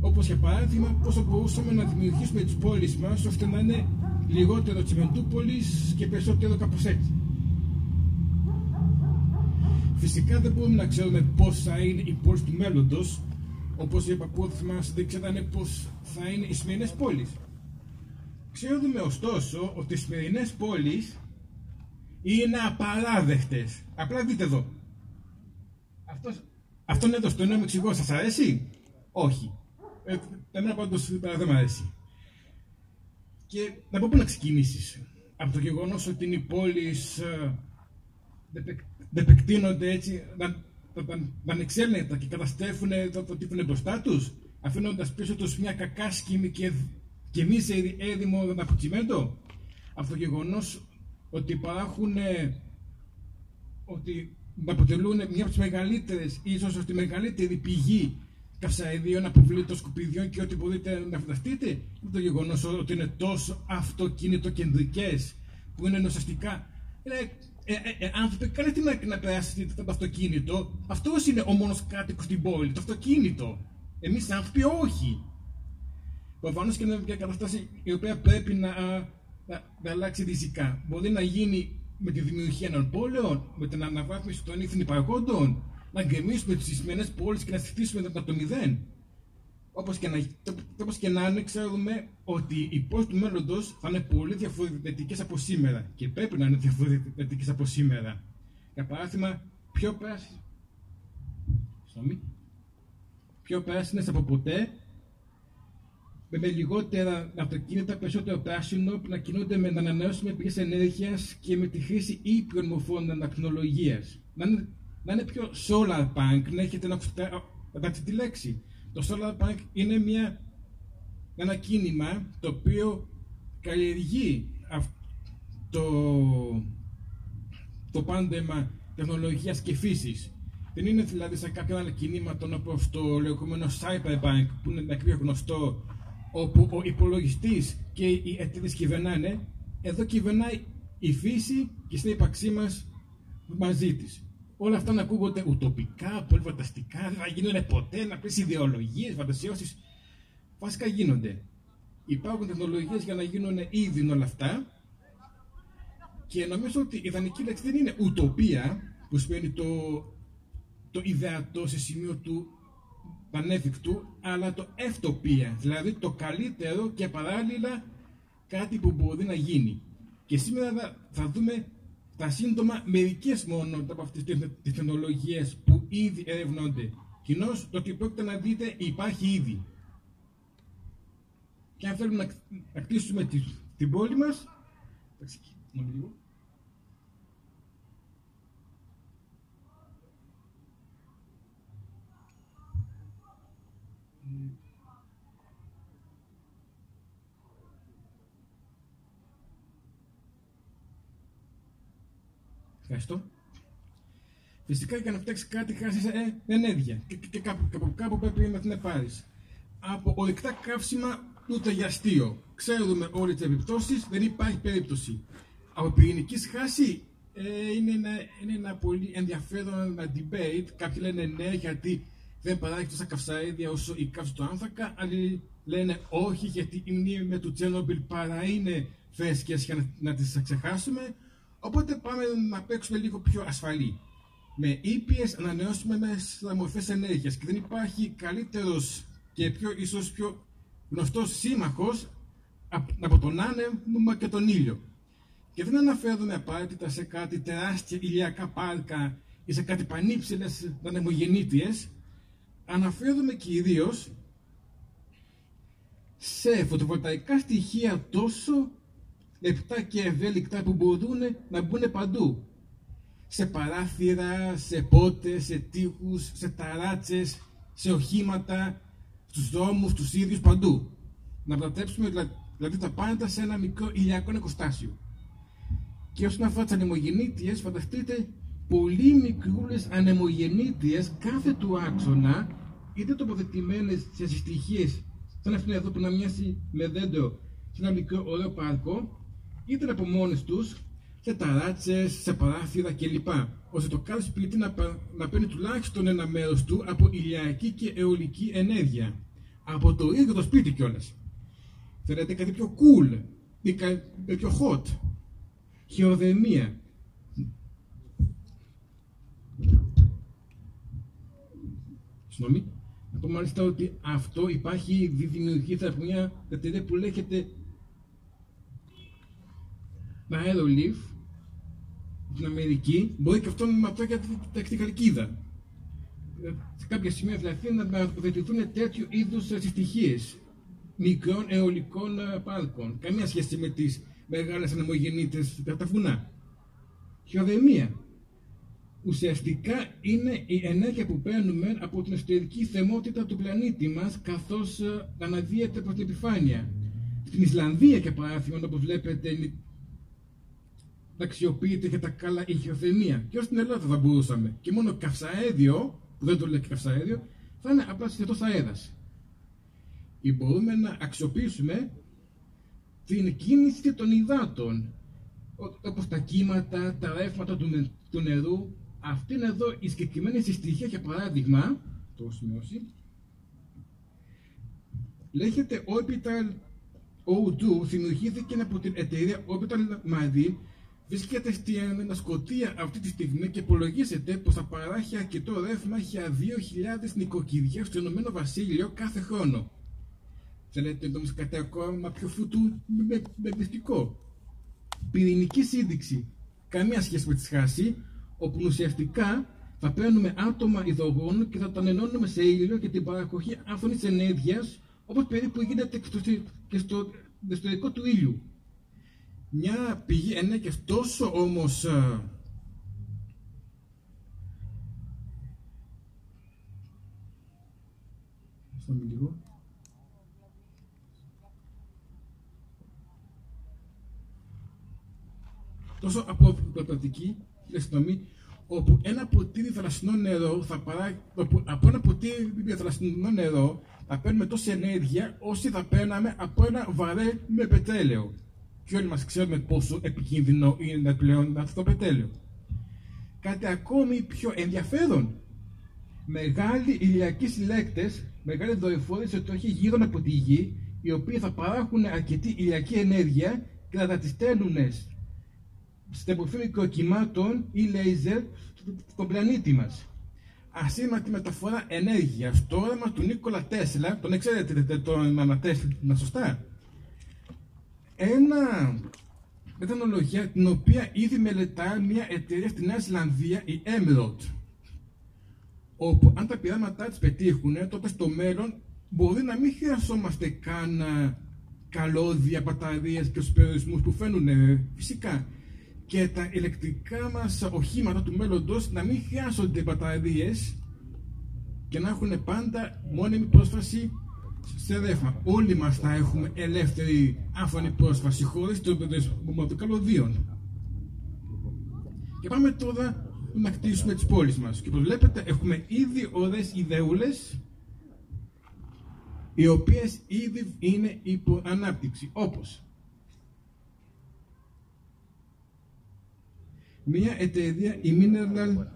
Όπως για παράδειγμα, πώς θα μπορούσαμε να δημιουργήσουμε τις πόλεις μας ώστε να είναι λιγότερο τσιμεντούπολης και περισσότερο κάπως έτσι. Φυσικά δεν μπορούμε να ξέρουμε πώς θα είναι η πόλη του μέλλοντος, όπως είπα που μας δεν ξέρανε πώς θα είναι οι σημερινές πόλεις. Ξέρουμε ωστόσο ότι οι σημερινές πόλεις είναι απαράδεκτες. Απλά δείτε εδώ. Αυτός, αυτόν εδώ στο νέο εξηγώ, σας αρέσει; Όχι. Ε, εμένα πάντως δεν μου αρέσει. Και να πω πού να ξεκινήσεις. Από το γεγονός ότι είναι οι πόλεις ε, δεν επεκτείνονται έτσι, να, να, να ανεξέλεγκτα και καταστρέφουν το, το τύπο μπροστά τους, αφήνοντας πίσω τους μια κακάσκημη και, και μίζερη έδημο από τσιμέντο. Από το γεγονός ότι υπάρχουν ότι αποτελούν μια από τις μεγαλύτερες, ίσως τη μεγαλύτερη πηγή καυσαεδίων, αποβλήτων, σκουπιδιών και ό,τι μπορείτε να φανταστείτε. Είναι το γεγονός ότι είναι τόσο αυτοκίνητο κεντρικέ που είναι ουσιαστικά. Ε, ε, ε, ε, άνθρωποι, κάνετε να, να περάσει το αυτοκίνητο. Αυτός είναι ο μόνος κάτοικος στην πόλη, το αυτοκίνητο. Εμείς άνθρωποι όχι. Προφανώς και είναι μια κατάσταση η οποία πρέπει να, να, να αλλάξει ριζικά. Μπορεί να γίνει με τη δημιουργία των πόλεων, με την αναβάθμιση των ήθινων υπαρχόντων, να γκρεμίσουμε τις σημερινέ πόλεις και να στηθήσουμε από το μηδέν. Όπως και, να, όπως και να είναι, ξέρουμε ότι οι πόλει του μέλλοντος θα είναι πολύ διαφορετικές από σήμερα και πρέπει να είναι διαφορετικές από σήμερα. Για παράδειγμα, πιο πράσινε. Πιο πράσινες από ποτέ, με λιγότερα αυτοκίνητα, περισσότερο πράσινο, που να κινούνται με ανανεώσιμε πηγές ενέργειας και με τη χρήση ήπιων μορφών ανακτηνολογία. Να είναι να είναι πιο solar punk, να έχετε να ακούσετε τη λέξη. Το solar punk είναι μια, ένα κίνημα το οποίο καλλιεργεί το, το πάντεμα τεχνολογίας και φύσης. Δεν είναι δηλαδή σαν κάποιο άλλο κίνημα όπω το λεγόμενο cyberpunk που είναι πιο γνωστό όπου ο υπολογιστής και οι εταιρείες κυβερνάνε. Εδώ κυβερνάει η φύση και στην ύπαρξή μας μαζί της όλα αυτά να ακούγονται ουτοπικά, πολύ φανταστικά, δεν θα γίνουν ποτέ, να πεις ιδεολογίες, φαντασιώσεις. Βασικά γίνονται. Υπάρχουν τεχνολογίες για να γίνουν ήδη όλα αυτά. Και νομίζω ότι η ιδανική λέξη δεν είναι ουτοπία, που σημαίνει το, το ιδεατό σε σημείο του πανέφικτου, αλλά το ευτοπία, δηλαδή το καλύτερο και παράλληλα κάτι που μπορεί να γίνει. Και σήμερα θα δούμε τα σύντομα μερικές μόνο από αυτές τις τεχνολογίες που ήδη ερευνώνται. Κοινώς το ότι πρόκειται να δείτε υπάρχει ήδη. Και αν θέλουμε να, να κτίσουμε την, την πόλη μας. Ευχαριστώ. Φυσικά για να φτιάξει κάτι χάσει ε, ενέργεια και, και, και κάπου, κάπου, κάπου πρέπει να την πάρεις. Από ορυκτά καύσιμα ούτε για αστείο. Ξέρουμε όλες τις επιπτώσεις, δεν υπάρχει περίπτωση. Από πυρηνικής χάση ε, είναι, ένα, είναι ένα πολύ ενδιαφέρον debate. Κάποιοι λένε ναι, γιατί δεν παράγει τόσα καυσαίδια όσο η καύση του άνθρακα. Άλλοι λένε όχι, γιατί η μνήμη με του Τσέρνομπιλ παρά είναι φρέσκε για να, να τις ξεχάσουμε. Οπότε πάμε να παίξουμε λίγο πιο ασφαλή. Με ήπιε ανανεώσιμες μορφές ενέργειας. Και δεν υπάρχει καλύτερος και πιο, ίσως πιο γνωστός σύμμαχος από τον άνεμο και τον ήλιο. Και δεν αναφέρομαι απαραίτητα σε κάτι τεράστια ηλιακά πάρκα ή σε κάτι πανύψηλες ανεμογεννήτριες, αναφέρομαι κυρίως σε φωτοβολταϊκά στοιχεία τόσο λεπτά και ευέλικτα που μπορούν να μπουν παντού. Σε παράθυρα, σε πότες, σε τείχους, σε ταράτσες, σε οχήματα, στους δρόμους, στους ίδιους, παντού. Να προστατέψουμε δηλαδή τα πάντα σε ένα μικρό ηλιακό εικοστάσιο. Και όσον αφορά τις ανεμογεννήτριες, φανταστείτε πολύ μικρούλες ανεμογεννήτριες κάθε του άξονα, είτε τοποθετημένες σε συστοιχίε, σαν αυτήν εδώ που να μοιάσει με δέντρο σε ένα μικρό ωραίο πάρκο, είτε από μόνες τους σε ταράτσες, σε παράθυρα κλπ. ώστε το κάθε σπίτι να, να παίρνει τουλάχιστον ένα μέρος του από ηλιακή και αιωλική ενέργεια. Από το ίδιο το σπίτι κιόλας. Θέλετε κάτι πιο cool ή κάτι πιο hot. Χειοδεμία. Συγγνώμη. Να πω μάλιστα ότι αυτό υπάρχει δημιουργείται από μια εταιρεία που λέγεται Aerolift στην Αμερική. Μπορεί και αυτό να αυτό για την καλκίδα. Σε κάποια σημεία δηλαδή να τοποθετηθούν τέτοιου είδους συστοιχίες μικρών αιωλικών πάρκων. Καμία σχέση με τις μεγάλες ανεμογεννήτες τα βουνά. Χιοδεμία. Ουσιαστικά είναι η ενέργεια που παίρνουμε από την εσωτερική θερμότητα του πλανήτη μας καθώς αναδύεται προς την επιφάνεια. Στην Ισλανδία, για παράδειγμα, όπως βλέπετε, αξιοποιείται για τα καλά ηχιοθεμία. Και ως στην Ελλάδα θα μπορούσαμε. Και μόνο καυσαέδιο, που δεν το λέει καυσαέδιο, θα είναι απλά συστατός αέρας ή μπορούμε να αξιοποιήσουμε την κίνηση των υδάτων όπως τα κύματα, τα ρεύματα του, νερού αυτή είναι εδώ η συγκεκριμένη συστοιχεία για παράδειγμα το έχω σημειώσει λέγεται Orbital O2 δημιουργήθηκε από την εταιρεία Orbital Marine βρίσκεται στην Σκοτία αυτή τη στιγμή και υπολογίζεται πως θα παράχει αρκετό ρεύμα για 2.000 νοικοκυριά στο Ηνωμένο Βασίλειο κάθε χρόνο. Θέλετε να δούμε κάτι ακόμα πιο φούτου με, με μυστικό. Πυρηνική σύνδεξη. Καμία σχέση με τη σχάση, όπου ουσιαστικά θα παίρνουμε άτομα υδρογόνου και θα τα ενώνουμε σε ήλιο και την παραγωγή άφωνης ενέργειας, όπως περίπου γίνεται και στο ιστορικό του ήλιου. Μια πηγή ενέργεια τόσο όμως λίγο. τόσο αποδοτική αστυνομία, όπου ένα ποτήρι θαλασσινό νερό θα παρά, όπου από ένα ποτήρι θαλασσινό νερό θα παίρνουμε τόση ενέργεια όσο θα παίρναμε από ένα βαρέ με πετρέλαιο. Και όλοι μας ξέρουμε πόσο επικίνδυνο είναι πλέον αυτό το πετρέλαιο. Κάτι ακόμη πιο ενδιαφέρον. Μεγάλοι ηλιακοί συλλέκτες, μεγάλοι δορυφόροι σε όχι γύρω από τη γη, οι οποίοι θα παράγουν αρκετή ηλιακή ενέργεια και θα τη στέλνουν στην εποφή μικροκυμάτων ή λέιζερ στον πλανήτη μας. Ασύρματη μεταφορά ενέργειας στο όραμα του Νίκολα Τέσλα, τον ξέρετε τον ανατέσσερα σωστά; Ένα τεχνολογία την οποία ήδη μελετά μια εταιρεία στη Νέα Ισλανδία, η Emerald. Όπου αν τα πειράματά της πετύχουν, τότε στο μέλλον μπορεί να μην χρειαζόμαστε καν καλώδια, μπαταρίες και τους περιορισμούς που φαίνουν φυσικά και τα ηλεκτρικά μας οχήματα του μέλλοντος να μην χρειάζονται μπαταρίες και να έχουν πάντα μόνιμη πρόσβαση σε ρεύμα. Όλοι μας θα έχουμε ελεύθερη άφανη πρόσβαση χωρίς το περιορισμό των καλωδίων. Και πάμε τώρα να κτίσουμε τις πόλεις μας. Και όπως βλέπετε έχουμε ήδη ωραίες ιδεούλες οι οποίες ήδη είναι υπό ανάπτυξη, όπως μια εταιρεία, η Mineral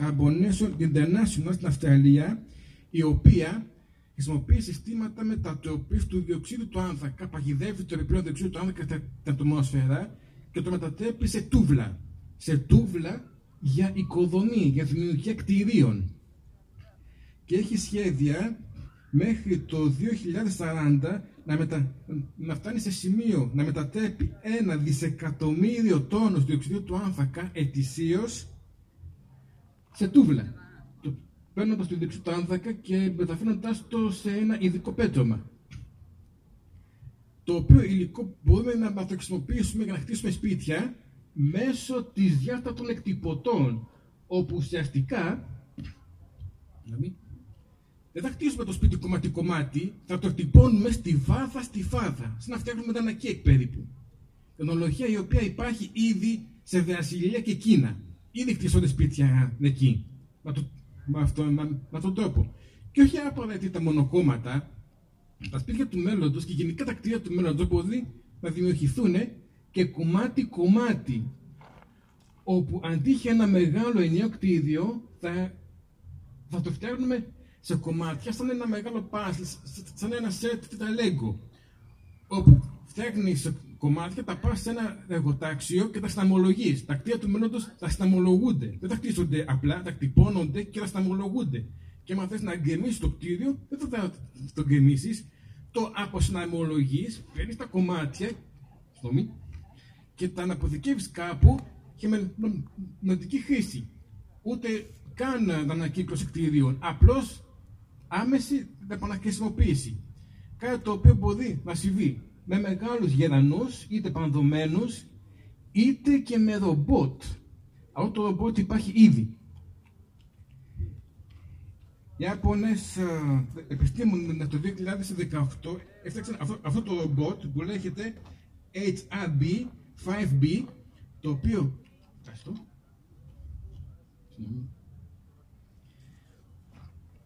Carbonation International στην Αυστραλία, η οποία χρησιμοποιεί συστήματα μετατροπής του διοξείδου του άνθρακα, παγιδεύει το επιπλέον διοξείδιο του άνθρακα στην ατμόσφαιρα και το μετατρέπει σε τούβλα. Σε τούβλα για οικοδομή, για δημιουργία κτηρίων. Και έχει σχέδια μέχρι το 2040 να, μετα... να φτάνει σε σημείο να μετατρέπει ένα δισεκατομμύριο τόνους διοξιδίου του άνθρακα ετησίως σε τούβλα. Το παίρνοντας το διοξείδιο του άνθρακα και μεταφέροντα το σε ένα ειδικό πέτρωμα. Το οποίο υλικό μπορούμε να το χρησιμοποιήσουμε για να χτίσουμε σπίτια μέσω της διάσταση των εκτυπωτών, όπου ουσιαστικά δεν θα χτίσουμε το σπίτι κομμάτι-κομμάτι, θα το εκτυπώνουμε στη βάθα στη βάθα, σαν να φτιάχνουμε ένα κέικ περίπου. Τεχνολογία η οποία υπάρχει ήδη σε Βραζιλία και Κίνα. Ήδη χτίσονται σπίτια εκεί, με, το, με, αυτό, με, με αυτόν τον τρόπο. Και όχι απαραίτητα μονοκόμματα, τα σπίτια του μέλλοντος και γενικά τα κτίρια του μέλλοντος μπορεί να δημιουργηθούν και κομμάτι-κομμάτι, όπου αντί για ένα μεγάλο ενιαίο κτίριο θα, θα το φτιάχνουμε σε κομμάτια σαν ένα μεγάλο πάσλ, σαν ένα σετ τα λέγκο, όπου φτιάχνεις σε κομμάτια, τα πας σε ένα εργοτάξιο και τα σταμολογείς. Τα κτίρια του μέλλοντος τα σταμολογούνται. Δεν τα χτίσονται απλά, τα κτυπώνονται και τα σταμολογούνται. Και αν θες να γκρεμίσεις το κτίριο, δεν θα το γκρεμίσεις, το αποσυναμολογείς, παίρνεις τα κομμάτια, στο μη, και τα αναποθηκεύεις κάπου και με νοητική χρήση. Ούτε καν ανακύκλωση κτίριων. Απλώς άμεση επαναχρησιμοποίηση. Κάτι το οποίο μπορεί να συμβεί με μεγάλους γερανούς, είτε πανδομένους, είτε και με ρομπότ. Αυτό το ρομπότ υπάρχει ήδη. Οι Ιάπωνες ε, επιστήμονες το 2018 έφτιαξαν αυτό, αυτό το ρομπότ που λέγεται HRB 5B, το οποίο... Αυτό,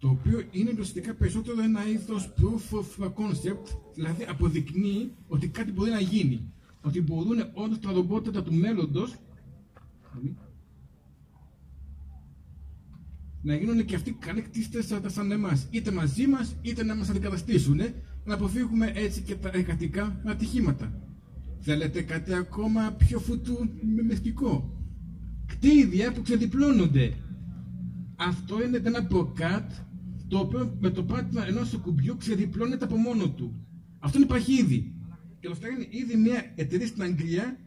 το οποίο είναι ουσιαστικά περισσότερο ένα είδος proof of concept, δηλαδή αποδεικνύει ότι κάτι μπορεί να γίνει. Ότι μπορούν όντω τα ρομπότ του μέλλοντος να γίνουν και αυτοί καλοί κτίστε σαν εμάς. Είτε μαζί μας, είτε να μας αντικαταστήσουν, να αποφύγουμε έτσι και τα εργατικά ατυχήματα. Θέλετε κάτι ακόμα πιο φουτου Κτίδια που ξεδιπλώνονται. Αυτό είναι ένα προκάτ το οποίο με το πάτημα ενός κουμπιού ξεδιπλώνεται από μόνο του. Αυτό υπάρχει ήδη. Και το φτιάχνει ήδη μια εταιρεία στην Αγγλία,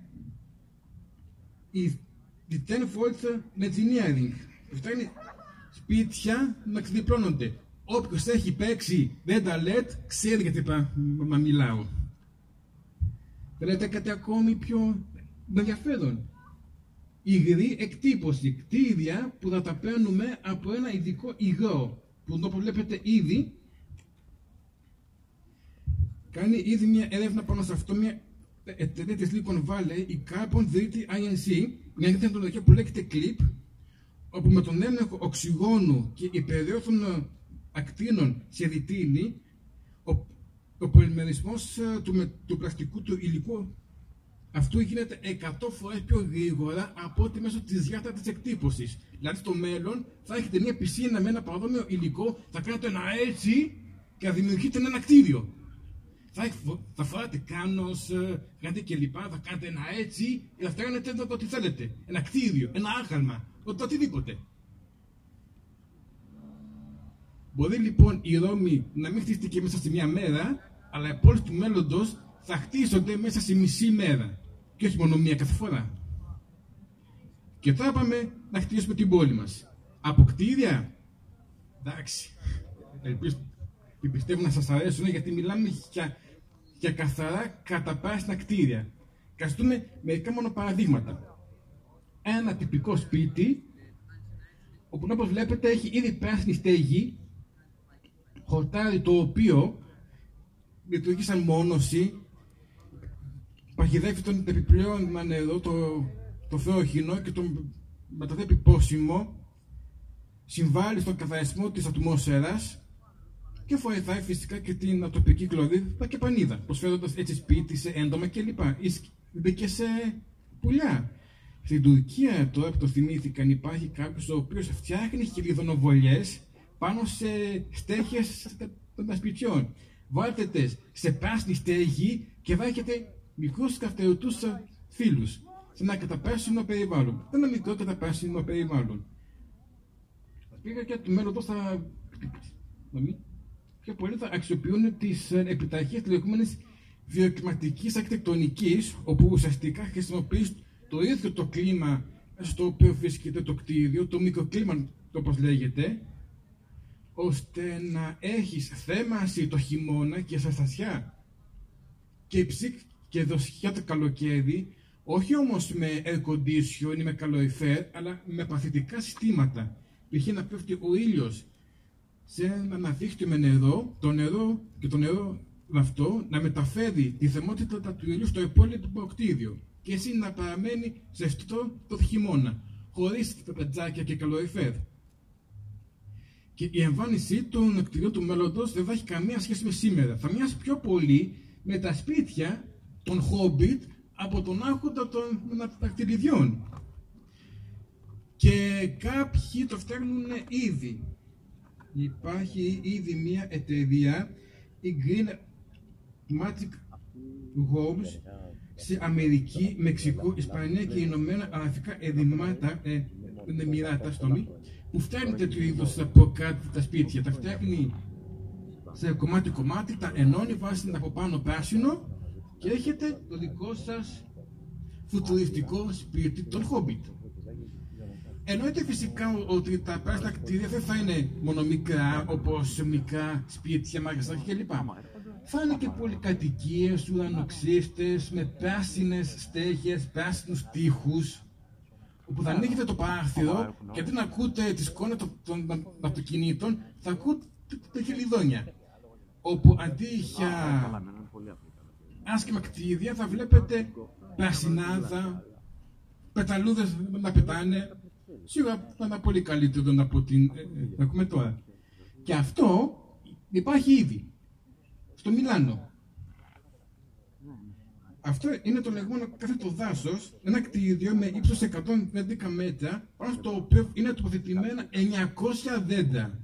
η 10 Volt Engineering. Το φτιάχνει σπίτια να ξεδιπλώνονται. Όποιος έχει παίξει τα LED, ξέρει γιατί μα μιλάω. Θέλετε κάτι ακόμη πιο ενδιαφέρον. Υγρή εκτύπωση, κτίρια που θα τα παίρνουμε από ένα ειδικό υγρό που εδώ βλέπετε ήδη κάνει ήδη μια έρευνα πάνω σε αυτό μια εταιρεία της Silicon Valley, η Carbon 3 INC, μια τεχνολογία που λέγεται CLIP, όπου με τον έλεγχο οξυγόνου και υπεριόθων ακτίνων σε ρητίνη, ο, ο πολυμερισμός ε, του, του πλαστικού του υλικού αυτό γίνεται 100 φορές πιο γρήγορα από ότι μέσω της διάρκεια της εκτύπωσης. Δηλαδή στο μέλλον θα έχετε μια πισίνα με ένα παρόμοιο υλικό, θα κάνετε ένα έτσι και θα δημιουργείτε ένα κτίριο. Θα, θα φοράτε κάνος, κάτι κλπ. Θα κάνετε ένα έτσι και θα φτιάχνετε το ό,τι θέλετε. Ένα κτίριο, ένα άγαλμα, το οτιδήποτε. Μπορεί λοιπόν η Ρώμη να μην χτίστηκε μέσα σε μια μέρα, αλλά οι πόλεις του μέλλοντος θα χτίσονται μέσα σε μισή μέρα και όχι μόνο μία κάθε φορά. Και τώρα πάμε να χτίσουμε την πόλη μας. Από κτίρια, εντάξει, ελπίζω και πιστεύω να σας αρέσουν γιατί μιλάμε για, για καθαρά καταπράσινα κτίρια. Καστούμε μερικά μόνο παραδείγματα. Ένα τυπικό σπίτι, όπου όπως βλέπετε έχει ήδη πράσινη στέγη, χορτάρι το οποίο λειτουργεί σαν μόνωση παγιδεύει τον επιπλέον νερό, το, το φαιόχινο και τον μετατρέπει πόσιμο, συμβάλλει στον καθαρισμό της ατμόσφαιρας, Και βοηθάει φυσικά και την τοπική κλωρίδα και πανίδα, προσφέροντας έτσι σπίτι σε έντομα κλπ. Μπήκε σε πουλιά. Στην Τουρκία, τώρα που το θυμήθηκαν, υπάρχει κάποιος ο οποίος φτιάχνει χιλιδονοβολιέ πάνω σε στέχε των σπιτιών. Βάλτε σε πράσινη στέγη και βάζετε μικρούς καυτερωτού φίλους σε ένα καταπέσινο περιβάλλον. Ένα μικρό καταπέσινο περιβάλλον. Πήγα και το μέλλον θα. Πιο πολύ θα αξιοποιούν τις επιταχίε της λεγόμενης βιοκλιματικής αρχιτεκτονικής, όπου ουσιαστικά χρησιμοποιείς το ίδιο το κλίμα στο οποίο βρίσκεται το κτίριο, το μικροκλίμα όπως λέγεται, ώστε να έχεις θέμαση το χειμώνα και σε στασιά και ψήκ και δοσιά το καλοκαίρι, όχι όμως με air condition ή με καλοριφέρ, αλλά με παθητικά συστήματα. Π.χ. να πέφτει ο ήλιος σε ένα δίχτυο με νερό, το νερό και το νερό αυτό να μεταφέρει τη θερμότητα του ήλιου στο υπόλοιπο κτίριο και εσύ να παραμένει ζεστό το χειμώνα, χωρίς τα πετζάκια και καλοριφέρ. Και η εμφάνισή των κτηρίων του μέλλοντος δεν θα έχει καμία σχέση με σήμερα. Θα μοιάσει πιο πολύ με τα σπίτια των Hobbit από τον άρχοντα των κτηριδιών. Και κάποιοι το φτιάχνουν ήδη. Υπάρχει ήδη μια εταιρεία, η Green Magic Homes, σε Αμερική, Μεξικό, Ισπανία και Ηνωμένα Αραβικά Εδημάτα, ε, Εμμυράτα, στο που φτιάχνει τέτοιου είδου από κάτω τα σπίτια. Τα φτιάχνει σε κομμάτι-κομμάτι, τα ενώνει, βάζει από πάνω πράσινο και έχετε το δικό σας φουτουριστικό σπίτι, τον Hobbit. Εννοείται φυσικά ότι τα πράσινα κτίρια δεν θα είναι μόνο μικρά, όπως μικρά σπίτια, μαγαζάκια κλπ. Θα είναι και πολυκατοικίες, ουρανοξύστες, με πράσινες στέγες, πράσινους τοίχους, όπου θα ανοίγετε το παράθυρο και αντί να ακούτε τη σκόνη των, αυτοκινήτων, θα ακούτε τα χελιδόνια. Όπου αντί για άσχημα κτίρια θα βλέπετε πρασινάδα, πεταλούδες να πετάνε. Σίγουρα θα είναι πολύ καλύτερο από την ε, ε, να ακούμε τώρα. Και αυτό υπάρχει ήδη στο Μιλάνο. Αυτό είναι το λεγόμενο κάθετο δάσος, ένα κτίριο με ύψος 111 μέτρα, πάνω στο οποίο είναι τοποθετημένα 900 δέντρα.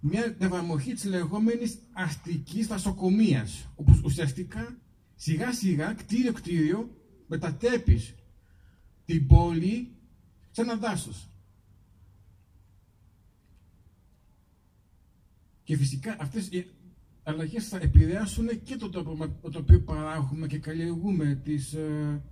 Μια διαβαμοχή της λεγόμενης αστικής δασοκομείας, όπου ουσιαστικά σιγά σιγά κτίριο-κτίριο μετατέπεις την πόλη σε ένα δάσος. Και φυσικά αυτές αλλαγές θα επηρεάσουν και το τρόπο με το οποίο παράγουμε και καλλιεργούμε τις... Ε...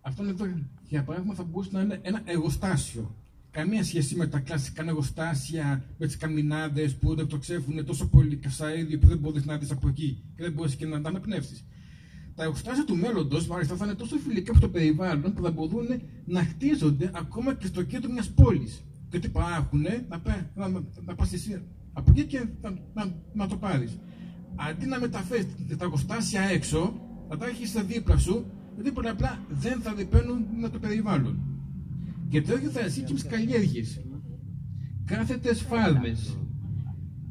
Αυτό εδώ, για παράδειγμα, θα μπορούσε να είναι ένα εργοστάσιο. Καμία σχέση με τα κλασικά εργοστάσια, με τις καμινάδες που δεν το ξέφουν τόσο πολύ καυσαίδιο που δεν μπορείς να δεις από εκεί και δεν μπορείς και να τα αναπνεύσεις. Τα εργοστάσια του μέλλοντος, μάλιστα, θα είναι τόσο φιλικά από το περιβάλλον που θα μπορούν να χτίζονται ακόμα και στο κέντρο μιας πόλης και τι παράγουν, να, να, να, να πας εσύ από εκεί και να, να, να το πάρεις. Αντί να μεταφέρεις τα εργοστάσια έξω, θα τα έχεις δίπλα σου, γιατί πολύ απλά δεν θα διπένουν με το περιβάλλον. Και το ίδιο θα ισχύει και με τις καλλιέργειες. Κάθετες φάρμες.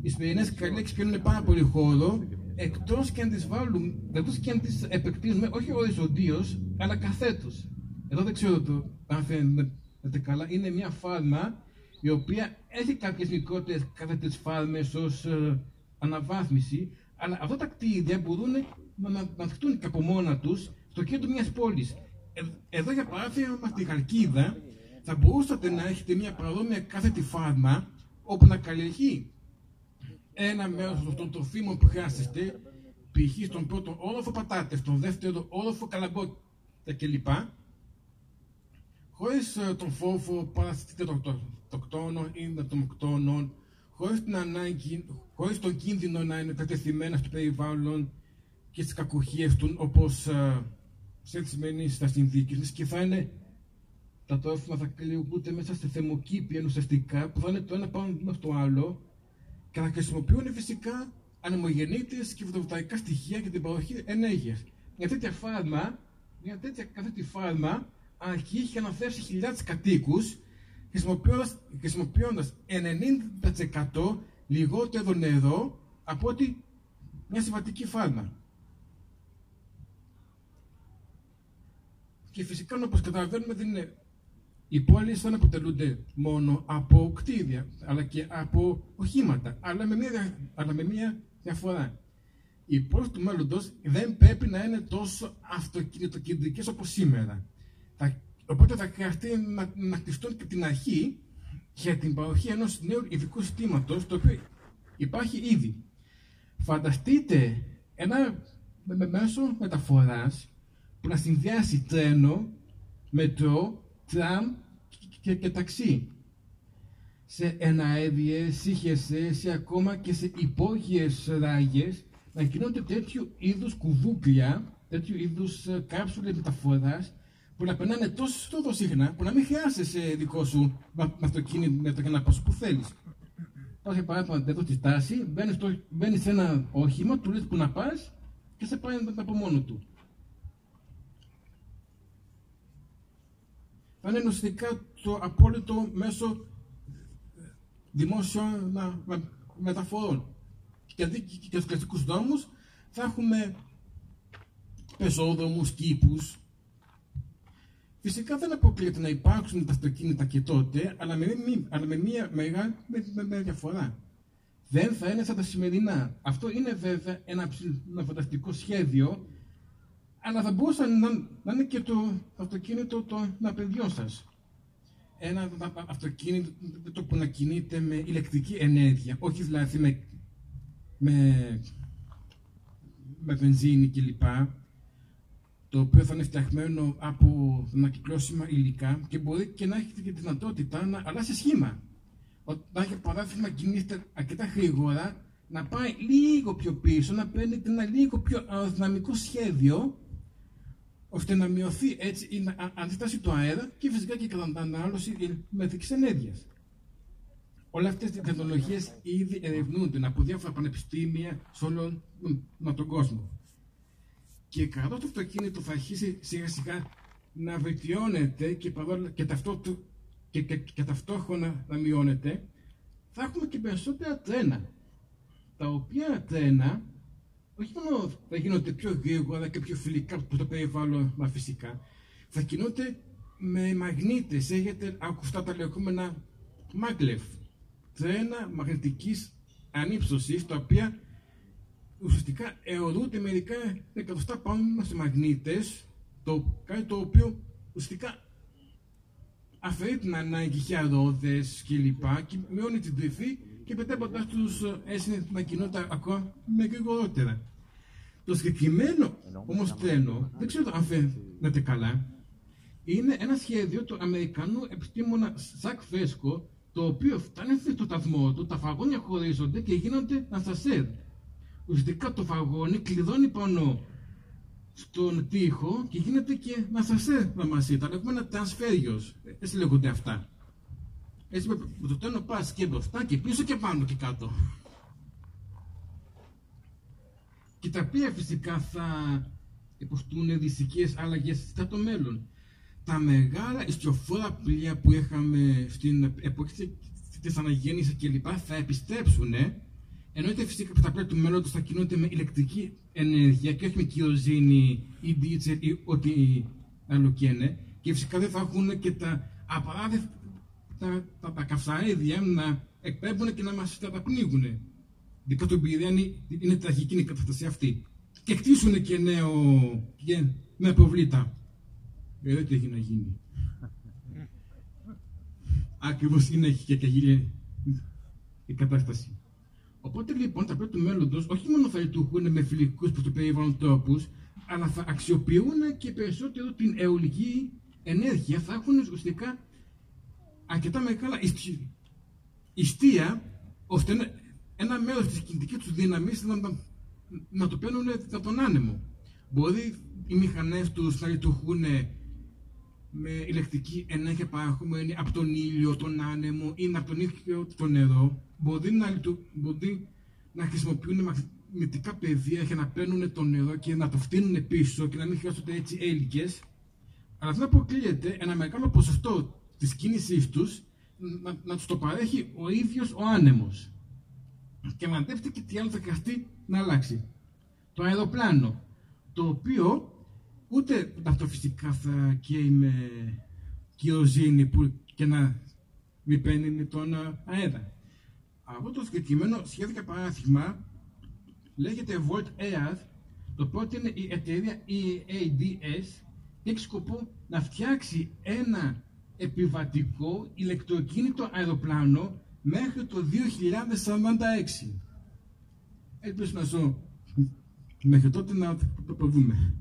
Οι σημερινές καλλιέργειες πιάνουν πάρα πολύ χώρο, εκτός και αν τις βάλουν, εκτός και αν τις επεκτείνουμε, όχι οριζοντίως, αλλά καθέτως. Εδώ δεν ξέρω το, αν φαίνεται καλά, είναι μια φάρμα η οποία έχει κάποιες μικρότερες κάθετες φάρμες ως ε, αναβάθμιση, αλλά αυτά τα κτίρια μπορούν να, να, να και από μόνα τους στο κέντρο μιας πόλης. Ε, εδώ για παράδειγμα στη Χαλκίδα θα μπορούσατε να έχετε μια παρόμοια κάθετη φάρμα όπου να καλλιεργεί ένα μέρος των τροφίμων που χρειάζεστε, π.χ. στον πρώτο όροφο πατάτες, στον δεύτερο όροφο καλαμπόκια κλπ. Χωρίς ε, τον φόβο παρασιτήτων αυτοκτόνων ή μετομοκτώνων, χωρίς, την ανάγκη, χωρίς τον κίνδυνο να είναι κατευθυμένα στο περιβάλλον και στις κακουχίες του, όπως uh, σε σημαίνει στα συνθήκες και θα είναι τα τρόφιμα θα καλλιεργούνται μέσα σε θερμοκήπια ουσιαστικά που θα είναι το ένα πάνω στο άλλο και θα χρησιμοποιούν φυσικά ανεμογεννήτες και φωτοβολταϊκά στοιχεία για την παροχή ενέργειας. Μια τέτοια φάρμα, μια τέτοια καθέτη φάρμα, αρχή είχε αναθέσει χιλιάδες κατοίκους χρησιμοποιώντας, χρησιμοποιώντας 90% λιγότερο νερό από ότι μια συμβατική φάρμα. Και φυσικά, όπως καταλαβαίνουμε, δεν είναι... οι πόλεις δεν αποτελούνται μόνο από κτίρια, αλλά και από οχήματα, αλλά με μια, δια- αλλά με μια διαφορά. Οι πόλεις του μέλλοντος δεν πρέπει να είναι τόσο αυτοκινητοκεντρικές όπως σήμερα. Θα, οπότε θα χρειαστεί να, να χτιστούν και την αρχή για την παροχή ενός νέου ειδικού συστήματος, το οποίο υπάρχει ήδη. Φανταστείτε ένα με- με μέσο μεταφοράς που να συνδυάσει τρένο, μετρό, τραμ και, και, και ταξί. Σε εναέριες, σύγχεσες ή ακόμα και σε υπόγειες ράγες να κινούνται τέτοιου είδους κουβούκλια, τέτοιου είδους ε, κάψουλες μεταφοράς που να περνάνε τόσο τόσο συχνά που να μην χρειάζεσαι δικό σου μα- με αυτοκίνητο για να πας που θέλεις. Πας για παράδειγμα εδώ στη στάση, μπαίνεις, στο- μπαίνεις σε ένα όχημα, του λες που να πας και σε πάει από μόνο του. Θα είναι ουσιαστικά το απόλυτο μέσο δημόσιων να- με- μεταφορών. Και αντί και στους κλασικούς δρόμους θα έχουμε πεζόδρομους, κήπους. Φυσικά δεν αποκλείεται να υπάρξουν τα αυτοκίνητα και τότε, αλλά με, μη- αλλά με μια μεγάλη με, με- με διαφορά. Δεν θα είναι σαν τα σημερινά. Αυτό είναι βέβαια ένα, ψη- ένα φανταστικό σχέδιο, αλλά θα μπορούσε να, να είναι και το αυτοκίνητο των παιδιών σας. Ένα α- α- αυτοκίνητο που να κινείται με ηλεκτρική ενέργεια, όχι δηλαδή με, με, με βενζίνη κλπ. Το οποίο θα είναι φτιαγμένο από ανακυκλώσιμα υλικά και μπορεί και να έχει και τη δυνατότητα να αλλάξει σχήμα. Όταν για παράδειγμα κινείται αρκετά γρήγορα, να πάει λίγο πιο πίσω, να παίρνει ένα λίγο πιο αεροδυναμικό σχέδιο, ώστε να μειωθεί έτσι η α- αντίσταση του αέρα και φυσικά και η κατανάλωση ηλεκτρικής ενέργειας. Όλα αυτές οι τεχνολογίες ήδη ερευνούνται από διάφορα πανεπιστήμια σε όλο μ, τον κόσμο. Και καθώς το αυτοκίνητο θα αρχίσει σιγά σιγά να βελτιώνεται και, παρόλα, και, ταυτό, και, και, και ταυτόχρονα να μειώνεται, θα έχουμε και περισσότερα τρένα. Τα οποία τρένα όχι μόνο θα γίνονται πιο γρήγορα και πιο φιλικά προς το περιβάλλον μα φυσικά, θα κινούνται με μαγνήτες, έχετε ακουστά τα λεγόμενα maglev, τρένα μαγνητικής ανύψωσης, τα οποία ουσιαστικά αιωρούνται μερικά εκατοστά πάνω σε μαγνήτες, το, κάτι το οποίο ουσιαστικά αφαιρεί την ανάγκη για ρόδες κλπ. Και, μειώνει την τρυφή και πετέποντας τους έτσι να κινούνται ακόμα με γρηγορότερα. Το συγκεκριμένο όμως τρένο, δεν ξέρω αν φαίνεται καλά, είναι ένα σχέδιο του Αμερικανού επιστήμονα Ζακ Φέσκο, το οποίο φτάνει στο σταθμό του, τα φαγόνια χωρίζονται και γίνονται ασασέρ. Ουσιαστικά το φαγόνι κλειδώνει πάνω στον τοίχο και γίνεται και να ασασέρ μαζί. Τα λεγόμενα τρανσφέριος. Έτσι λέγονται αυτά. Έτσι με με το τρένο πας και μπροστά και πίσω και πάνω και κάτω. Και τα οποία φυσικά θα υποστούν δυστυχίες αλλαγές στα το μέλλον. Τα μεγάλα ιστιοφόρα πλοία που είχαμε στην εποχή της αναγέννησης και λοιπά θα επιστρέψουν Εννοείται φυσικά που τα πλοία του μέλλοντος θα κινούνται με ηλεκτρική ενέργεια και όχι με κυροζίνη ή δίτσελ ή ό,τι άλλο και είναι. Και φυσικά δεν θα έχουν και τα απαράδεκτα τα, τα, τα καυσαέδια να εκπέμπουν και να μας τα, τα πνίγουν. Δικά του εμπειρία είναι, είναι τραγική η κατάσταση αυτή. Και χτίσουν και νέο και νέα προβλήτα. Ε, δεν τι έχει να γίνει. Ακριβώς είναι και, και γίνει η κατάσταση. Οπότε λοιπόν τα πλοία του μέλλοντος όχι μόνο θα λειτουργούν με φιλικούς προς το περιβάλλον τρόπους, αλλά θα αξιοποιούν και περισσότερο την αιωλική ενέργεια. Θα έχουν ουσιαστικά αρκετά μεγάλα ιστι- ιστία, ώστε ένα, ένα μέρος της κινητικής τους δύναμης να, να, να το παίρνουν από τον άνεμο. Μπορεί οι μηχανές τους να λειτουργούν με ηλεκτρική ενέργεια παραχωμένη από τον ήλιο, τον άνεμο ή από τον ήλιο το νερό. Μπορεί να, λειτου- μπορεί να χρησιμοποιούν μαγνητικά πεδία για να παίρνουν το νερό και να το φτύνουν πίσω και να μην χρειάζονται έτσι έλικες. Αλλά δεν αποκλείεται ένα μεγάλο ποσοστό της κίνησής τους να, να τους το παρέχει ο ίδιος ο άνεμος. Και μαντέψτε και τι άλλο θα χρειαστεί να αλλάξει. Το αεροπλάνο, το οποίο ούτε ταυτοφυσικά θα καίει με κυροζίνη που και να μη παίρνει με τον αέρα. Αυτό το συγκεκριμένο σχέδιο για παράδειγμα λέγεται Volt Air, το οποίο είναι η εταιρεία EADS και έχει σκοπό να φτιάξει ένα επιβατικό ηλεκτροκίνητο αεροπλάνο μέχρι το 2046. Ελπίζω να ζω μέχρι τότε να το, το δούμε.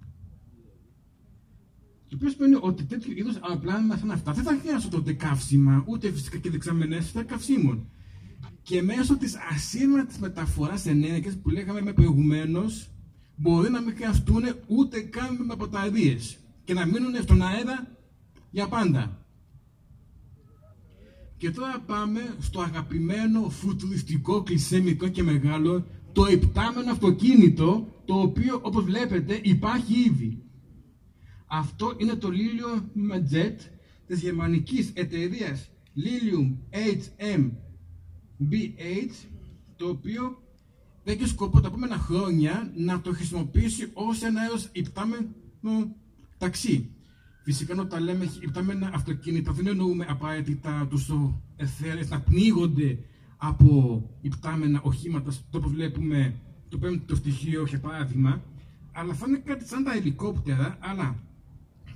Το οποίο σημαίνει ότι τέτοιο είδους αεροπλάνα σαν αυτά δεν θα χρειάζονται τότε καύσιμα, ούτε φυσικά και δεξαμενές καυσίμων. Και μέσω της ασύρματης μεταφοράς ενέργειας που λέγαμε προηγουμένως, μπορεί να μην χρειαστούν ούτε καν με μπαταρίες και να μείνουν στον αέρα για πάντα. Και τώρα πάμε στο αγαπημένο φουτουριστικό κλισέ μικρό και μεγάλο, το υπτάμενο αυτοκίνητο, το οποίο όπως βλέπετε υπάρχει ήδη. Αυτό είναι το Lilium Jet της γερμανικής εταιρείας Lilium HMBH, το οποίο έχει σκοπό τα επόμενα χρόνια να το χρησιμοποιήσει ως ένα έως υπτάμενο ταξί. Φυσικά όταν λέμε υπτάμενα αυτοκίνητα δεν εννοούμε απαραίτητα τους εθέρες να πνίγονται από υπτάμενα οχήματα, το όπως βλέπουμε το πέμπτο στοιχείο για παράδειγμα, αλλά θα είναι κάτι σαν τα ελικόπτερα, αλλά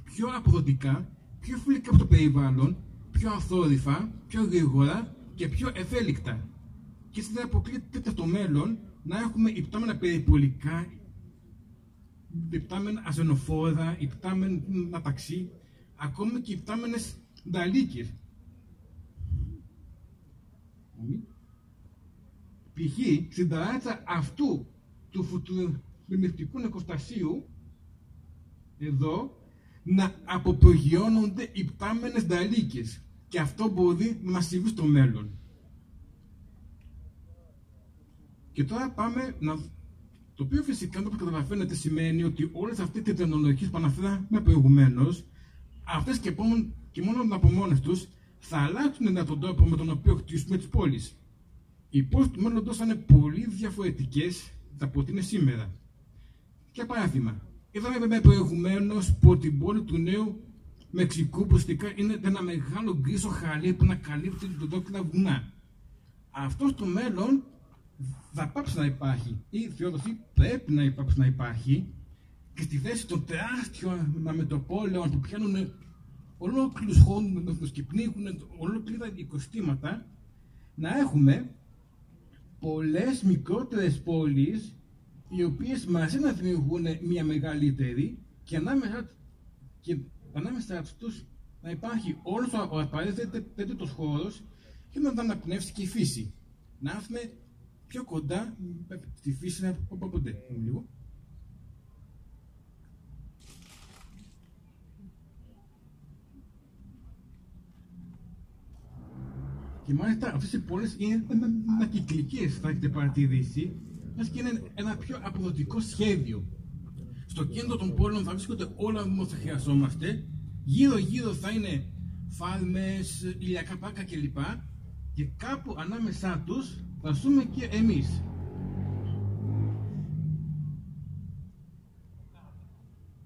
πιο αποδοτικά, πιο φιλικά από το περιβάλλον, πιο αθόρυφα, πιο γρήγορα και πιο ευέλικτα. Και έτσι δεν αποκλείεται το μέλλον να έχουμε υπτάμενα περιπολικά, υπτάμενα ασθενοφόρα, υπτάμενα ταξί, ακόμη και υπτάμενες νταλίκες. Π.χ. στην ταράτσα αυτού του φουτουρμευτικού νεκροστασίου, εδώ, να αποπρογειώνονται υπτάμενες νταλίκες. Και αυτό μπορεί να συμβεί στο μέλλον. Και τώρα πάμε να το οποίο φυσικά το καταλαβαίνετε σημαίνει ότι όλες αυτές οι τεχνολογίες που αναφέραμε προηγουμένως, αυτές και, και μόνο από μόνες τους θα αλλάξουν τον τρόπο με τον οποίο χτίσουμε τις πόλεις. Οι πόλεις του μέλλοντος θα είναι πολύ διαφορετικές από ό,τι είναι σήμερα. Για παράδειγμα, είδαμε προηγουμένως που την πόλη του Νέου Μεξικού ουσιαστικά είναι ένα μεγάλο γκρίσο χαλί που να καλύπτει τον δόκινα βουνά. Αυτό στο μέλλον θα πάψει να υπάρχει ή θεώρηση πρέπει να υπάρξει να υπάρχει και στη θέση των τεράστιων μετοπόλεων που πιάνουν ολόκληρους χώρους και πνίγουν ολόκληρα οικοστήματα να έχουμε πολλές μικρότερες πόλεις οι οποίες μαζί να δημιουργούν μια μεγαλύτερη και ανάμεσα, και ανάμεσα τους να υπάρχει όλος ο απαραίτητος χώρος και να αναπνεύσει και η φύση. Να έχουμε πιο κοντά στη φύση από ποτέ. Λίγο. Και μάλιστα αυτές οι πόλεις είναι ανακυκλικές, θα έχετε παρατηρήσει, μας και είναι ένα πιο αποδοτικό σχέδιο. Στο κέντρο των πόλεων θα βρίσκονται όλα που θα χρειαζόμαστε, γύρω-γύρω θα είναι φάρμες, ηλιακά πάκα κλπ. Και κάπου ανάμεσά τους θα ζούμε και εμείς.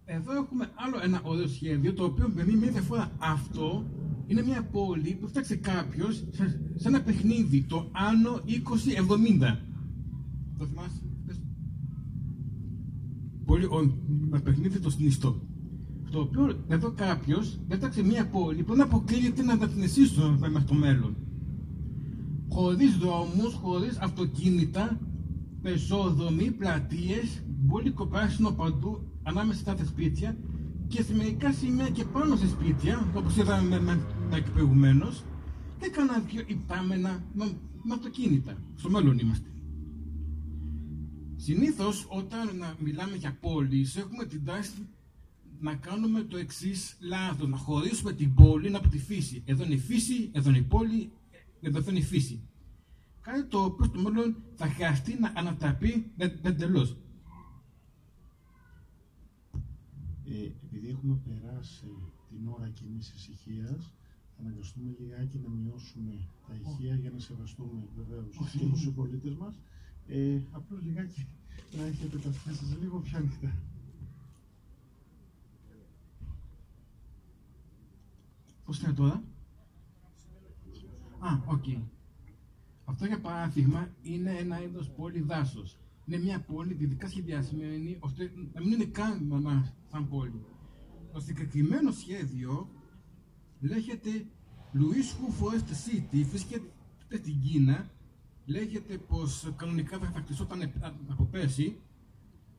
Εδώ έχουμε άλλο ένα ωραίο σχέδιο, το οποίο με μία διαφορά αυτό είναι μια πόλη που φτιάξε κάποιος σε ένα παιχνίδι, το Άνω 2070. Το θυμάσαι; Πολύ ένα παιχνίδι το συνιστό. Το οποίο εδώ κάποιος έφτιαξε μια πόλη που δεν αποκλείεται να τα την μέχρι το μέλλον χωρίς δρόμους, χωρίς αυτοκίνητα, πεζόδρομοι, πλατείες, μπόλικο πράσινο παντού ανάμεσα στα σπίτια και σε μερικά σημεία και πάνω σε σπίτια, όπως είδαμε με, τα προηγουμένως, και έκαναν πιο υπάμενα με, με αυτοκίνητα. Στο μέλλον είμαστε. Συνήθως όταν μιλάμε για πόλεις έχουμε την τάση να κάνουμε το εξής λάθος, να χωρίσουμε την πόλη από τη φύση. Εδώ είναι η φύση, εδώ είναι η πόλη, εδώ η φύση. Κάτι το οποίο στο μέλλον θα χρειαστεί να ανατραπεί εντελώς. Ε, επειδή έχουμε περάσει την ώρα κοινή ησυχίας, αναγκαστούμε λιγάκι να μειώσουμε τα ηχεία για να σεβαστούμε βεβαίως και του συμπολίτε μας. Ε, Απλώς λιγάκι να έχετε τα αυτιά σας λίγο πιο ανοιχτά. Πώς είναι τώρα; Α, οκ. Αυτό για παράδειγμα είναι ένα είδος πόλη δάσος. Είναι μια πόλη δυτικά σχεδιασμένη ώστε να μην είναι καν να σαν πόλη. Το συγκεκριμένο σχέδιο λέγεται Louis Forest City, βρίσκεται στην Κίνα. Λέγεται πως κανονικά θα θα χτισόταν από πέρσι.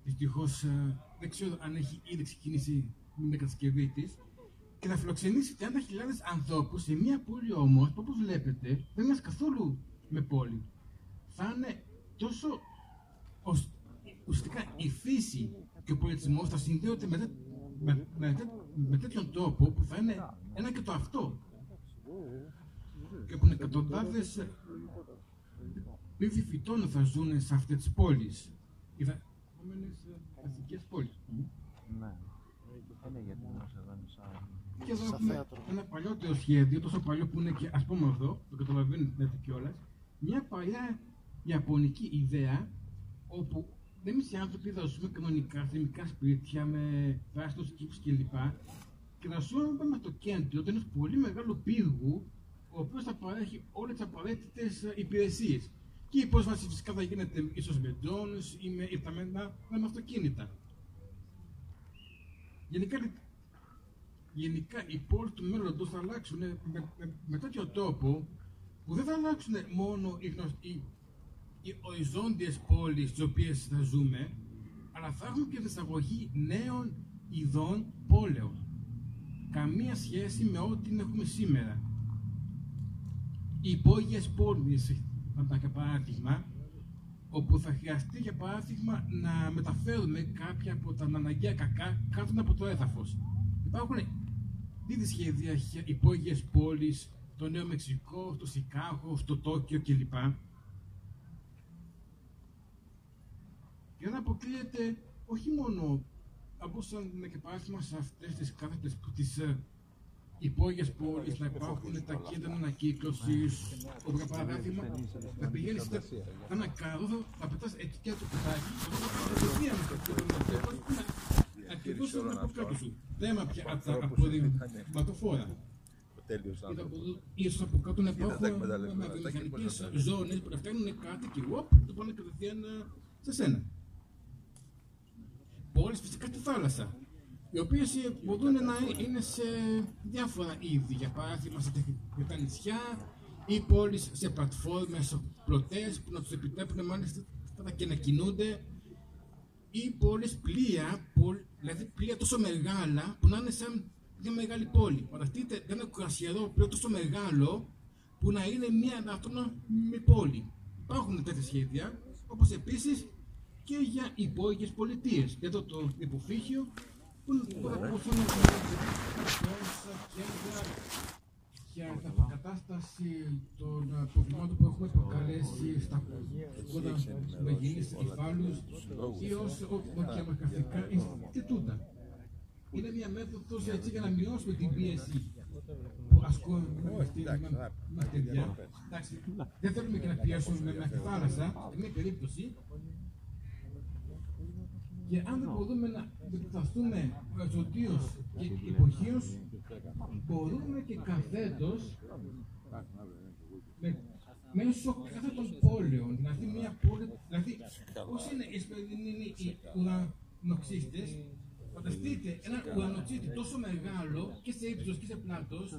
Δυστυχώς ε, δεν ξέρω αν έχει ήδη ξεκινήσει την κατασκευή της και θα φιλοξενήσει 30.000 ανθρώπους σε μια πόλη όμως που όπως βλέπετε δεν είναι καθόλου με πόλη. Θα είναι τόσο. ως- ουσιαστικά η φύση και ο πολιτισμός θα συνδέονται με, τέ- με, με, τέ- με τέτοιον τρόπο που θα είναι ένα και το αυτό. Και που εκατοντάδες πίθη φυτών θα ζουν σε αυτές τις πόλεις. Οι επόμενε αστικέ πόλεις. Ναι. Είναι γιατί μας εδώ είναι σαν... Και εδώ έχουμε ένα παλιότερο σχέδιο, τόσο παλιό που είναι και ας πούμε εδώ, το καταλαβαίνετε κιόλας, μια παλιά ιαπωνική ιδέα όπου εμεί οι άνθρωποι θα ζούμε κανονικά σε μικρά σπίτια με πράσινου κήπου κλπ. Και θα ζούμε με το κέντρο ενός πολύ μεγάλου πύργου, ο οποίος θα παρέχει όλες τις απαραίτητες υπηρεσίες. Και η πρόσβαση φυσικά θα γίνεται ίσως με drones ή με ήρθαμενα με αυτοκίνητα. Γενικά γενικά οι πόλει του μέλλοντος θα αλλάξουν με, με, με τέτοιο τρόπο που δεν θα αλλάξουν μόνο οι, γνωσ- οι, οι οριζόντιες πόλεις στις οποίες θα ζούμε, αλλά θα έχουμε και εισαγωγή νέων ειδών πόλεων. Καμία σχέση με ό,τι έχουμε σήμερα. Οι υπόγειες πόλεις, να για παράδειγμα, όπου θα χρειαστεί για παράδειγμα να μεταφέρουμε κάποια από τα αναγκαία κακά κάτω από το έδαφος. Υπάρχουν ήδη σχέδια για υπόγειες πόλεις στο Νέο Μεξικό, στο Σικάγο, στο Τόκιο κλπ. Και δεν αποκλείεται όχι μόνο από όσα να και παράδειγμα σε αυτές τις κάθετες τις ε, υπόγειες πόλεις να υπάρχουν τα κέντρα ανακύκλωσης όπου για παράδειγμα θα πηγαίνεις σε ένα καρό, θα- θα πετάς εκεί και το κουτάκι και θα κατευθείαν στο κέντρο ανακύκλωσης ακριβώς είναι από κάτω σου. Θέμα πια από τα απορριμματοφόρα. Τέλειος Ή θα άνθρωπος. μπορούν- Ίσως από κάτω να Κοίτα τα υπάρχουν εκμεταλλευμένα, με τα μηχανικές εκμεταλλευμένα. ζώνες που να φτιάχνουν κάτι και οπ, το πάνε κατευθείαν ε, σε σένα. Πόλεις φυσικά στη θάλασσα, οι οποίες ε, μπορούν να είναι σε διάφορα είδη, για παράδειγμα σε τεχνικά νησιά ή πόλεις σε πλατφόρμες, πλωτές που να τους επιτρέπουν μάλιστα και να κινούνται ή πόλεις πλοία, πόλ- δηλαδή πλοία τόσο μεγάλα που να είναι σαν μια μεγάλη πόλη. Φανταστείτε ένα κουρασιερό πλοίο τόσο μεγάλο που να είναι μια αυτόνομη πόλη. Υπάρχουν τέτοια σχέδια, όπως επίσης και για υπόγειες πολιτείες. Για το, το υποφύγιο που που θα μπορούσαν να κέντρα για την αποκατάσταση των ε, προβλημάτων που έχουμε προκαλέσει στα κοντά μεγενείς υφάλους ή ως ωκεανοκαυτικά Ινστιτούτα. Είναι μια μέθοδος έτσι για να μειώσουμε την πίεση που ασκούμε με αυτή με παιδιά. Εντάξει, δεν θέλουμε και να πιέσουμε με τη θάλασσα, σε μια περίπτωση. Και αν δεν μπορούμε να επιταθούμε εσωτίως και υποχείως, μπορούμε και καθέτος με, μέσω κάθε των πόλεων, δηλαδή μια πόλη, δηλαδή πώς είναι οι Σπερδινοί οι ουρανοξύστες, φανταστείτε ένα ουρανοξύστη τόσο μεγάλο και σε ύψος και σε πλάτος,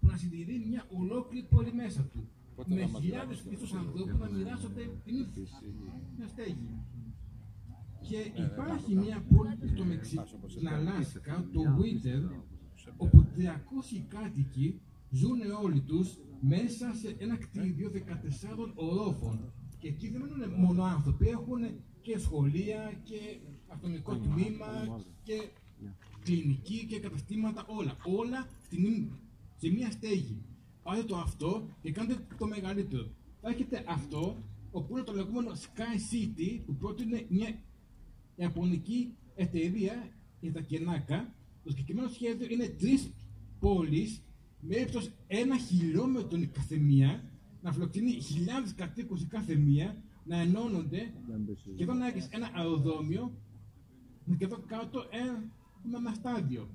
που να συντηρεί μια ολόκληρη πόλη μέσα του. Με χιλιάδες πίσω ανθρώπους να μοιράζονται την ίδια στέγη. Και υπάρχει μια πόλη στο Μεξικό, στην Αλάσκα, το Βίτερ, όπου 300 κάτοικοι ζουν όλοι τους μέσα σε ένα κτίριο 14 ορόφων. Και εκεί δεν μένουν μόνο άνθρωποι, έχουν και σχολεία και ατομικό τμήμα και κλινική και καταστήματα, όλα. Όλα στην, ί- σε μια στέγη. Πάρτε το αυτό και κάντε το μεγαλύτερο. Θα έχετε αυτό, όπου είναι το λεγόμενο Sky City, που πρότεινε μια Ιαπωνική εταιρεία, η Τακενάκα. Το συγκεκριμένο σχέδιο είναι τρεις πόλεις με ύψος ένα χιλιόμετρο η καθεμία, να φιλοκτείνει χιλιάδες κατοίκους η κάθε μία, να ενώνονται και εδώ να έχεις ένα αεροδρόμιο και εδώ κάτω ένα, ένα αναστάδιο.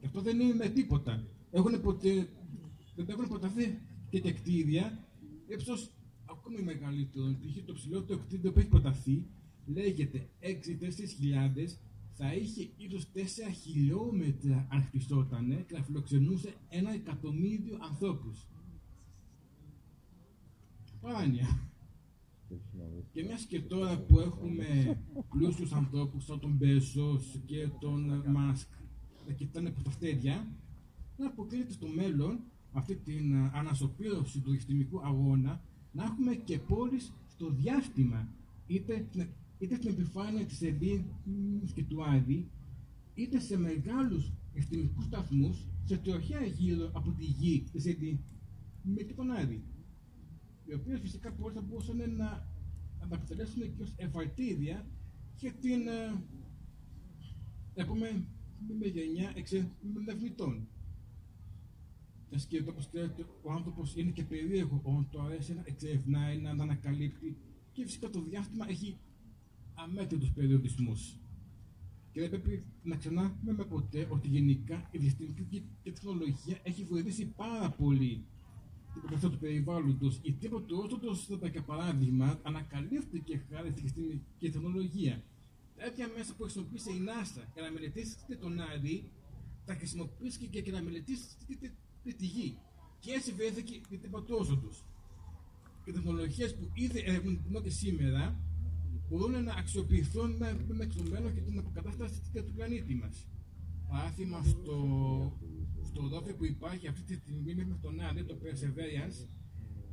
Και αυτό δεν είναι τίποτα. Έχουν ποτε, δεν έχουν προταθεί τέτοια κτίρια ύψος ακόμη μεγαλύτερο. Π.χ. το ψηλότερο κτίριο που έχει προταθεί λέγεται 6-4 θα είχε ίσως 4 χιλιόμετρα αν χτιστότανε και θα φιλοξενούσε ένα εκατομμύριο ανθρώπους. Παράνοια. Και μιας και τώρα που έχουμε πλούσιους ανθρώπους σαν τον Μπέσος και τον Μάσκ να κοιτάνε από τα φτέρια, να αποκλείεται στο μέλλον αυτή την ανασωπήρωση του διαστημικού αγώνα να έχουμε και πόλεις στο διάστημα, είτε, είτε στην επιφάνεια της Ελλήνης και του Άδη, είτε σε μεγάλους ευθυμικούς σταθμούς, σε τροχιά γύρω από τη γη της Ελλήνης με και τον Άδη. Οι οποίες φυσικά πόλεις θα μπορούσαν να ανταπεξελέσουν και ως εφαρτήρια και την ε, επόμενη γενιά εξερευνητών. Και σκέφτεται όπως ξέρετε, ο άνθρωπος είναι και περίεργο το αρέσει να εξερευνάει, να ανακαλύπτει και φυσικά το διάστημα έχει αμέτρητους περιορισμούς. Και δεν πρέπει να ξεχνάμε ποτέ ότι γενικά η διαστημική τεχνολογία έχει βοηθήσει πάρα πολύ την προστασία του περιβάλλοντος. Η τύπο του Όστοτο, για παράδειγμα, ανακαλύφθηκε χάρη στη διαστημική τεχνολογία. Τέτοια μέσα που χρησιμοποίησε η NASA για να μελετήσει τον Άρη, τα χρησιμοποιήσει και για να μελετήσει τη γη. Και έτσι βρέθηκε η τυπατόζω τους. Οι τεχνολογίες που ήδη ερευνούνται σήμερα μπορούν να αξιοποιηθούν με τον μέλλον και την αποκατάσταση του πλανήτη μας. Παράδειγμα, στο, στο δόφιο που υπάρχει αυτή τη στιγμή με τον Άδε, το Perseverance,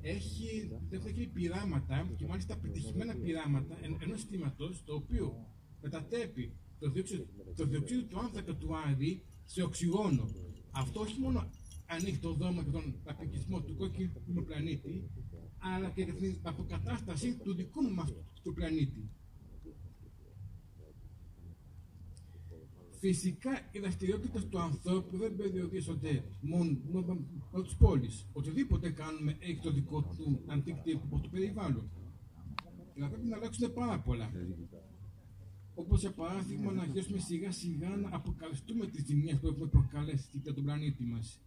έχει, έχει πειράματα και μάλιστα πετυχημένα πειράματα ενός συστήματο το οποίο μετατρέπει το διοξείδιο του άνθρακα του Άρη σε οξυγόνο. Αυτό όχι μόνο ανοίγει το δρόμο για τον απικισμό του κόκκινου πλανήτη, αλλά και για την αποκατάσταση του δικού μας του πλανήτη. Φυσικά οι δραστηριότητε του ανθρώπου δεν περιορίζονται μόνο από τις πόλεις. Οτιδήποτε κάνουμε έχει το δικό του αντίκτυπο το περιβάλλον. Και θα πρέπει να αλλάξουν πάρα πολλά. Όπως για παράδειγμα να αρχίσουμε σιγά σιγά να αποκαλυφθούμε τις ζημιές που έχουμε προκαλέσει για τον πλανήτη μας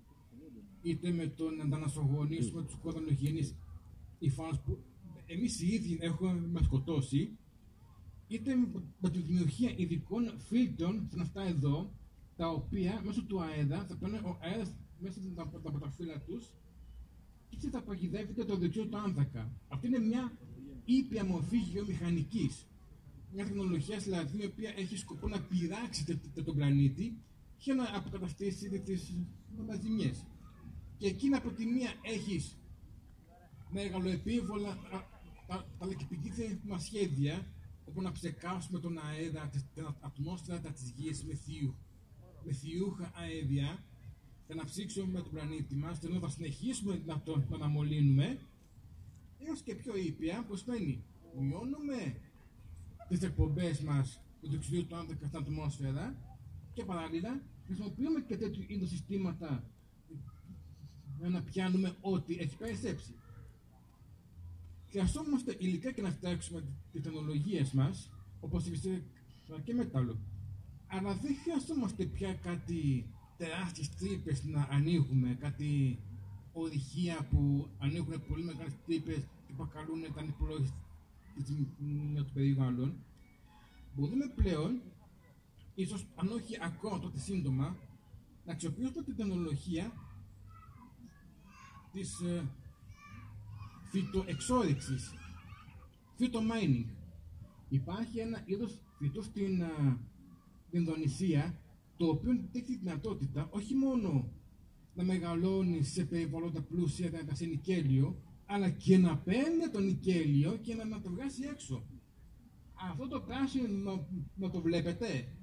είτε με το να ανασογονίσουμε τους κορονογενεί υφάνου που εμείς οι ίδιοι έχουμε μας σκοτώσει, είτε με τη δημιουργία ειδικών φίλτρων σαν αυτά εδώ, τα οποία μέσω του αέρα θα παίρνουν ο αέρας μέσα από τα πρωταφύλλα τους και έτσι θα παγιδεύεται το δεξιό του άνθρακα. Αυτή είναι μια ήπια μορφή γεωμηχανικής. Μια τεχνολογία δηλαδή η οποία έχει σκοπό να πειράξει τον πλανήτη και να αποκαταστήσει τις ζημιές. Και εκείνα από τη μία έχεις μεγαλοεπίβολα τα σχέδια όπου να ψεκάσουμε τον αέρα, την ατμόσφαιρα της γης με, θείου, με θειούχα αέδια και να ψήξουμε με τον πλανήτη μας, ενώ θα συνεχίσουμε να τον να αναμολύνουμε, έως και πιο ήπια, που σημαίνει μειώνουμε τις εκπομπές μας του διοξιδίου του άνθρακα στην ατμόσφαιρα και παράλληλα χρησιμοποιούμε και τέτοιου είδους συστήματα για να πιάνουμε ό,τι έχει περισσέψει. Χρειαζόμαστε υλικά και να φτιάξουμε τις τεχνολογίες μας, όπως η και μετάλλο. Αλλά δεν χρειαζόμαστε πια κάτι τεράστιες τρύπες να ανοίγουμε, κάτι ορυχεία που ανοίγουν πολύ μεγάλες τρύπες και προκαλούν τα για το περιβάλλον. Μπορούμε πλέον, ίσως αν όχι ακόμα τότε σύντομα, να αξιοποιήσουμε την τεχνολογία της ε, φυτοεξόριξης, φυτομάινινγκ. Υπάρχει ένα είδος φυτού στην ε, Ινδονησία το οποίο έχει τη δυνατότητα όχι μόνο να μεγαλώνει σε περιβαλλόντα πλούσια να σε νικέλιο, αλλά και να παίρνει το νικέλιο και να, να το βγάζει έξω. Αυτό το πράσινο να το βλέπετε.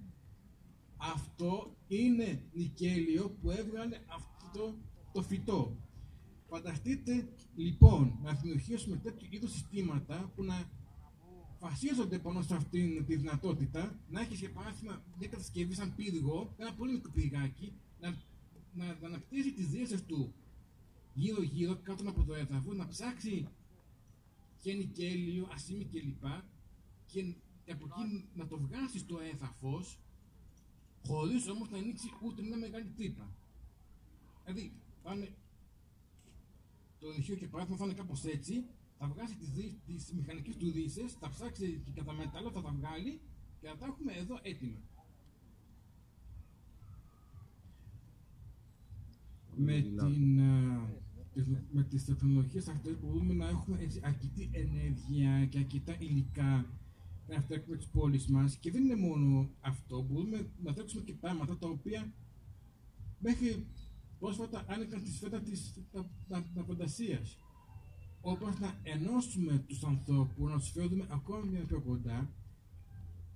Αυτό είναι νικέλιο που έβγαλε αυτό το φυτό. Φανταστείτε λοιπόν να δημιουργήσουμε τέτοιου είδους συστήματα που να βασίζονται πάνω σε αυτήν τη δυνατότητα να έχεις για παράδειγμα μια κατασκευή σαν πύργο, ένα πολύ μικρό πυργάκι, να, να αναπτύσσει τις δίαισθες του γύρω-γύρω κάτω από το έδαφος, να ψάξει χένικέλιο, ασήμι κλπ. Και από εκεί να το βγάσει στο έδαφος, χωρίς όμως να ανοίξει ούτε μια μεγάλη τρύπα. Δηλαδή, πάνε το ηχείο και παράδειγμα θα είναι κάπως έτσι, θα βγάσει τις, δι- τις μηχανικές του δύσες, θα ψάξει και κατά μετάλλο, θα τα βγάλει και θα τα έχουμε εδώ έτοιμα. με, την, α, τεχνο- με τις τεχνολογίες αυτές μπορούμε να έχουμε έτσι, αρκετή ενέργεια και αρκετά υλικά να φτιάξουμε τις πόλεις μας. Και δεν είναι μόνο αυτό, μπορούμε να φτιάξουμε και πράγματα τα οποία μέχρι πρόσφατα άνοιγαν τη σφαίρα της τα, τα, τα φαντασίας. Όπως να ενώσουμε τους ανθρώπους, να τους φέρουμε ακόμα μια πιο κοντά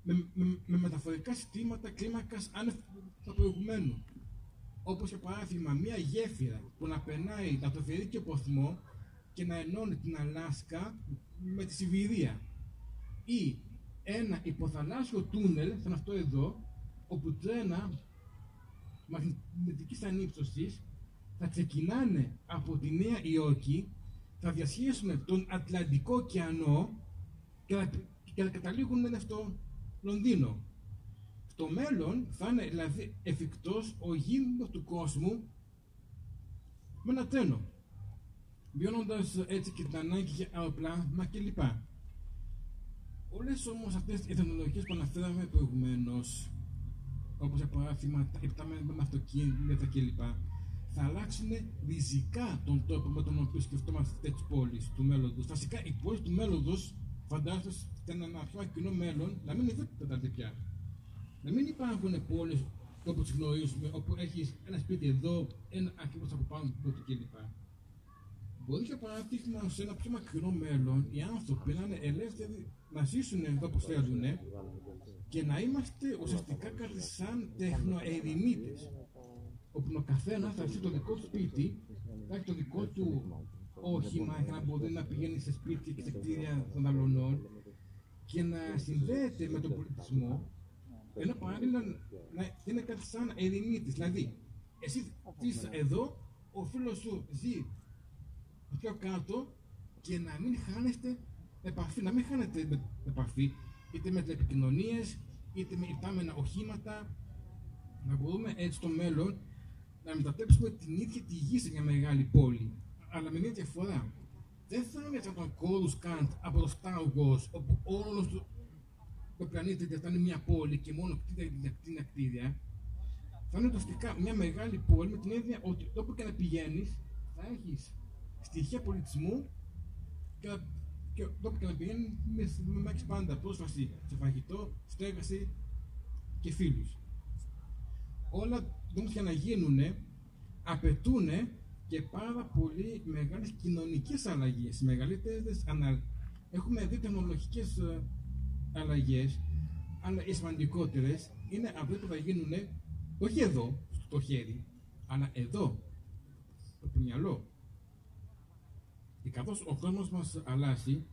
με, με, με μεταφορικά συστήματα κλίμακας άνευ του προηγουμένου. Όπως για παράδειγμα μια γέφυρα που να περνάει, να το φέρει και ποθμό και να ενώνει την Αλάσκα με τη Σιβηρία. Ή ένα υποθαλάσσιο τούνελ, σαν αυτό εδώ, όπου τρένα μαγνητικής ανύψωσης θα ξεκινάνε από τη Νέα Υόρκη, θα διασχίσουν τον Ατλαντικό ωκεανό και θα, και θα καταλήγουν στο Λονδίνο. Στο μέλλον θα είναι δηλαδή εφικτός ο γύμνος του κόσμου με ένα τρένο. Βιώνοντας έτσι και την ανάγκη για αεροπλάνα κλπ. Όλες όμως αυτές οι τεχνολογίες που αναφέραμε προηγουμένως, όπως για παράδειγμα τα επτάμε με αυτοκίνητα κλπ, θα αλλάξουν ριζικά τον τρόπο με τον οποίο σκεφτόμαστε τις πόλεις του μέλλοντος. Βασικά οι πόλεις του μέλλοντος φαντάζομαι σε ένα αρχαίο κοινό μέλλον να μην είναι τέταρτη πια. Να μην υπάρχουν πόλεις όπως τις γνωρίζουμε, όπου έχεις ένα σπίτι εδώ, ένα ακριβώς από πάνω του κλπ. Μπορεί για παράδειγμα σε ένα πιο μακρινό μέλλον οι άνθρωποι να είναι ελεύθεροι να ζήσουν εδώ όπως θέλουν και να είμαστε ουσιαστικά κάτι σαν τεχνοερημίτες όπου ο καθένας θα έχει το δικό του σπίτι, θα έχει το δικό του όχημα για να μπορεί να πηγαίνει σε σπίτια και σε κτίρια των αλλωνών και να συνδέεται με τον πολιτισμό ενώ παράλληλα να είναι κάτι σαν ερημίτης. Δηλαδή, εσύ ζεις εδώ, ο φίλος σου ζει πιο κάτω και να μην χάνεστε επαφή, να μην χάνετε με- επαφή είτε με επικοινωνίες, είτε με υπάμενα οχήματα, να μπορούμε έτσι στο μέλλον να μετατρέψουμε την ίδια τη γη σε μια μεγάλη πόλη, αλλά με μια διαφορά. Δεν θα είναι σαν τον Κόρους Καντ από το Star Wars, όπου όλος το, το πλανήτη δεν θα είναι μια πόλη και μόνο κτίρια για κτίρια κτίρια. Θα είναι ουσιαστικά μια μεγάλη πόλη με την έννοια ότι όπου και να πηγαίνεις θα έχεις στοιχεία πολιτισμού και, και όπου και να πηγαίνει να έχει πάντα πρόσβαση σε φαγητό, στέγαση και φίλους. Όλα όμως για να γίνουν απαιτούν και πάρα πολύ μεγάλες κοινωνικές αλλαγές, μεγαλύτερες ανα... Έχουμε δει τεχνολογικές ε, αλλαγές, αλλά οι σημαντικότερες είναι αυτές που θα γίνουν όχι εδώ, στο χέρι, αλλά εδώ, στο μυαλό. Και καθώς ο κόσμος μας αλλάζει,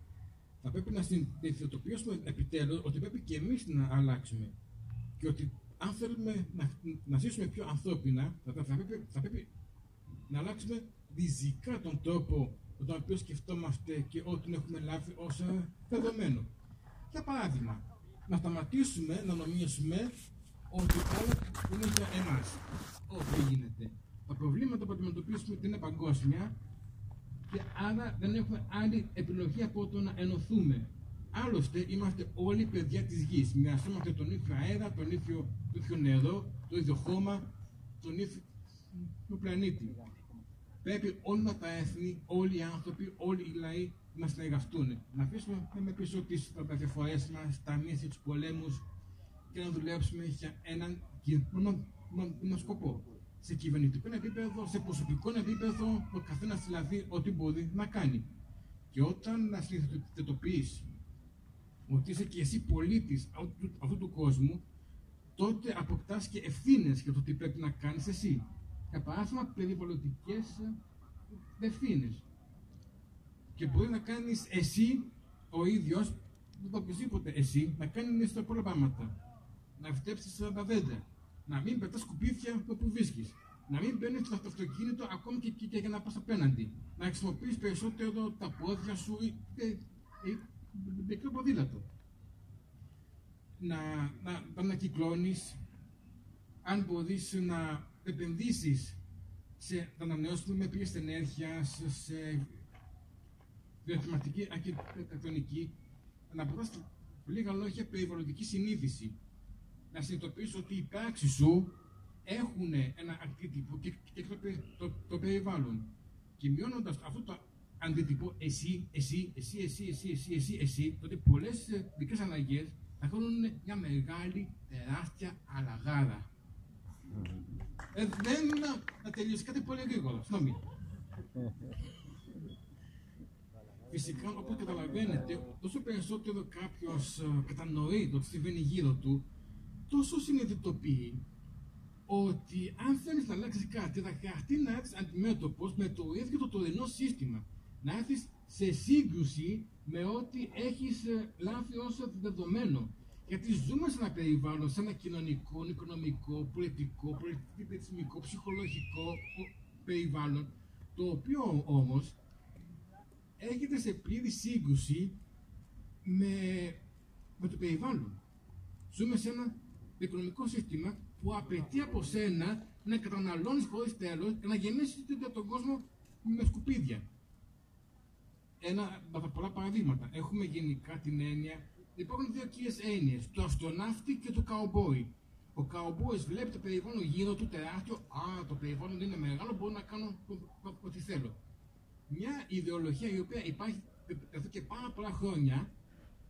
θα πρέπει να συνειδητοποιήσουμε επιτέλους ότι πρέπει και εμείς να αλλάξουμε. Και ότι αν θέλουμε να, να ζήσουμε πιο ανθρώπινα, θα, θα, πρέπει, θα πρέπει να αλλάξουμε ριζικά τον τρόπο με τον οποίο σκεφτόμαστε και ό,τι έχουμε λάβει ως ε, δεδομένο. Για παράδειγμα, να σταματήσουμε να νομίζουμε ότι όλα είναι για εμάς. Όχι γίνεται. Τα προβλήματα που αντιμετωπίσουμε είναι παγκόσμια και άρα δεν έχουμε άλλη επιλογή από το να ενωθούμε. Άλλωστε είμαστε όλοι παιδιά της γης. Μοιραζόμαστε τον ίδιο αέρα, τον ίδιο, το ίδιο νερό, το ίδιο χώμα, τον ίδιο τον πλανήτη. Πρέπει όλα τα έθνη, όλοι οι άνθρωποι, όλοι οι λαοί να συνεργαστούν. Να αφήσουμε με πίσω τις διαφορές μας, τα μύθια, τους πολέμους και να δουλέψουμε για έναν κοινό σκοπό. Σε κυβερνητικό επίπεδο, σε προσωπικό επίπεδο, ο καθένας δηλαδή ό,τι μπορεί να κάνει. Και όταν να συνειδητοποιήσει ότι είσαι και εσύ πολίτης αυτού, αυτού του κόσμου, τότε αποκτάς και ευθύνες για το τι πρέπει να κάνεις εσύ. Για παράδειγμα, περιβαλλοντικές ευθύνες. Και μπορεί να κάνεις εσύ ο ίδιος, οποιοδήποτε εσύ, να κάνεις πολλά πράγματα. Να φυτέψεις τα δέντρα. Να μην πετάς σκουπίδια όπου βρίσκεις. να μην μπαίνει στο αυτοκίνητο ακόμη και, και, και για να πας απέναντι. Να χρησιμοποιείς περισσότερο τα πόδια σου ή, ή, ή μικρό ποδήλατο. Να, να, να, να κυκλώνεις, αν μπορείς να επενδύσεις σε ανανεώσιμες πηγές ενέργειας, σε διαθεματική αρχιτεκτονική, να μπορείς λίγα λόγια περιβαλλοντική συνείδησης. Να συνειδητοποιήσεις ότι οι πράξεις σου έχουν ένα αντίτυπο και, και το, το, το περιβάλλον. Και μειώνοντας αυτό το αντίτυπο, εσύ, εσύ, εσύ, εσύ, εσύ, εσύ, εσύ, εσύ, τότε πολλές δικέ αλλαγές θα κάνουν μια μεγάλη, τεράστια αλλαγάρα. Ε, δεν να, να τελειώσει κάτι πολύ γρήγορα. Συγγνώμη. Φυσικά, όπως καταλαβαίνετε, όσο περισσότερο κάποιος κατανοεί το τι συμβαίνει γύρω του, τόσο συνειδητοποιεί ότι αν θέλεις να αλλάξεις κάτι, θα χρειαστεί να έρθει αντιμέτωπος με το ίδιο το τωρινό σύστημα. Να έρθεις σε σύγκρουση με ό,τι έχεις λάβει ως δεδομένο. Γιατί ζούμε σε ένα περιβάλλον, σε ένα κοινωνικό, οικονομικό, πολιτικό, πολιτισμικό, ψυχολογικό περιβάλλον, το οποίο όμως έρχεται σε πλήρη σύγκρουση με, με το περιβάλλον. Ζούμε σε ένα οικονομικό σύστημα που απαιτεί από σένα να καταναλώνεις χωρίς τέλος και να γεννήσει τον κόσμο με σκουπίδια. Ένα από τα πολλά παραδείγματα. Έχουμε γενικά την έννοια. Υπάρχουν δύο κύριες έννοιες. Το αστροναύτη και το καουμπόι. Ο καουμπόι βλέπει το περιβάλλον γύρω του τεράστιο. Α, το περιβάλλον είναι μεγάλο, μπορώ να κάνω ό,τι θέλω. Μια ιδεολογία η οποία υπάρχει εδώ και πάρα πολλά χρόνια,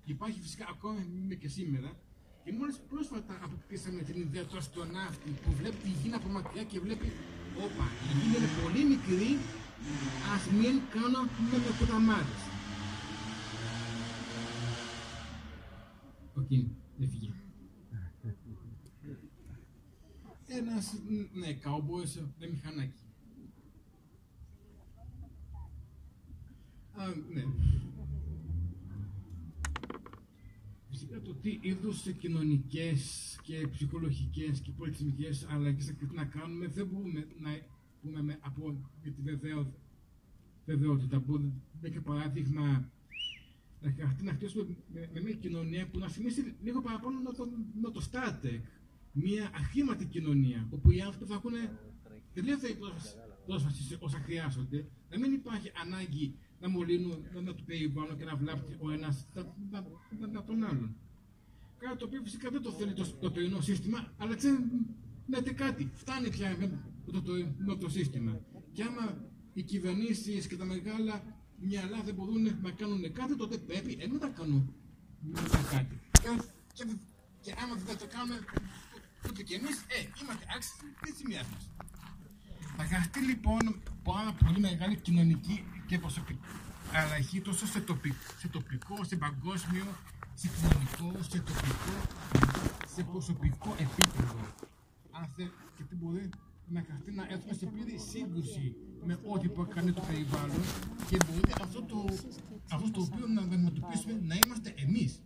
υπάρχει φυσικά ακόμα και σήμερα, και μόλις πρόσφατα αποκτήσαμε την ιδέα του αστροναύτη που βλέπει τη γη από μακριά και βλέπει, Όπα, η γη είναι πολύ μικρή, ας μην κάνω με ποταμάδε. Οκ, δεν φύγει. Ένας, ναι, καουμπόι με μηχανάκι. Α, ναι. Φυσικά το τι είδους κοινωνικέ και ψυχολογικές και πολιτισμικές αλλαγές θα να κάνουμε δεν μπορούμε να πούμε με απόλυτη βεβαιότητα. Μπορούμε για παράδειγμα να χρειαστεί να χτίσουμε με, με, μια κοινωνία που να θυμίσει λίγο παραπάνω να το, να το Star Μια αχρήματη κοινωνία όπου οι άνθρωποι θα έχουν ελεύθερη πρόσβαση όσα χρειάζονται. Να μην υπάρχει ανάγκη να μολύνουν να του περιβάλλον και να βλάπτει ο ένας τον άλλον. Κάτι το οποίο φυσικά δεν το θέλει το, το τωρινό σύστημα, αλλά ξέρετε κάτι, φτάνει πια με το τωρινό το σύστημα. Και άμα οι κυβερνήσεις και τα μεγάλα μυαλά δεν μπορούν να κάνουν κάτι, τότε πρέπει εμεί να κάνουμε κάτι. Και, και, και άμα δεν το κάνουμε ούτε κι εμείς, ε, είμαστε άξιοι τη σημεία μας. Θα χρειαστεί λοιπόν πάρα πολύ μεγάλη κοινωνική και προσωπική αλλαγή τόσο σε τοπικό, σε τοπικό, σε παγκόσμιο, σε κοινωνικό, σε τοπικό, σε προσωπικό επίπεδο. Αν θέλει και τι μπορεί να χρειαστεί να έρθουμε σε πλήρη σύγκρουση με ό,τι που κάνει το περιβάλλον και μπορεί αυτό το, αυτό το οποίο να αντιμετωπίσουμε να είμαστε εμείς.